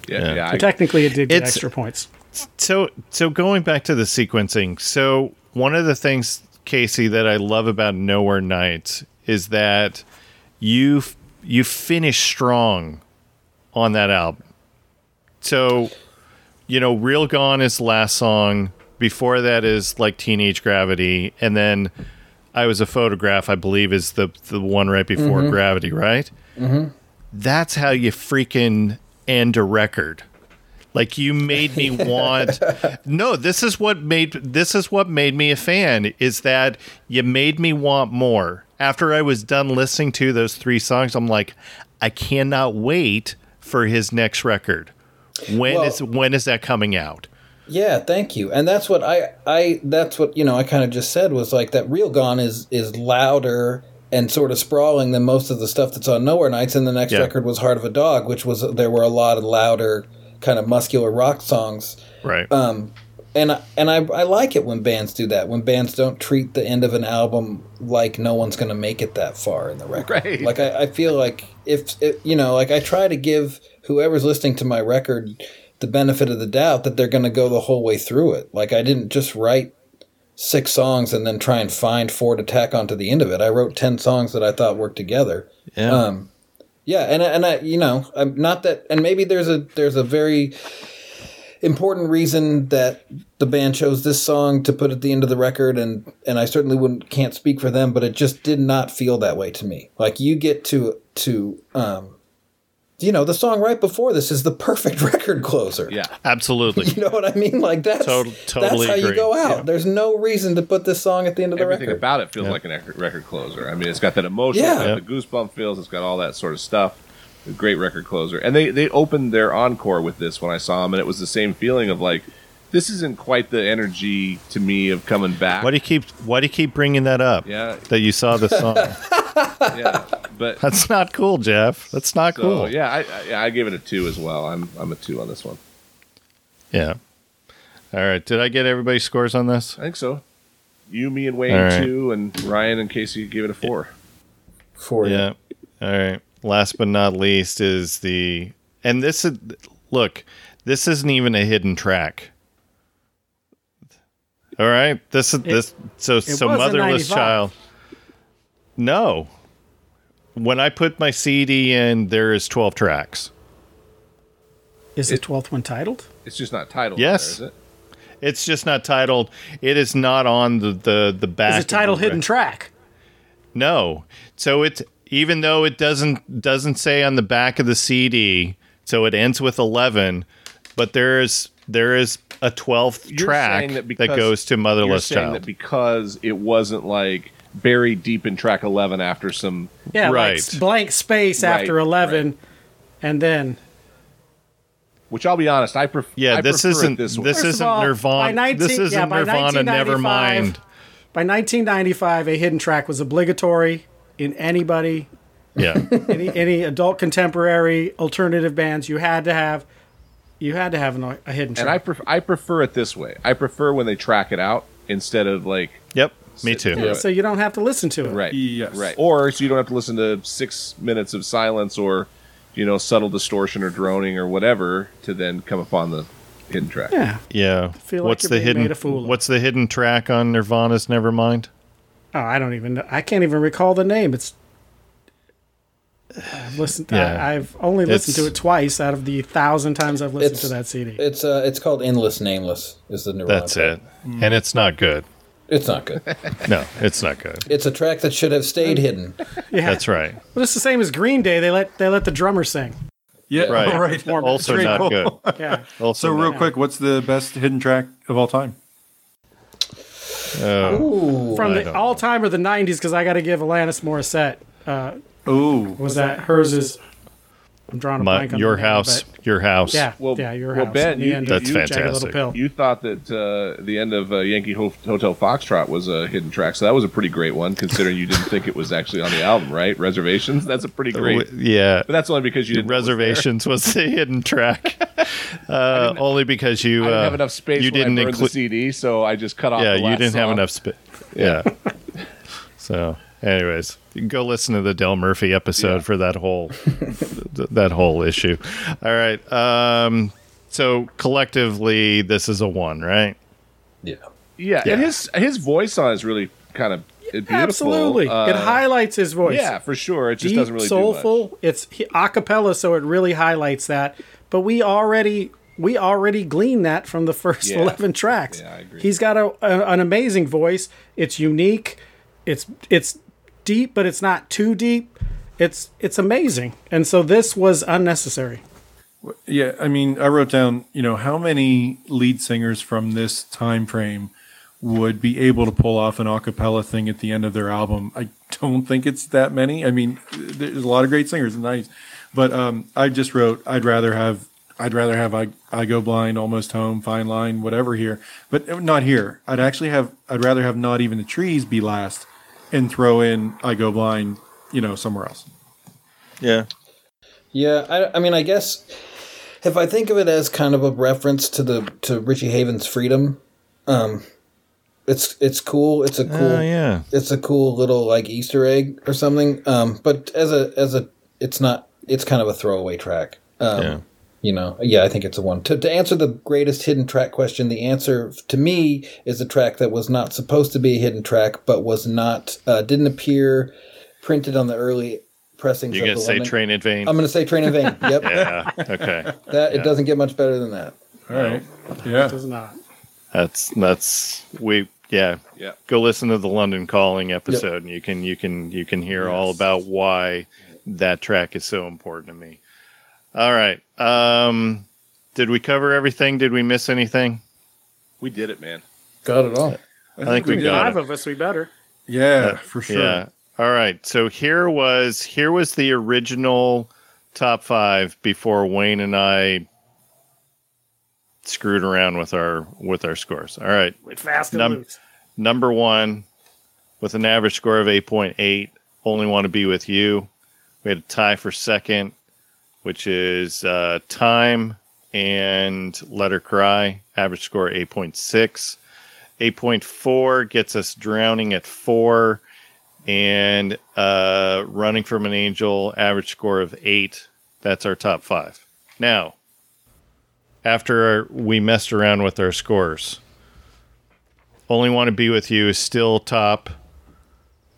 Yeah, Yeah. yeah. So I, technically, it did get extra points. So, so going back to the sequencing. So one of the things, Casey, that I love about Nowhere Nights is that you you finish strong on that album. So, you know, Real Gone is the last song. Before that is like Teenage Gravity, and then I was a photograph. I believe is the the one right before Gravity, right? Mm-hmm. That's how you freaking end a record. Like you made me want No, this is what made this is what made me a fan is that you made me want more. After I was done listening to those three songs, I'm like I cannot wait for his next record. When Well- is when is that coming out? Yeah, thank you. And that's what I I that's what you know I kind of just said was like that real gone is is louder and sort of sprawling than most of the stuff that's on Nowhere Nights and the next Yeah. record was Heart of a Dog, which was there were a lot of louder kind of muscular rock songs. Right. Um and I, and I, I like it when bands do that when bands don't treat the end of an album like no one's going to make it that far in the record Right. like I, I feel like if it, you know like i try to give whoever's listening to my record the benefit of the doubt that they're going to go the whole way through it like i didn't just write six songs and then try and find four to tack onto the end of it i wrote 10 songs that i thought worked together yeah. um, yeah, and and I, you know, I'm not that, and maybe there's a there's a very important reason that the band chose this song to put at the end of the record, and and I certainly wouldn't can't speak for them, but it just did not feel that way to me. Like you get to to um, you know, the song right before this is the perfect record closer. yeah. Absolutely. You know what I mean? Like that's Tot- totally that's how you go out. There's no reason to put this song at the end of the record. Everything record. about it feels like an record, record closer. I mean, it's got that emotion, Yeah. Yeah. the goosebump feels, it's got all that sort of stuff. A great record closer. And they they opened their encore with this when I saw them, and it was the same feeling of like, this isn't quite the energy to me of coming back. Why do you keep why do you keep bringing that up? Yeah. That you saw the song. yeah, but That's not cool, Jeff. That's not so cool. yeah, I, I yeah, I gave it a two as well. I'm I'm a two on this one. Yeah. All right. Did I get everybody's scores on this? I think so. You, me, and Wayne All right. two, and Ryan and Casey gave it a four. Four. you. Yeah. All right. Last but not least is the and this is look, this isn't even a hidden track. All right. This is this so so motherless child. No. When I put my CD in, there is twelve tracks. Is the twelfth one titled? It's just not titled. Yes. there, is it? It's just not titled. It is not on the the the back. Is of it titled Hidden Track? No. So it's even though it doesn't doesn't say on the back of the CD, so it ends with 11, but there is there is a 12th You're track that, because- goes to You're Motherless saying Child. that because it wasn't like buried deep in track eleven after some. Yeah, Right. like blank space Right, after eleven, and then Which I'll be honest, I, pref- yeah, I this prefer it isn't this, this, way. First of isn't all, Nirvana. 19 this isn't yeah, Nirvana. 1995 Nevermind. by 1995, a hidden track was obligatory in anybody, Yeah, any any adult contemporary alternative bands. You had to have, you had to have an, a hidden Track. and I track. pref- I prefer it this way. I prefer when they track it out instead of like yep, me too. through it. so you don't have to listen to it. right, Yes. right, or so you don't have to listen to six minutes of silence or you know subtle distortion or droning or whatever to then come upon the hidden track. Yeah. Yeah. feel like what's you're the hidden made a fool of. What's the hidden track on Nirvana's Nevermind? Oh, I don't even. know. I can't even recall the name. It's I've listened. Yeah. I, I've only listened to it twice out of the thousand times I've listened to that CD. It's uh, it's called Endless Nameless. Is the new That's it. And it's not good. It's not good. No, it's not good. it's a track that should have stayed hidden. yeah, That's right. But it's the same as Green Day. They let they let the drummer sing. Yeah, Right. all right. Also Very not cool. good. Yeah, Also So real not- quick, what's the best hidden track of all time? Oh, Ooh. from I the don't all time or the '90s because I got to give Alanis Morissette. Uh, Oh, was that hers is? I'm drawing a my, blank on your the name, house, but your house. Yeah, Well- yeah, your well, house. Ben, you- end you- of That's Jagged fantastic. Little Pill. You thought that uh, the end of uh, Yankee Ho- Hotel Foxtrot was a hidden track, so that was a pretty great one, considering you didn't think it was actually on the album, right? Reservations. That's a pretty great. W- Yeah. But that's only because you didn't know it was. Reservations was the hidden track. Uh, only because you I didn't uh, have enough space You didn't I burned the include. CD, so I just cut off. Yeah, the you last didn't have song. enough space. Yeah. so, anyways, you can go listen to the Dale Murphy episode Yeah. for that whole th- that whole issue. All right. Um. So collectively, this is a one, right? Yeah. Yeah, Yeah. and his his voice on it is really kind of beautiful. Absolutely, Uh, it highlights his voice. Yeah, for sure. It just deep, doesn't really soulful. It's he- a cappella, so it really highlights that. But we already we already gleaned that from the first Yeah. eleven tracks. Yeah, I agree. He's got a, a- an amazing voice. It's unique. It's it's deep, but it's not too deep. It's it's amazing, and so this was unnecessary. yeah. I mean, I wrote down. You know, how many lead singers from this time frame would be able to pull off an a cappella thing at the end of their album? I don't think it's that many. I mean, there's a lot of great singers in the 90s, but um, I just wrote. I'd rather have. I'd rather have I, I go blind, almost home, fine line, whatever here, but not here. I'd actually have. I'd rather have not even the trees be last, and throw in I go blind, you know, somewhere else. Yeah. Yeah, I, I mean, I guess if I think of it as kind of a reference to the to Richie Havens' Freedom, um, it's it's cool. It's a cool. Oh yeah. It's a cool little like Easter egg or something. Um, but as a as a, it's not. It's kind of a throwaway track. Um, Yeah. You know, yeah, I think it's a one. To, to answer the greatest hidden track question, the answer to me is a track that was not supposed to be a hidden track, but was not, uh, didn't appear printed on the early pressings You of gonna the say Lemon- train in vain? I'm going to say Train in Vain. Yep. yeah. Okay. That it doesn't get much better than that. All right. Yeah. It does not. That's that's we yeah. Yeah. Go listen to the London Calling episode and you can you can you can hear all about why that track is so important to me. All right. Um did we cover everything? Did we miss anything? We did it, man. Got it all. I think we got Five it. of us, we better. Yeah, for sure. Yeah. All right. So here was here was the original top 5 before Wayne and I screwed around with our with our scores. All right. With fast and Num- loose. number one with an average score of 8.8 only want to be with you we had a tie for second which is uh, time and let her cry average score 8.6 8.4 gets us drowning at four. And uh, running from an angel average score of eight. That's our top five. Now after we messed around with our scores only Want to Be With You is still top,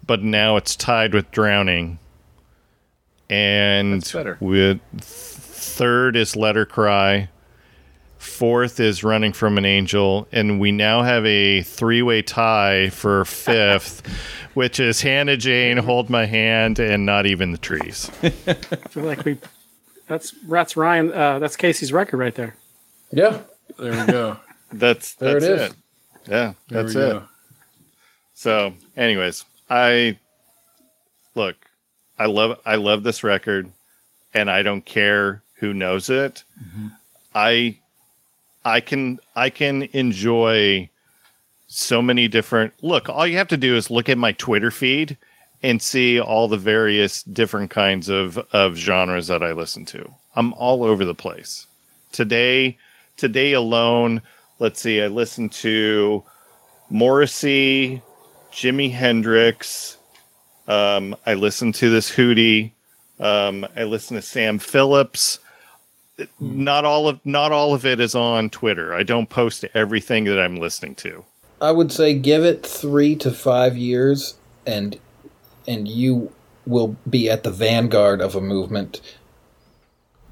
but now it's tied with Drowning. And That's better. with third is Let Her Cry. Fourth is Running from an Angel. And we now have a three way tie for fifth, which is Hannah Jane, Hold My Hand, and Not Even the Trees. I feel like we. That's that's Ryan. Uh, that's Casey's record right there. Yeah. There we go. That's, There it that's is. it. Yeah, There that's it. go. So, anyways, I look, I love I love this record and I don't care who knows it. Mm-hmm. I I can I can enjoy so many different Look, all you have to do is look at my Twitter feed and see all the various different kinds of of genres that I listen to. I'm all over the place. Today today alone, let's see, I listened to Morrissey, Jimi Hendrix. Um, I listen to this Hootie. Um, I listen to Sam Phillips. Not all of not all of it is on Twitter. I don't post everything that I'm listening to. I would say give it three to five years, and and you will be at the vanguard of a movement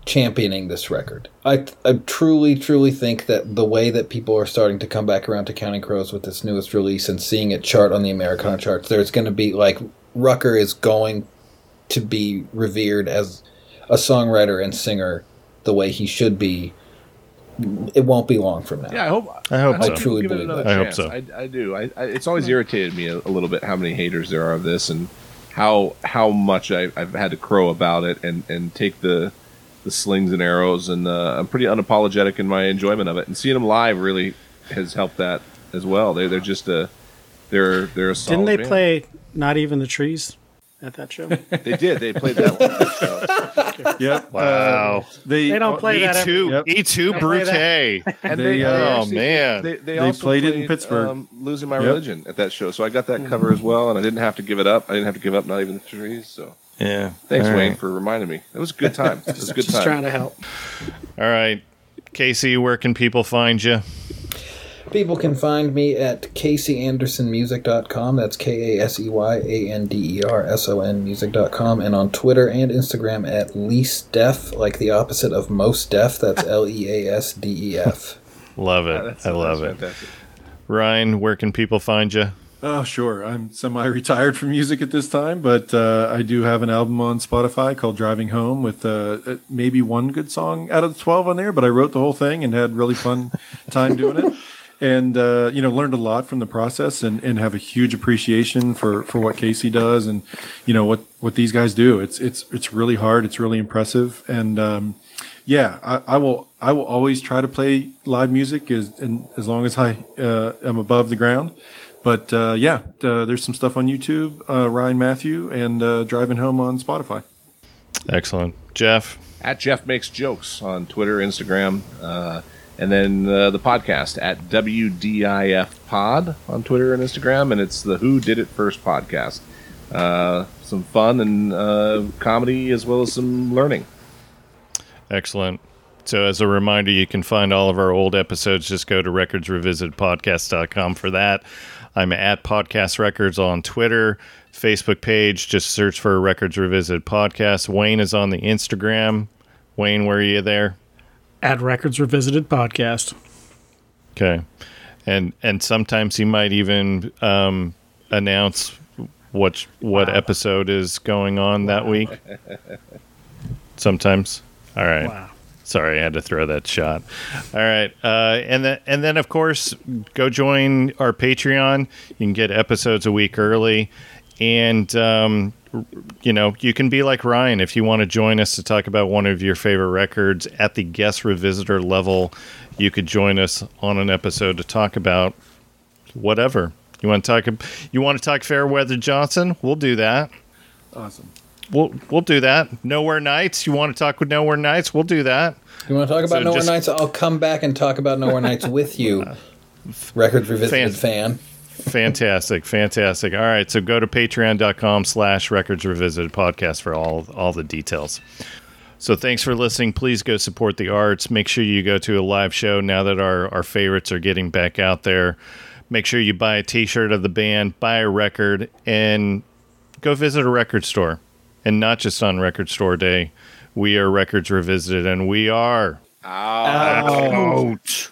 championing this record. I, I truly, truly think that the way that people are starting to come back around to Counting Crows with this newest release and seeing it chart on the Americana charts, there's going to be like Rucker is going to be revered as a songwriter and singer the way he should be. It won't be long from now. Yeah, I hope. I hope so. people Truly give it believe another that. I hope chance. so. I, I do. I, I, it's always irritated me a, a little bit how many haters there are of this, and how how much I, I've had to crow about it, and and take the the slings and arrows, and uh, I'm pretty unapologetic in my enjoyment of it. And seeing them live really has helped that as well. They they're just a they're they're a solid Didn't they band. play Not Even the Trees at that show? They did. They played that one. So, Yep. Wow. Uh, they They don't play E that every- two, Yep. E two, Brute. and They, they, uh, they Oh, man. they, they, They also played it in Pittsburgh. Um, losing my Yep. religion at that show, so I got that cover as well, and I didn't have to give it up. I didn't have to give up not even the trees. So Yeah. thanks, All Wayne, right. for reminding me. It was a good time. It was a good Just time. trying to help. All right, Casey, where can people find you? People can find me at CaseyAndersonMusic.com. That's K A S E Y A N D E R S O N Music.com. And on Twitter and Instagram at Least deaf, like the opposite of most deaf. That's L E A S D E F. Love it. Ah, that's- I love that's it. fantastic. Ryan, where can people find you? Oh, sure. I'm semi-retired from music at this time, but uh, I do have an album on Spotify called "Driving Home" with uh, uh, maybe one good song out of the twelve on there. But I wrote the whole thing and had really fun time doing it, and uh, you know learned a lot from the process, and, and have a huge appreciation for, for what Casey does, and you know what, what these guys do. It's it's it's really hard. It's really impressive, and um, yeah, I, I will I will always try to play live music as and as long as I uh, am above the ground. But uh, yeah, uh, there's some stuff on YouTube, uh, Ryan Matthew, and uh, Driving Home on Spotify. Excellent. Jeff, At Jeff Makes Jokes on Twitter, Instagram, uh, and then uh, the podcast at WDIF Pod on Twitter and Instagram, and it's the Who Did It First podcast. Uh, some fun and uh, comedy as well as some learning. excellent. So, as a reminder, you can find all of our old episodes. Just go to recordsrevisitedpodcast.com for that. I'm at Podcast Records on Twitter, Facebook page. Just search for Records Revisited Podcast. Wayne is on the Instagram. Wayne, where are you there? At Records Revisited podcast. Okay, and and sometimes he might even um, announce what what episode is going on that week. Sometimes. All right. Wow. Sorry, I had to throw that shot. All right, uh, and then and then of course, go join our Patreon. You can get episodes a week early, and um, you know you can be like Ryan if you want to join us to talk about one of your favorite records at the guest revisitor level. You could join us on an episode to talk about whatever you want to talk. You want to talk Fairweather Johnson? We'll do that. Awesome. We'll we'll do that. Nowhere Nights. You want to talk with Nowhere Nights? We'll do that. You want to talk about So Nowhere just- Nights? I'll come back and talk about Nowhere Nights with you, Records Revisited fan. fantastic fantastic all right so go to patreon.com slash records revisited podcast for all all the details so thanks for listening please go support the arts make sure you go to a live show now that our our favorites are getting back out there make sure you buy a t-shirt of the band buy a record and go visit a record store and not just on record store day we are records revisited and we are Ah. out.